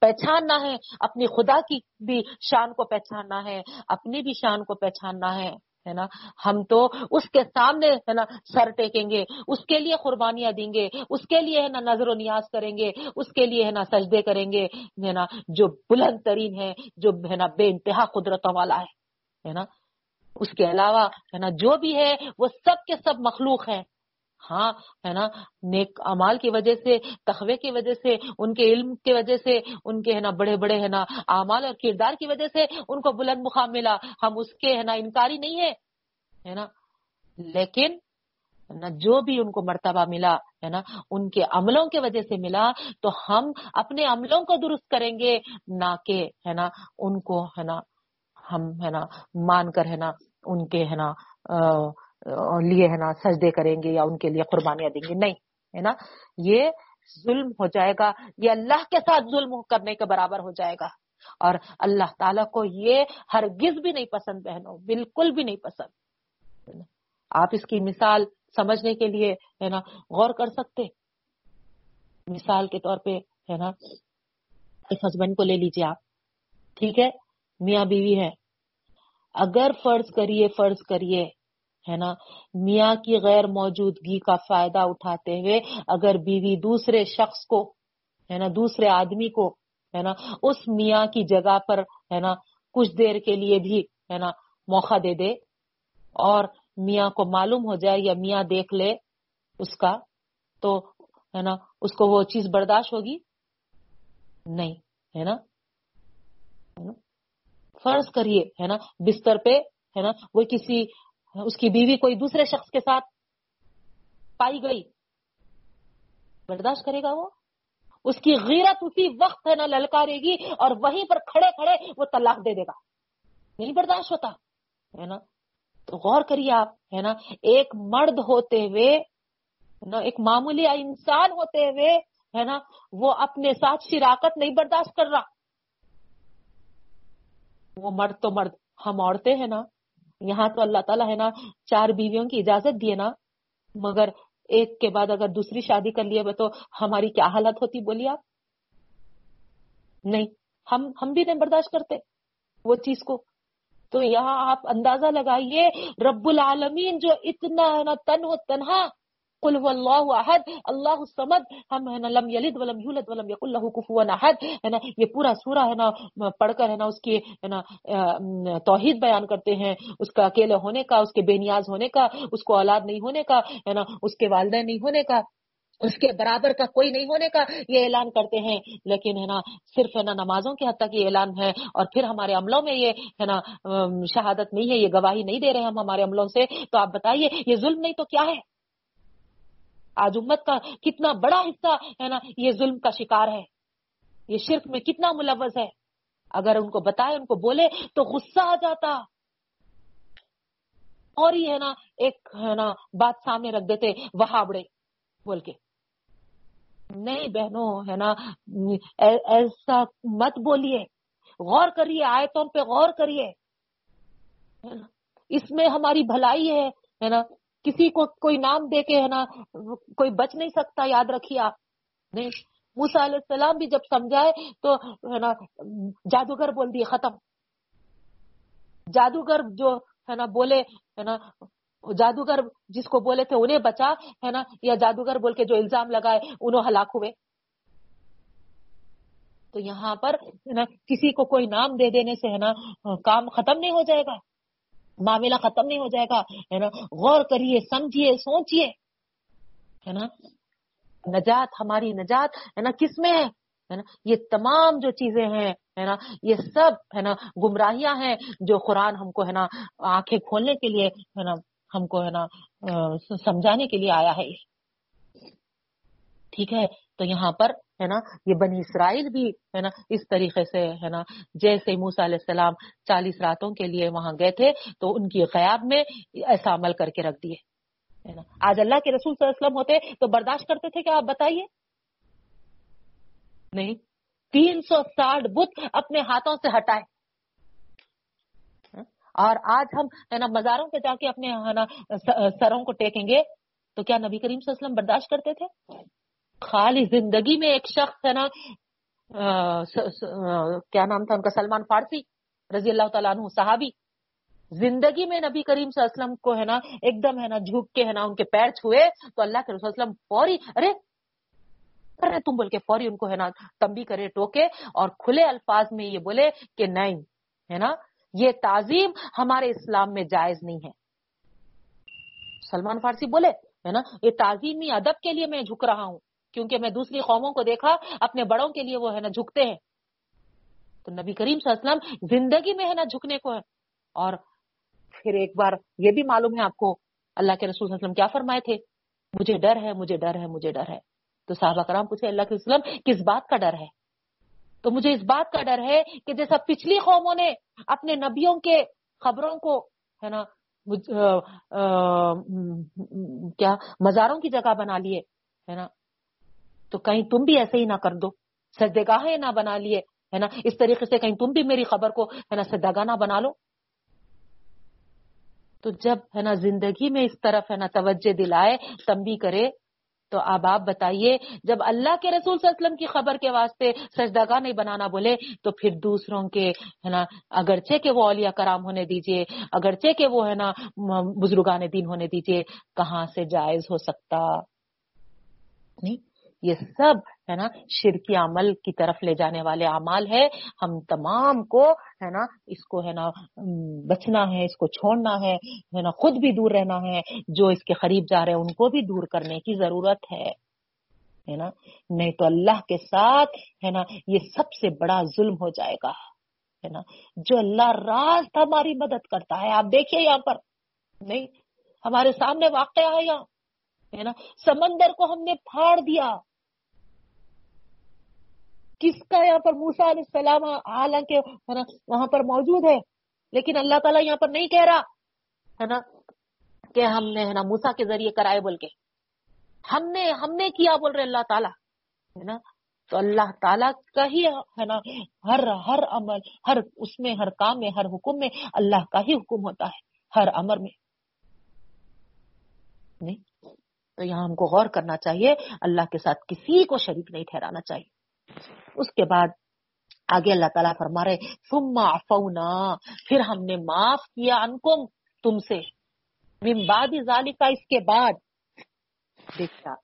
پہچاننا ہے، اپنی خدا کی بھی شان کو پہچاننا ہے، اپنی بھی شان کو پہچاننا ہے۔ ہے نا؟ ہم تو اس کے سامنے ہے نا سر ٹیکیں گے، اس کے لیے قربانیاں دیں گے، اس کے لیے ہے نا نظر و نیاز کریں گے، اس کے لیے ہے نا سجدے کریں گے، ہے نا؟ جو بلند ترین ہے، جو ہے نا بے انتہا قدرتوں والا ہے نا؟ اس کے علاوہ ہے نا جو بھی ہے، وہ سب کے سب مخلوق ہیں۔ ہاں ہے نا نیک امال کی وجہ سے تخوے کی وجہ سے ان کے علم کی وجہ سے ان کے ہے نا بڑے بڑے ہے نا اعمال اور کردار کی وجہ سے ان کو بلند مقام ملا ہم اس کے ہے نا انکاری نہیں ہے ہے نا لیکن جو بھی ان کو مرتبہ ملا ہے نا ان کے عملوں کی وجہ سے ملا تو ہم اپنے عملوں کو درست کریں گے نہ کہ ہے نا ان کو ہے نا ہم ہے نا مان کر ہے نا ان کے ہے نا لیے ہے نا، سجدے کریں گے یا ان کے لیے قربانیاں دیں گے۔ نہیں، ہے نا؟ یہ ظلم ہو جائے گا۔ یہ اللہ کے ساتھ ظلم کرنے کے برابر ہو جائے گا۔ اور اللہ تعالیٰ کو یہ ہرگز بھی نہیں پسند، بہنوں، بالکل بھی نہیں پسند۔ آپ اس کی مثال سمجھنے کے لیے، ہے نا، غور کر سکتے۔ مثال کے طور پہ، ہے نا ایک ہسبینڈ کو لے لیجیے آپ۔ ٹھیک ہے؟ میاں بیوی ہے اگر فرض کریے فرض کریے۔ ہے نا؟ میاں کی غیر موجودگی کا فائدہ اٹھاتے ہوئے اگر بیوی دوسرے شخص کو، ہے نا، دوسرے آدمی کو، ہے نا، اس میاں کی جگہ پر، ہے نا، کچھ دیر کے لیے بھی، ہے نا، موقع دے دے اور میاں کو معلوم ہو جائے یا میاں دیکھ لے اس کا، تو، ہے نا، اس کو وہ چیز برداشت ہوگی؟ نہیں، ہے نا؟ فرض کریے، ہے نا، بستر پہ، ہے نا، وہ کسی اس کی بیوی کوئی دوسرے شخص کے ساتھ پائی گئی، برداشت کرے گا وہ؟ اس کی غیرت اسی وقت ہے نا للکارے گی اور وہیں پر کھڑے کھڑے وہ طلاق دے دے گا۔ نہیں برداشت ہوتا، ہے نا؟ تو غور کریے آپ، ہے نا؟ ایک مرد ہوتے ہوئے نا؟ ایک معمولی انسان ہوتے ہوئے، ہے نا؟ وہ اپنے ساتھ شراکت نہیں برداشت کر رہا۔ وہ مرد تو مرد، ہم عورتیں ہیں نا؟ یہاں تو اللہ تعالیٰ ہے نا، چار بیویوں کی اجازت دیے نا۔ مگر ایک کے بعد اگر دوسری شادی کر لیے تو ہماری کیا حالت ہوتی بولیے آپ؟ نہیں، ہم ہم بھی نہیں برداشت کرتے وہ چیز کو۔ تو یہاں آپ اندازہ لگائیے، رب العالمین جو اتنا ہے نا، تن و تنہا قل هو اللہ احد، اللہ الصمد، ہم ہے نا لم یلد ولم یولد ولم یکن له کفوا احد، ہے نا یہ پورا سورہ ہے نا پڑھ کر ہے نا اس کی ہے نا توحید بیان کرتے ہیں، اس کا اکیلے ہونے کا، اس کے بے نیاز ہونے کا، اس کو اولاد نہیں ہونے کا، ہے نا، اس کے والدین نہیں ہونے کا، اس کے برابر کا کوئی نہیں ہونے کا، یہ اعلان کرتے ہیں، لیکن ہے نا صرف ہے نا نمازوں کے حد تک یہ اعلان ہے، اور پھر ہمارے عملوں میں یہ ہے نا شہادت نہیں ہے، یہ گواہی نہیں دے رہے ہم ہمارے عملوں سے، تو آپ بتائیے یہ ظلم نہیں تو کیا ہے؟ آج امت کا کتنا بڑا حصہ ہے نا، یہ ظلم کا شکار ہے۔ یہ شرک میں کتنا ملوث ہے۔ اگر ان کو بتائے، ان کو بولے تو غصہ آ جاتا۔ اور ہی ہے نا، ایک ہے نا، بات سامنے رکھ دیتے وہابڑے بول کے۔ نہیں بہنوں، ہے نا ایسا مت بولیے۔ غور کریے، آیتوں پہ غور کریے۔ اس میں ہماری بھلائی ہے نا۔ کسی کو کوئی نام دے کے ہے نا، کوئی بچ نہیں سکتا، یاد رکھیے آپ نہیں موسا علیہ السلام بھی جب سمجھائے تو ہے نا، جادوگر بول دیے، ختم۔ جادوگر جو ہے نا، بولے ہے نا، جادوگر جس کو بولے تھے انہیں بچا ہے نا، یا جادوگر بول کے جو الزام لگائے انہوں ہلاک ہوئے۔ تو یہاں پر ہے نا، کسی کو کوئی نام دے دینے سے ہے نا، کام ختم نہیں ہو جائے گا۔ معاملہ ختم نہیں ہو جائے گا، ہے نا؟ غور کریے، سمجھیے، سوچیے، ہے نا؟ نجات، ہماری نجات، ہے نا؟ کس میں ہے؟ نا؟ یہ تمام جو چیزیں ہیں، ہے نا؟ یہ سب، ہے نا، گمراہیاں ہیں جو قرآن ہم کو، ہے نا، آنکھیں کھولنے کے لیے، ہے نا، ہم کو، ہے نا سمجھانے کے لیے آیا ہے۔ ٹھیک ہے؟ تو یہاں پر ہے نا؟ یہ بنی اسرائیل بھی ہے نا اس طریقے سے ہے نا؟ جیسے موسا علیہ السلام چالیس راتوں کے لیے وہاں گئے تھے، تو ان کی قیاب میں ایسا عمل کر کے رکھ دیے آج اللہ کے رسول صلی اللہ علیہ وسلم ہوتے تو برداشت کرتے تھے کیا آپ بتائیے؟ نہیں، تین سو ساٹھ بت اپنے ہاتھوں سے ہٹائے۔ اور آج ہم ہے نا مزاروں پہ جا کے اپنے ہے نا سروں کو ٹیکیں گے، تو کیا نبی کریم صلی اللہ علیہ وسلم برداشت کرتے تھے؟ خالی زندگی میں ایک شخص ہے نا کیا نام تھا ان کا، سلمان فارسی رضی اللہ تعالیٰ عنہ، صحابی۔ زندگی میں نبی کریم صلی اللہ علیہ وسلم کو ہے نا، ایک دم ہے نا، جھک کے ہے نا، ان کے پیر چھوئے تو اللہ کے رسول وسلم فوری، ارے، کر رہے تم بول کے فوری ان کو ہے نا تمبی کرے، ٹوکے اور کھلے الفاظ میں یہ بولے کہ نہیں، ہے نا، یہ تعظیم ہمارے اسلام میں جائز نہیں ہے۔ سلمان فارسی بولے، ہے نا، یہ تعظیمی ادب کے لیے میں جھک رہا ہوں۔ کیونکہ میں دوسری قوموں کو دیکھا، اپنے بڑوں کے لیے وہ ہے نا جھکتے ہیں۔ تو نبی کریم صلی اللہ علیہ وسلم زندگی میں ہے نا جھکنے کو ہے اور پھر ایک بار یہ بھی معلوم ہے آپ کو، اللہ کے رسول صلی اللہ علیہ وسلم کیا فرمائے تھے؟ مجھے ڈر ہے، مجھے ڈر ہے، مجھے ڈر ہے۔ تو صحابہ کرام پوچھے، اللہ کے وسلم، کس بات کا ڈر ہے؟ تو مجھے اس بات کا ڈر ہے کہ جیسا پچھلی قوموں نے اپنے نبیوں کے خبروں کو ہے نا کیا، مزاروں کی جگہ بنا لیے، ہے نا۔ تو کہیں تم بھی ایسے ہی نہ کر دو۔ سجدے گاہیں نہ بنا لیے، ہے نا؟ اس طریقے سے کہیں تم بھی میری خبر کو، ہے نا سجدہ نہ بنا لو۔ تو جب، ہے نا، زندگی میں اس طرف، ہے نا، توجہ دلائے تمبی کرے، تو اب آپ بتائیے، جب اللہ کے رسول صلی اللہ علیہ وسلم کی خبر کے واسطے سجدگاہ نہیں بنانا بولے، تو پھر دوسروں کے، ہے نا، اگرچہ کہ وہ اولیاء کرام ہونے دیجیے، اگرچہ کہ وہ، ہے نا، بزرگان دین ہونے دیجیے، کہاں سے جائز ہو سکتا؟ نہیں یہ سب ہے نا شرکی عمل کی طرف لے جانے والے اعمال ہے۔ ہم تمام کو ہے نا اس کو ہے نا بچنا ہے، اس کو چھوڑنا ہے ہے نا، خود بھی دور رہنا ہے۔ جو اس کے قریب جا رہے ہیں، ان کو بھی دور کرنے کی ضرورت ہے۔ ہے نا؟ نہیں تو اللہ کے ساتھ ہے نا یہ سب سے بڑا ظلم ہو جائے گا۔ ہے نا؟ جو اللہ راز ہماری مدد کرتا ہے۔ آپ دیکھیے یہاں پر۔ نہیں، ہمارے سامنے واقع ہے یہاں۔ ہے نا؟ سمندر کو ہم نے پھاڑ دیا۔ کس کا یہاں پر موسا علیہ السلام حالانکہ وہاں پر موجود ہے۔ لیکن اللہ تعالیٰ یہاں پر نہیں کہہ رہا، ہے نا، کہ ہم نے، ہے نا موسا کے ذریعے کرائے بول کے۔ ہم نے ہم نے کیا بول رہے اللہ تعالیٰ، ہے نا؟ تو اللہ تعالیٰ کا ہی، ہے نا، ہر ہر عمل، ہر اس میں، ہر کام میں، ہر حکم میں اللہ کا ہی حکم ہوتا ہے، ہر امر میں۔ نہیں؟ تو یہاں ہم کو غور کرنا چاہیے، اللہ کے ساتھ کسی کو شریک نہیں ٹھہرانا چاہیے۔ اس کے بعد آگے اللہ تعالیٰ فرما رہے، ثم عفونا، پھر ہم نے معاف کیا انکم، تم سے۔ من بعد ذالکا اس کے بعد۔ دیکھتا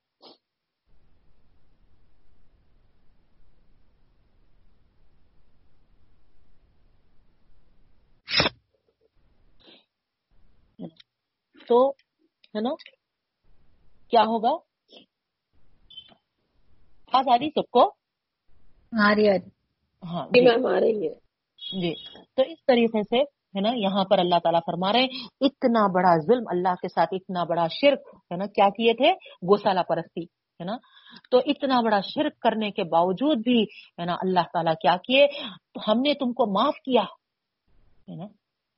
تو ہے نا؟ کیا ہوگا؟ آواز آ رہی سب کو؟ ہاں، جی۔, جی تو اس طریقے سے ہے نا یہاں پر اللہ تعالیٰ فرما رہے ہیں اتنا بڑا ظلم اللہ کے ساتھ اتنا بڑا شرک ہے نا کیا کیے تھے؟ گوسالا پرستی ہے نا۔ تو اتنا بڑا شرک کرنے کے باوجود بھی ہے نا اللہ تعالیٰ کیا کیے؟ ہم نے تم کو معاف کیا ہے نا۔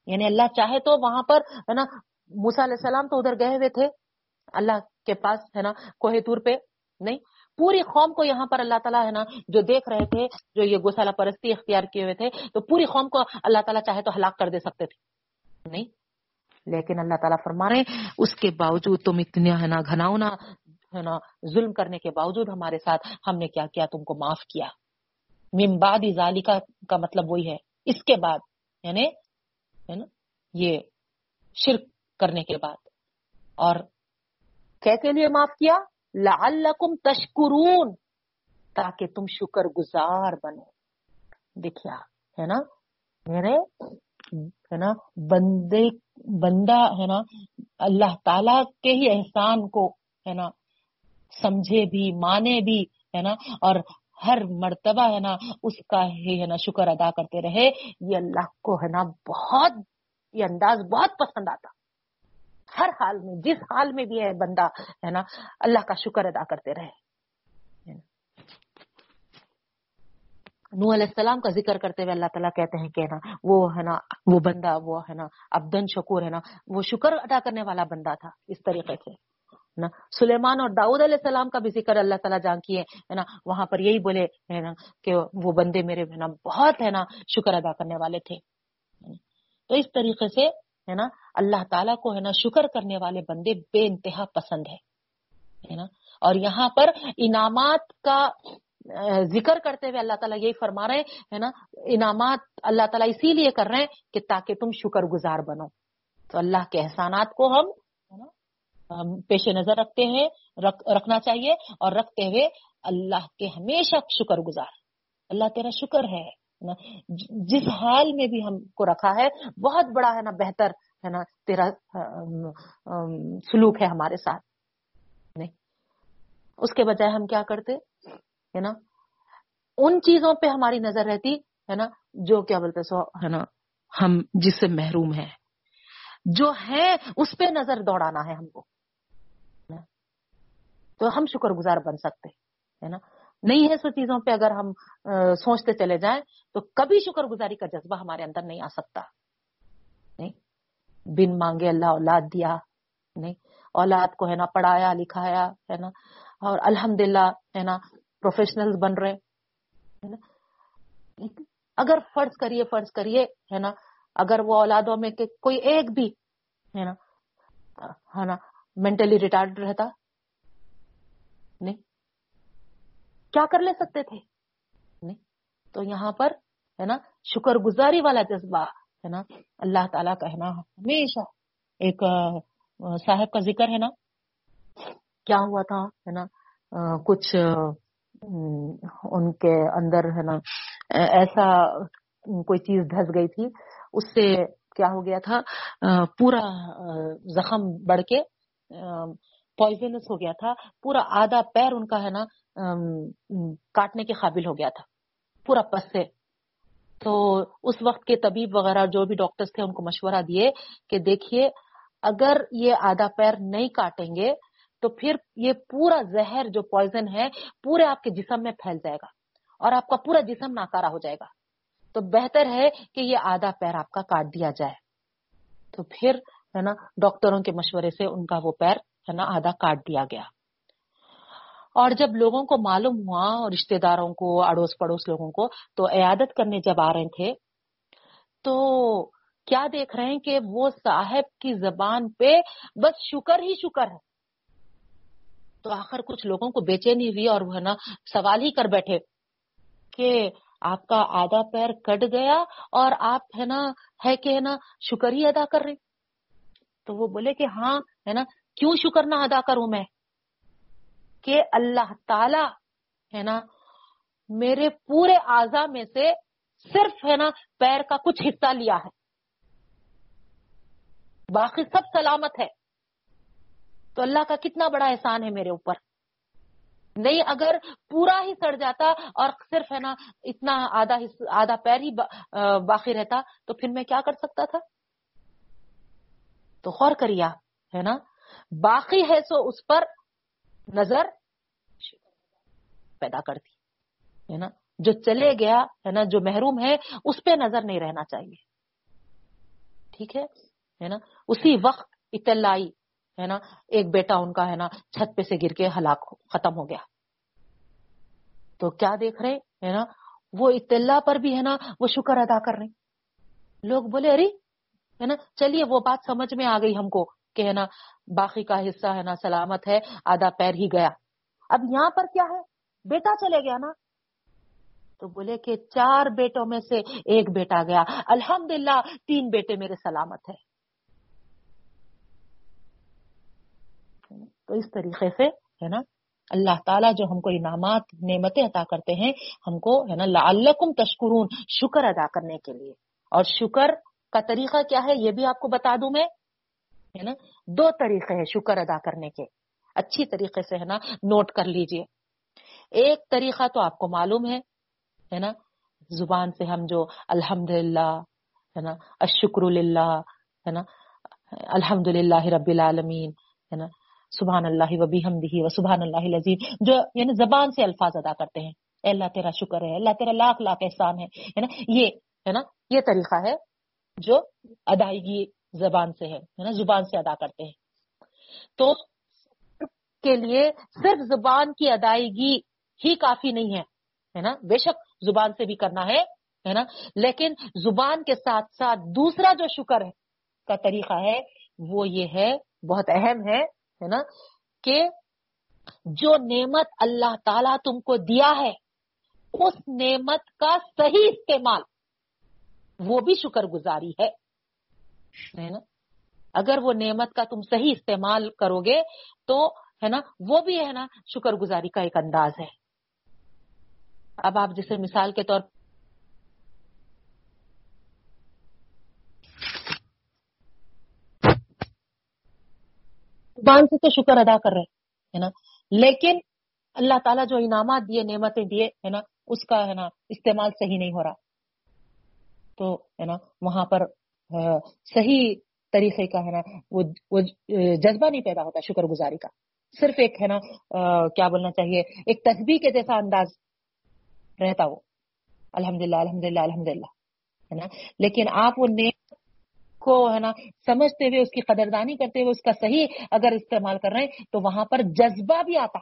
یعنی اللہ چاہے تو وہاں پر ہے نا موسا علیہ السلام تو ادھر گئے ہوئے تھے۔ اللہ کے پاس ہے نا کوہ تور پہ؟ نہیں۔ پوری قوم کو یہاں پر اللہ تعالیٰ ہے نا جو دیکھ رہے تھے، جو یہ گوسالہ پرستی اختیار کیے ہوئے تھے، تو پوری قوم کو اللہ تعالیٰ چاہے تو ہلاک کر دے سکتے تھے۔ نہیں۔ لیکن اللہ تعالیٰ فرما رہے اس کے باوجود تم اتنے ہے نا گھناؤنا ہے نا ظلم کرنے کے باوجود ہمارے ساتھ ہم نے کیا کیا، تم کو معاف کیا۔ من بعد ذالکا کا مطلب وہی ہے۔ اس کے بعد یعنی ہے نا، یہ شرک کرنے کے بعد۔ اور کیسے لیے معاف کیا؟ لعلکم تشکرون، تاکہ تم شکر گزار بنو۔ دیکھیا ہے نا؟ میرے ہے نا؟ بندے، بندہ، ہے نا؟ اللہ تعالی کے ہی احسان کو، ہے نا؟ سمجھے بھی، مانے بھی، ہے نا؟ اور ہر مرتبہ، ہے نا؟ اس کا ہی، ہے نا؟ شکر ادا کرتے رہے۔ یہ اللہ کو، ہے نا؟ بہت، یہ انداز بہت پسند آتا۔ ہر حال میں، جس حال میں بھی ہے بندہ، ہے نا، اللہ کا شکر ادا کرتے رہے۔ نو علیہ السلام کا ذکر کرتے ہوئے اللہ تعالیٰ کہتے ہیں کہ نا، وہ، ہے نا، وہ بندہ، وہ، ہے نا ابدن شکور، ہے نا، وہ شکر ادا کرنے والا بندہ تھا اس طریقے سے نا۔ سلیمان اور داؤد علیہ السلام کا بھی ذکر اللہ تعالیٰ جان کیے، ہے نا، وہاں پر یہی بولے، ہے نا، کہ وہ بندے میرے، ہے نا، بہت، ہے نا، شکر ادا کرنے والے تھے۔ تو اس طریقے سے ہے نا؟ اللہ تعالیٰ کو ہے نا شکر کرنے والے بندے بے انتہا پسند ہے ہے نا؟ اور یہاں پر انعامات کا ذکر کرتے ہوئے اللہ تعالیٰ یہی فرما رہے ہیں نا؟ انعامات اللہ تعالیٰ اسی لیے کر رہے ہیں کہ تاکہ تم شکر گزار بنو۔ تو اللہ کے احسانات کو ہم پیش نظر رکھتے ہیں رکھ، رکھنا چاہیے اور رکھتے ہوئے اللہ کے ہمیشہ شکر گزار۔ اللہ تیرا شکر ہے۔ جس حال میں بھی ہم کو رکھا ہے، بہت بڑا ہے نا، بہتر ہے نا، تیرا سلوک ہے ہمارے ساتھ، نہیں؟ اس کے بجائے ہم کیا کرتے؟ ہے نا؟ ان چیزوں پہ ہماری نظر رہتی، ہے نا، جو کیا بولتے سو، ہے نا، ہم جس سے محروم ہیں، جو ہے اس پہ نظر دوڑانا ہے ہم کو تو ہم شکر گزار بن سکتے، ہے نا؟ نہیں ہے سو چیزوں پہ اگر ہم سوچتے چلے جائیں تو کبھی شکر گزاری کا جذبہ ہمارے اندر نہیں آ سکتا۔ نہیں۔ بن مانگے، اللہ اولاد دیا۔ نہیں۔ اولاد کو ہے نا پڑھایا، لکھایا، ہے نا۔ اور الحمد للہ ہے نا پروفیشنل بن رہے۔ اگر فرض کریے فرض کریے، ہے نا، اگر وہ اولادوں میں کہ کوئی ایک بھی، ہے نا ہے نا مینٹلی ریٹارڈ رہتا۔ نہیں۔ کیا کر لے سکتے تھے؟ نہیں. تو یہاں پر، ہے نا شکر گزاری والا جذبہ، ہے نا، اللہ تعالیٰ کا ہے نا، ہمیشہ ایک صاحب کا ذکر ہے نا۔ کیا ہوا تھا، ہے نا کچھ ان کے اندر، ہے نا ایسا کوئی چیز دھس گئی تھی۔ اس سے کیا ہو گیا تھا پورا زخم بڑھ کے پوائزنس ہو گیا تھا، پورا آدھا پیر ان کا ہے نا کاٹنے کے قابل ہو گیا تھا، پورا پس سے۔ تو اس وقت کے طبیب وغیرہ جو بھی ڈاکٹرز تھے، ان کو مشورہ دیے کہ دیکھیے، اگر یہ آدھا پیر نہیں کاٹیں گے، تو پھر یہ پورا زہر جو پوائزن ہے، پورے آپ کے جسم میں پھیل جائے گا اور آپ کا پورا جسم ناکارا ہو جائے گا۔ تو بہتر ہے کہ یہ آدھا پیر آپ کا کاٹ دیا جائے۔ تو پھر ہے نا ڈاکٹروں کے مشورے سے ان کا وہ پیر ہے نا آدھا کاٹ دیا گیا۔ اور جب لوگوں کو معلوم ہوا اور رشتے داروں کو، اڑوس پڑوس لوگوں کو تو عیادت کرنے جب آ رہے تھے تو کیا دیکھ رہے ہیں کہ وہ صاحب کی زبان پہ بس شکر ہی شکر ہے۔ تو آخر کچھ لوگوں کو بے چینی ہوئی اور وہ ہے نا سوال ہی کر بیٹھے کہ آپ کا آدھا پیر کٹ گیا اور آپ ہے نا، ہے کہ ہے نا شکر ہی ادا کر رہے تو وہ بولے کہ ہاں ہے نا کیوں شکر نہ ادا کروں میں کہ اللہ تعالی ہے نا میرے پورے اعضا میں سے صرف ہے نا پیر کا کچھ حصہ لیا ہے۔ باقی سب سلامت ہے۔ تو اللہ کا کتنا بڑا احسان ہے میرے اوپر۔ نہیں اگر پورا ہی سڑ جاتا اور صرف ہے نا اتنا آدھا آدھا پیر ہی باقی رہتا تو پھر میں کیا کر سکتا تھا؟ تو غور کریے ہے نا؟ باقی ہے سو اس پر نظر پیدا کرتی ہے نا؟ جو چلے گیا، ہے نا، جو محروم ہے، اس پہ نظر نہیں رہنا چاہیے۔ ٹھیک ہے؟ نا؟ اسی وقت اطلاعی، ہے نا، ایک بیٹا ان کا، ہے نا، چھت پہ سے گر کے ہلاک ختم ہو گیا۔ تو کیا دیکھ رہے، ہے نا، وہ اطلاع پر بھی، ہے نا، وہ شکر ادا کر رہے۔ لوگ بولے، ارے، ہے نا، چلیے، وہ بات سمجھ میں آ گئی ہم کو۔ کہ ہے نا، باقی کا حصہ ہے نا، سلامت ہے، آدھا پیر ہی گیا۔ اب یہاں پر کیا ہے؟ بیٹا چلے گیا نا۔ تو بولے کہ چار بیٹوں میں سے ایک بیٹا گیا۔ الحمدللہ، تین بیٹے میرے سلامت ہے تو اس طریقے سے ہے نا، اللہ تعالیٰ جو ہم کو انعامات، نعمتیں عطا کرتے ہیں، ہم کو ہے نا، لعلکم تشکرون، شکر ادا کرنے کے لیے۔ اور شکر کا طریقہ کیا ہے، یہ بھی آپ کو بتا دوں میں۔ ہے نا؟ دو طریقے ہیں شکر ادا کرنے کے۔ اچھی طریقے سے ہے نا نوٹ کر لیجیے۔ ایک طریقہ تو آپ کو معلوم ہے ہے نا؟ زبان سے ہم جو الحمد للہ ہے نا؟ اشکر اللہ ہے نا؟ الحمد للہ رب العالمین، ہے نا؟ سبحان اللہ وبی حمدی و سبحان اللہ لذیذ جو یعنی زبان سے الفاظ ادا کرتے ہیں۔ اے اللہ تیرا شکر ہے اللہ تیرا لاکھ لاکھ احسان ہے نا؟ یہ، ہے نا؟ یہ طریقہ ہے جو ادائیگی زبان سے ہے نا، زبان سے ادا کرتے ہیں۔ تو کے لیے صرف زبان کی ادائیگی ہی کافی نہیں ہے ہے نا۔ بے شک زبان سے بھی کرنا ہے ہے نا۔ لیکن زبان کے ساتھ ساتھ دوسرا جو شکر ہے کا طریقہ ہے، وہ یہ ہے، بہت اہم ہے ہے نا، کہ جو نعمت اللہ تعالی تم کو دیا ہے، اس نعمت کا صحیح استعمال، وہ بھی شکر گزاری ہے۔ نا؟ اگر وہ نعمت کا تم صحیح استعمال کرو گے تو ہے نا، وہ بھی ہے نا شکر گزاری کا ایک انداز ہے۔ اب آپ جیسے مثال کے طور زبان سے تو شکر ادا کر رہے ہے نا؟ لیکن اللہ تعالیٰ جو انعامات دیے، نعمتیں دیے، ہے نا، اس کا ہے نا استعمال صحیح نہیں ہو رہا۔ تو ہے نا، وہاں پر صحیح طریقے کا ہے نا، وہ جذبہ نہیں پیدا ہوتا شکر گزاری کا۔ صرف ایک ہے نا کیا بولنا چاہیے، ایک تصویر کے جیسا انداز رہتا وہ۔ الحمد للہ الحمد للہ الحمد للہ ہے نا۔ لیکن آپ وہ نیک کو ہے نا، سمجھتے ہوئے اس کی قدردانی کرتے ہوئے اس کا صحیح اگر استعمال کر رہے ہیں، تو وہاں پر جذبہ بھی آتا۔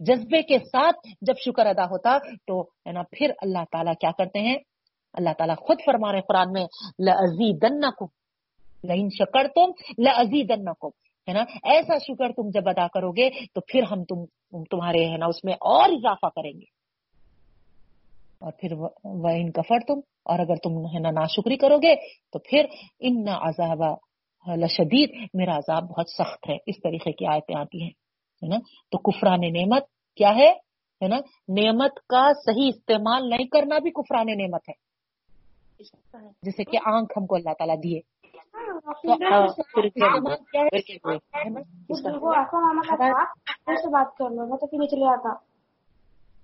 جذبے کے ساتھ جب شکر ادا ہوتا تو ہے نا، پھر اللہ تعالیٰ کیا کرتے ہیں؟ اللہ تعالیٰ خود فرما رہے قرآن میں لزی دن کو شکر تم لزی کو ہے نا؟ ایسا شکر تم جب ادا کرو گے، تو پھر ہم تم تمہارے، ہے نا، اس میں اور اضافہ کریں گے۔ اور پھر وہ ان کفر تم اور اگر تم، ہے نا، ناشکری کرو گے، تو پھر ان عذاب لشدید میرا عذاب بہت سخت ہے۔ اس طریقے کی آیتیں آتی ہیں نا؟ تو کفران نعمت کیا ہے نا؟ نعمت کا صحیح استعمال نہیں کرنا بھی کفران نعمت ہے۔ جیسے کہ آنکھ ہم کو اللہ تعالیٰ دیے۔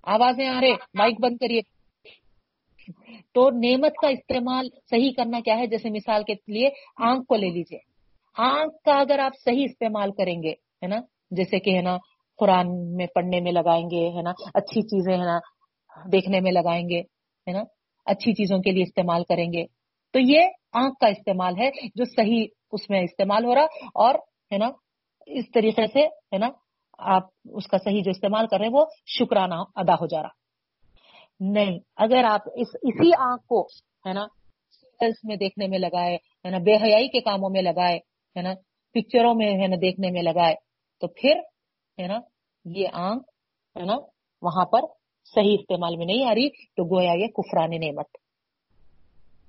آوازیں آ رہے مائک بند کریے۔ تو نعمت کا استعمال صحیح کرنا کیا ہے؟ جیسے مثال کے لیے آنکھ کو لے لیجیے آنکھ کا اگر آپ صحیح استعمال کریں گے ہے نا؟ جیسے کہ ہے نا قرآن میں پڑھنے میں لگائیں گے ہے نا اچھی چیزیں ہے نا دیکھنے میں لگائیں گے ہے نا؟ اچھی چیزوں کے لیے استعمال کریں گے۔ تو یہ آنکھ کا استعمال ہے جو صحیح اس میں استعمال ہو رہا اور ہے نا، اس طریقے سے ہے نا، آپ اس کا صحیح جو استعمال کر رہے ہیں وہ شکرانہ ادا ہو جا رہا۔ نہیں، اگر آپ اس، اسی آنکھ کو ہے نا میں دیکھنے میں لگائے، ہے نا، بے حیائی کے کاموں میں لگائے، ہے نا پکچروں میں ہے نا دیکھنے میں لگائے، تو پھر ہے نا، یہ آنکھ ہے نا، وہاں پر صحیح استعمال میں نہیں آ رہی، تو گویا یہ کفران نعمت۔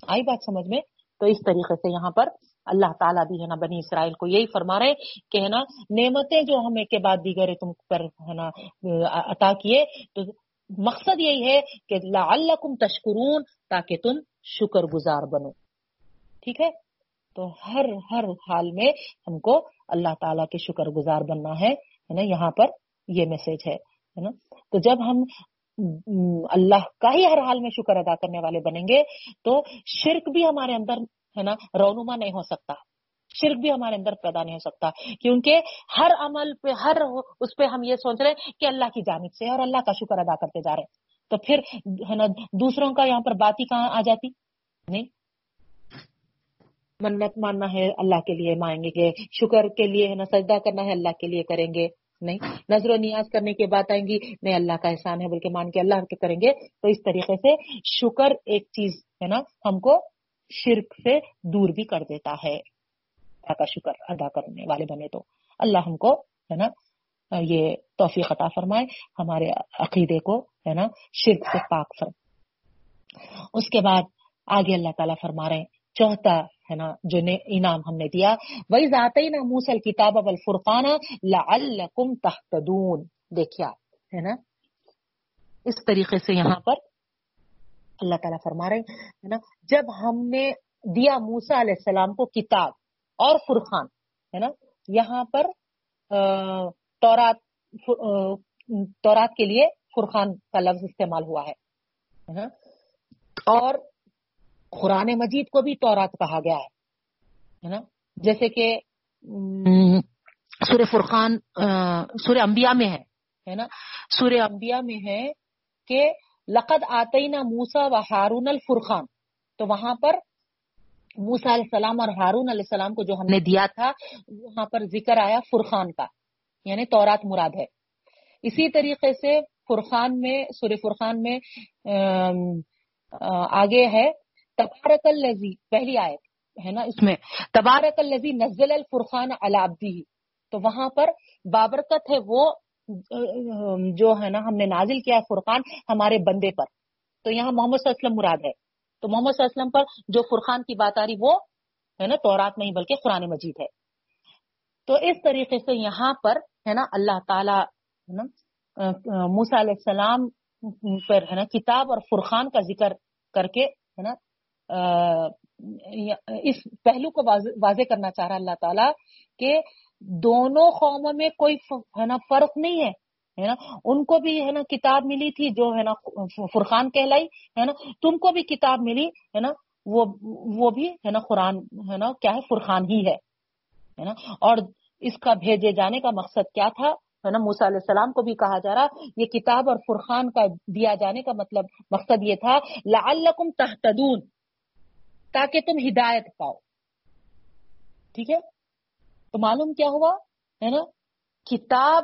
آئی بات سمجھ میں؟ تو اس طریقے سے یہاں پر اللہ تعالیٰ بھی ہے نا، بنی اسرائیل کو یہی فرما رہے کہ ہے نا، نعمتیں جو ہم ایک کے بعد دیگر تم پر ہے نا، عطا کیے، تو مقصد یہی ہے کہ لعلکم تشکرون تاکہ تم شکر گزار بنو۔ ٹھیک ہے؟ تو ہر ہر حال میں ہم کو اللہ تعالیٰ کے شکر گزار بننا ہے نا، یہاں پر یہ میسج ہے نا۔ تو جب ہم اللہ کا ہی ہر حال میں شکر ادا کرنے والے بنیں گے، تو شرک بھی ہمارے اندر ہے نا رونما نہیں ہو سکتا۔ شرک بھی ہمارے اندر پیدا نہیں ہو سکتا۔ کیونکہ ہر عمل پہ، ہر اس پہ ہم یہ سوچ رہے ہیں کہ اللہ کی جانب سے اور اللہ کا شکر ادا کرتے جا رہے ہیں۔ تو پھر ہے نا دوسروں کا یہاں پر بات ہی کہاں آ جاتی؟ نہیں۔ منت ماننا ہے اللہ کے لیے، مانگیں گے۔ شکر کے لیے ہے نا سجدہ کرنا ہے، اللہ کے لیے کریں گے۔ نہیں نظر و نیاز کرنے کی بات آئیں گی۔ نہیں اللہ کا احسان ہے، بلکہ مان کے اللہ کے کریں گے۔ تو اس طریقے سے شکر ایک چیز ہے نا، ہم کو شرک سے دور بھی کر دیتا ہے۔ اللہ کا شکر ادا کرنے والے بنے تو۔ اللہ ہم کو ہے نا، یہ توفیق عطا فرمائے، ہمارے عقیدے کو ہے نا، شرک سے پاک فرم اس کے بعد آگے اللہ تعالیٰ فرما رہے ہیں چوتھا ہے نا، جو انعام ہم نے دیا۔ وہی ذاتی نا موسل کتاب اب الفرقان لعلکم تحتدون دیکھیا ہے نا؟ اس طریقے سے یہاں پر اللہ تعالیٰ فرما رہے ہیں نا؟ جب ہم نے دیا موسا علیہ السلام کو کتاب اور فرقان، ہے نا؟ یہاں پر تورات تورات کے لیے فرقان کا لفظ استعمال ہوا ہے اور قرآن مجید کو بھی تورات کہا گیا ہے نا؟ جیسے کہ سورہ فرقان سورہ انبیاء میں ہے نا؟ سورہ انبیاء میں ہے کہ لقد آتے نا موسا و ہارون الفرقان۔ تو وہاں پر موسا علیہ السلام اور ہارون علیہ السلام کو جو ہم نے دیا تھا وہاں پر ذکر آیا فرقان کا یعنی تورات مراد ہے۔ اسی طریقے سے فرقان میں سورہ فرقان میں آگے ہے تبارک الزی پہلی آیت ہے نا اس میں؟ تبارک الزی نزل الفرقان الابدی تو وہاں پر بابرکت ہے وہ، جو ہے نا ہم نے نازل کیا ہے فرقان ہمارے بندے پر۔ تو یہاں محمد صلی اللہ علیہ وسلم مراد ہے۔ تو محمد صلی اللہ علیہ وسلم پر جو فرقان کی بات آ رہی، وہ ہے نا تورات نہیں بلکہ قرآن مجید ہے۔ تو اس طریقے سے یہاں پر ہے نا اللہ تعالی، ہے نا موسا علیہ السلام پر، ہے نا، کتاب اور فرقان کا ذکر کر کے، ہے نا اس پہلو کو واضح کرنا چاہ رہا اللہ تعالیٰ کہ دونوں قوموں میں کوئی ہے نا، فرق نہیں ہے ہے نا؟ ان کو بھی، ہے نا، کتاب ملی تھی جو، ہے نا، فرقان کہلائی، ہے نا؟ تم کو بھی کتاب ملی، ہے نا؟ وہ وہ بھی، ہے نا، قرآن، ہے نا، کیا ہے، فرقان ہی ہے نا؟ اور اس کا بھیجے جانے کا مقصد کیا تھا؟ ہے نا موسا علیہ السلام کو بھی کہا جا رہا، یہ کتاب اور فرقان کا دیا جانے کا مطلب مقصد یہ تھا، لعلکم تحتدون تاکہ تم ہدایت پاؤ۔ ٹھیک ہے؟ تو معلوم کیا ہوا؟ ہے نا؟ کتاب،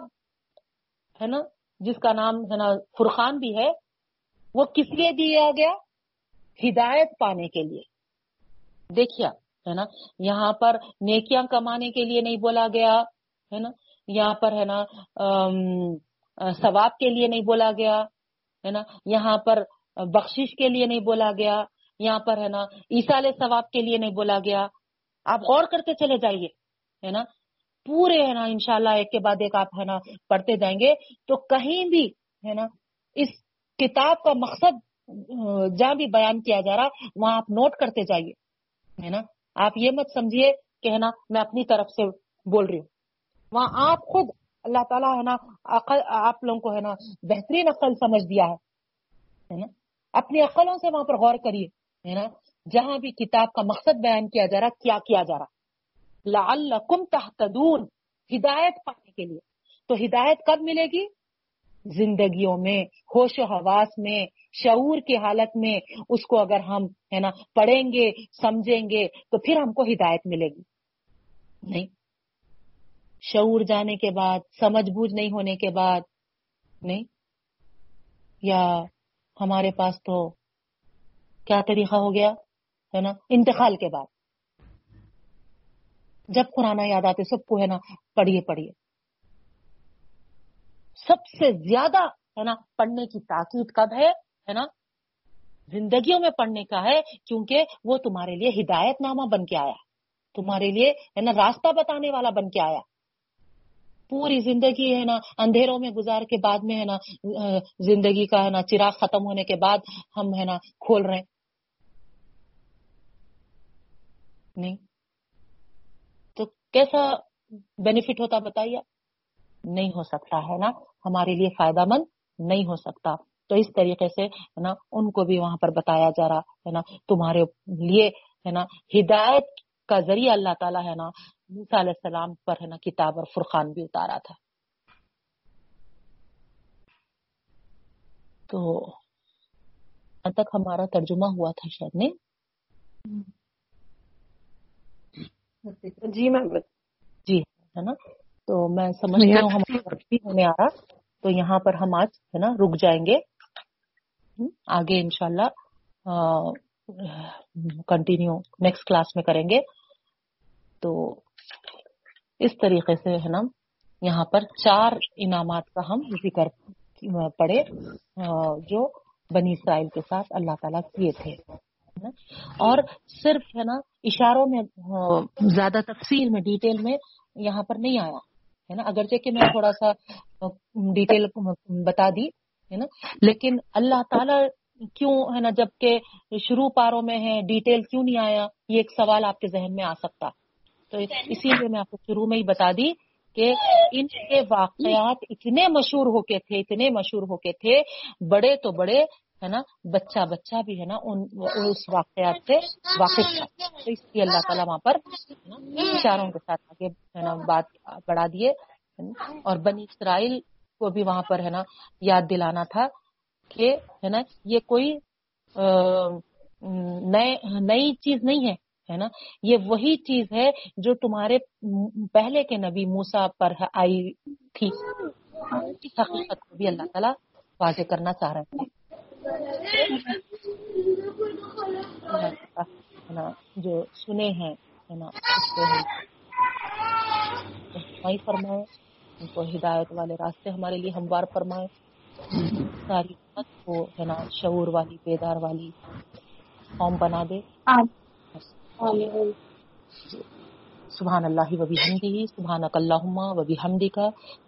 ہے نا؟ جس کا نام ہے نا فرقان بھی ہے، وہ کس لیے دیا گیا؟ ہدایت پانے کے لیے۔ دیکھیا ہے نا؟ یہاں پر نیکیاں کمانے کے لیے نہیں بولا گیا، ہے نا؟ یہاں پر ہے نا ثواب کے لیے نہیں بولا گیا، ہے نا؟ یہاں پر بخشش کے لیے نہیں بولا گیا۔ یہاں پر ہے نا عیسال ثواب کے لیے نہیں بولا گیا۔ آپ غور کرتے چلے جائیے، ہے نا؟ پورے ہے نا، انشاءاللہ ایک کے بعد ایک آپ ہے نا پڑھتے جائیں گے۔ تو کہیں بھی ہے نا، اس کتاب کا مقصد، جہاں بھی بیان کیا جا رہا، وہاں آپ نوٹ کرتے جائیے، ہے نا؟ آپ یہ مت سمجھیے کہ ہے نا، میں اپنی طرف سے بول رہی ہوں۔ وہاں آپ خود، اللہ تعالیٰ ہے نا آپ لوگوں کو ہے نا، بہترین عقل سمجھ دیا ہے نا؟ اپنی عقلوں سے وہاں پر غور کریے۔ ہے نا جہاں بھی کتاب کا مقصد بیان کیا جا رہا کیا کیا جا رہا لعلکم تحتدون ہدایت پانے کے لیے۔ تو ہدایت کب ملے گی؟ زندگیوں میں، ہوش و حواس میں، شعور کی حالت میں۔ اس کو اگر ہم، ہے نا، پڑھیں گے، سمجھیں گے، تو پھر ہم کو ہدایت ملے گی۔ نہیں۔ شعور جانے کے بعد، سمجھ بوجھ نہیں ہونے کے بعد، نہیں۔ یا ہمارے پاس تو کیا طریقہ ہو گیا، ہے نا؟ انتقال کے بعد۔ جب قرآن یاد آتے، سب کو ہے نا، پڑھیے پڑھیے۔ سب سے زیادہ، ہے نا، پڑھنے کی تاکید کب ہے ہے نا؟ زندگیوں میں پڑھنے کا ہے، کیونکہ وہ تمہارے لیے ہدایت نامہ بن کے آیا۔ تمہارے لیے، ہے نا، راستہ بتانے والا بن کے آیا۔ پوری زندگی، ہے نا، اندھیروں میں گزار کے بعد میں، ہے نا زندگی کا، ہے نا، چراغ ختم ہونے کے بعد ہم، ہے نا، کھول رہے ہیں۔ نہیں۔ تو کیسا بینیفٹ ہوتا بتائیے نہیں ہو سکتا، ہے نا؟ ہمارے لیے فائدہ مند نہیں ہو سکتا۔ تو اس طریقے سے، ہے نا، ان کو بھی وہاں پر بتایا جا رہا، ہے نا، تمہارے لیے، ہے نا، ہدایت کا ذریعہ اللہ تعالیٰ، ہے نا، موسیٰ علیہ السلام پر، ہے نا، کتاب اور فرقان بھی اتارا تھا۔ تو تک ہمارا ترجمہ ہوا تھا شاید نے جی میم جی ہے نا؟ تو میں سمجھتی ہوں ہمارا ہونے آ رہا تو یہاں پر ہم آج ہے نا رک جائیں گے۔ آگے انشاءاللہ کنٹینیو نیکسٹ کلاس میں کریں گے۔ تو اس طریقے سے ہے نا یہاں پر چار انعامات کا ہم ذکر پڑے جو بنی اسرائیل کے ساتھ اللہ تعالیٰ کیے تھے۔ اور صرف ہے نا اشاروں میں زیادہ تفصیل میں ڈیٹیل میں یہاں پر نہیں آیا، ہے نا؟ اگرچہ کہ میں تھوڑا سا ڈیٹیل بتا دی، ہے نا؟ لیکن اللہ تعالیٰ کیوں ہے نا جبکہ شروع پاروں میں ہے ڈیٹیل کیوں نہیں آیا؟ یہ ایک سوال آپ کے ذہن میں آ سکتا۔ تو اسی لیے میں آپ کو شروع میں ہی بتا دی کہ ان کے واقعات اتنے مشہور ہو کے تھے، اتنے مشہور ہو کے تھے، بڑے تو بڑے ہے نا بچہ بچہ بھی ہے نا، ان اس واقعات سے واقف تھا تو اس لیے اللہ تعالیٰ وہاں پر اشاروں کے ساتھ آگے ہے نا بات بڑھا دیے۔ اور بنی اسرائیل کو بھی وہاں پر ہے نا یاد دلانا تھا کہ ہے نا یہ کوئی نئی چیز نہیں ہے ہے نا؟ یہ وہی چیز ہے جو تمہارے پہلے کے نبی موسا پر آئی تھی۔ حقیقت کو بھی اللہ تعالیٰ واضح کرنا چاہ رہے جو سنے ہیں ہے نا فرمائے ان کو ہدایت والے راستے ہمارے لیے ہموار فرمائے ساری امت کو ہے نا شعور والی بیدار والی قوم بنا دے۔ سبحان اللہ و بحمدہ سبحانک اللہم و بحمدک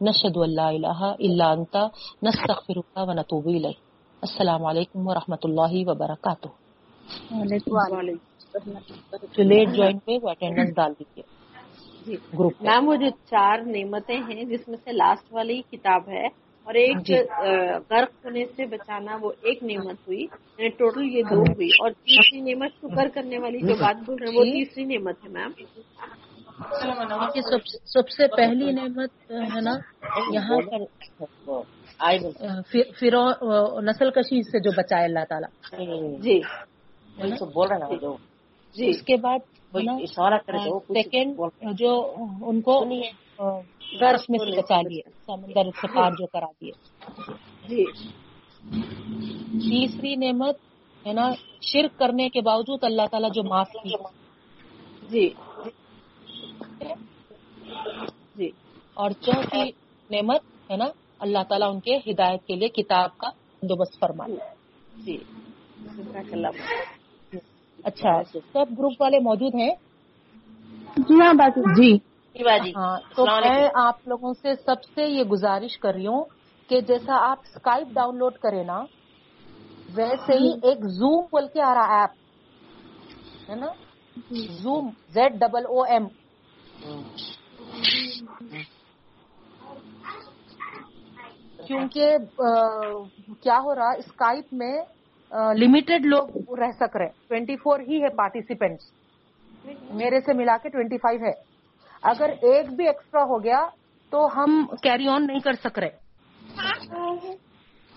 نشہد اللہ الہ الا انت نستغفرک و نتوب الیک۔ السلام علیکم و رحمۃ اللہ وبرکاتہ۔ جو لیٹ جوائن پہ وہ اٹینڈنس ڈال دیجیے گروپ میم وہ جو چار نعمتیں ہیں جس میں سے لاسٹ والی کتاب ہے اور ایک غرق ہونے سے بچانا وہ ایک نعمت ہوئی یعنی ٹوٹل یہ دو ہوئی۔ اور تیسری نعمت شکر کرنے والی جو بات بول رہے ہیں وہ تیسری نعمت ہے میم سب سے پہلی نعمت ہے نا یہاں پر نسل کشی سے جو بچائے اللہ تعالیٰ۔ جی۔ بول ہیں جی۔ اس کے بعد سیکنڈ جو ان کو برف میں سے بچا لیے سمندر سے پار جو کرا دیے جی۔ تیسری نعمت ہے نا شرک کرنے کے باوجود اللہ تعالیٰ جو معاف کی جی۔ جی۔ اور چوتھی نعمت ہے نا اللہ تعالیٰ ان کے ہدایت کے لیے کتاب کا بندوبست فرمایا جی۔ اچھا سب گروپ والے موجود ہیں؟ جی ہاں باجی جی۔ ہاں تو میں آپ لوگوں سے سب سے یہ گزارش کر رہی ہوں کہ جیسا آپ اسکائپ ڈاؤن لوڈ کریں نا ویسے ہی ایک زوم بول کے آ رہا ایپ ہے نا؟ Zoom Z double O M کیونکہ کیا ہو رہا اسکائپ میں لمیٹڈ لوگ رہ سک رہے۔ ٹوینٹی فور ہی ہے پارٹیسپینٹس میرے سے ملا کے ٹوینٹی فائیو ہے۔ اگر ایک بھی ایکسٹرا ہو گیا، تو ہم کیری آن نہیں کر سک رہے۔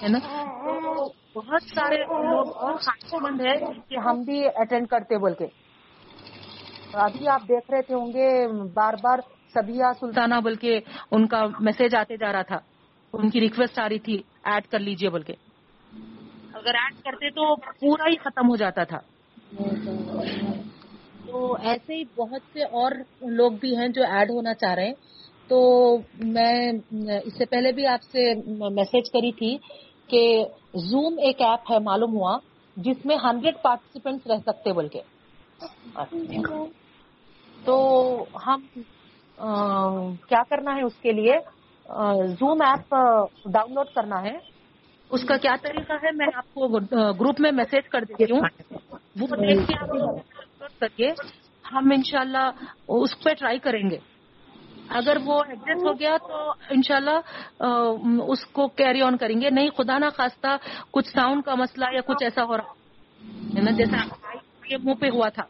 ہے نا؟ بہت سارے لوگ اور خاص مند ہے کہ ہم بھی اٹینڈ کرتے بول کے۔ ابھی آپ دیکھ رہے تھے ہوں گے، بار بار سبیا سلطانہ بول کے ان کا میسج آتے جا رہا تھا۔ ان کی ریکویسٹ آ رہی تھی ایڈ کر لیجیے بول کے اگر ایڈ کرتے تو پورا ہی ختم ہو جاتا تھا۔ تو ایسے ہی بہت سے اور لوگ بھی ہیں جو ایڈ ہونا چاہ رہے ہیں۔ تو میں اس سے پہلے بھی آپ سے میسج کری تھی کہ زوم ایک ایپ ہے، معلوم ہوا، جس میں ہنڈریڈ پارٹیسپینٹس رہ سکتے بول کے تو ہم کیا کرنا ہے اس کے لیے؟ زوم ایپ ڈاؤن لوڈ کرنا ہے۔ اس کا کیا طریقہ ہے؟ میں آپ کو گروپ میں میسج کر دیتی ہوں۔ وہ دیکھ کے آپ کر کے ہم انشاءاللہ اس پہ ٹرائی کریں گے۔ اگر وہ ایڈجسٹ ہو گیا تو انشاءاللہ اس کو کیری آن کریں گے۔ نہیں، خدا نہ خواستہ کچھ ساؤنڈ کا مسئلہ یا کچھ ایسا ہو رہا ہے نا، جیسا منہ پہ ہوا تھا۔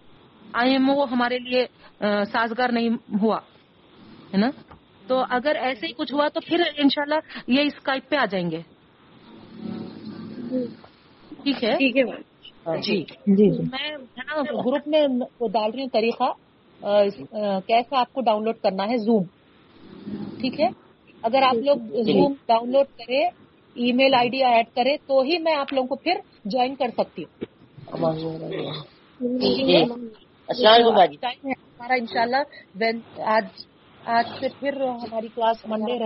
آئی ایم او ہمارے لیے سازگار نہیں ہوا ہے نا؟ تو اگر ایسے ہی کچھ ہوا تو پھر انشاءاللہ یہ اسکائپ پہ آ جائیں گے۔ ٹھیک ہے؟ ٹھیک ہے جی۔ میں نا گروپ میں ڈال رہی ہوں طریقہ۔ کیسا آپ کو ڈاؤن لوڈ کرنا ہے؟ زوم ٹھیک ہے؟ اگر آپ لوگ زوم ڈاؤن لوڈ کریں ای میل آئی ڈی ایڈ کریں تو ہی میں آپ لوگوں کو پھر جوائن کر سکتی ہوں۔ جی، جی۔ السلام علیکم باجی ٹائم ہے ہمارا، انشاءاللہ۔ آج آج سے پھر ہماری کلاس منڈے رہتی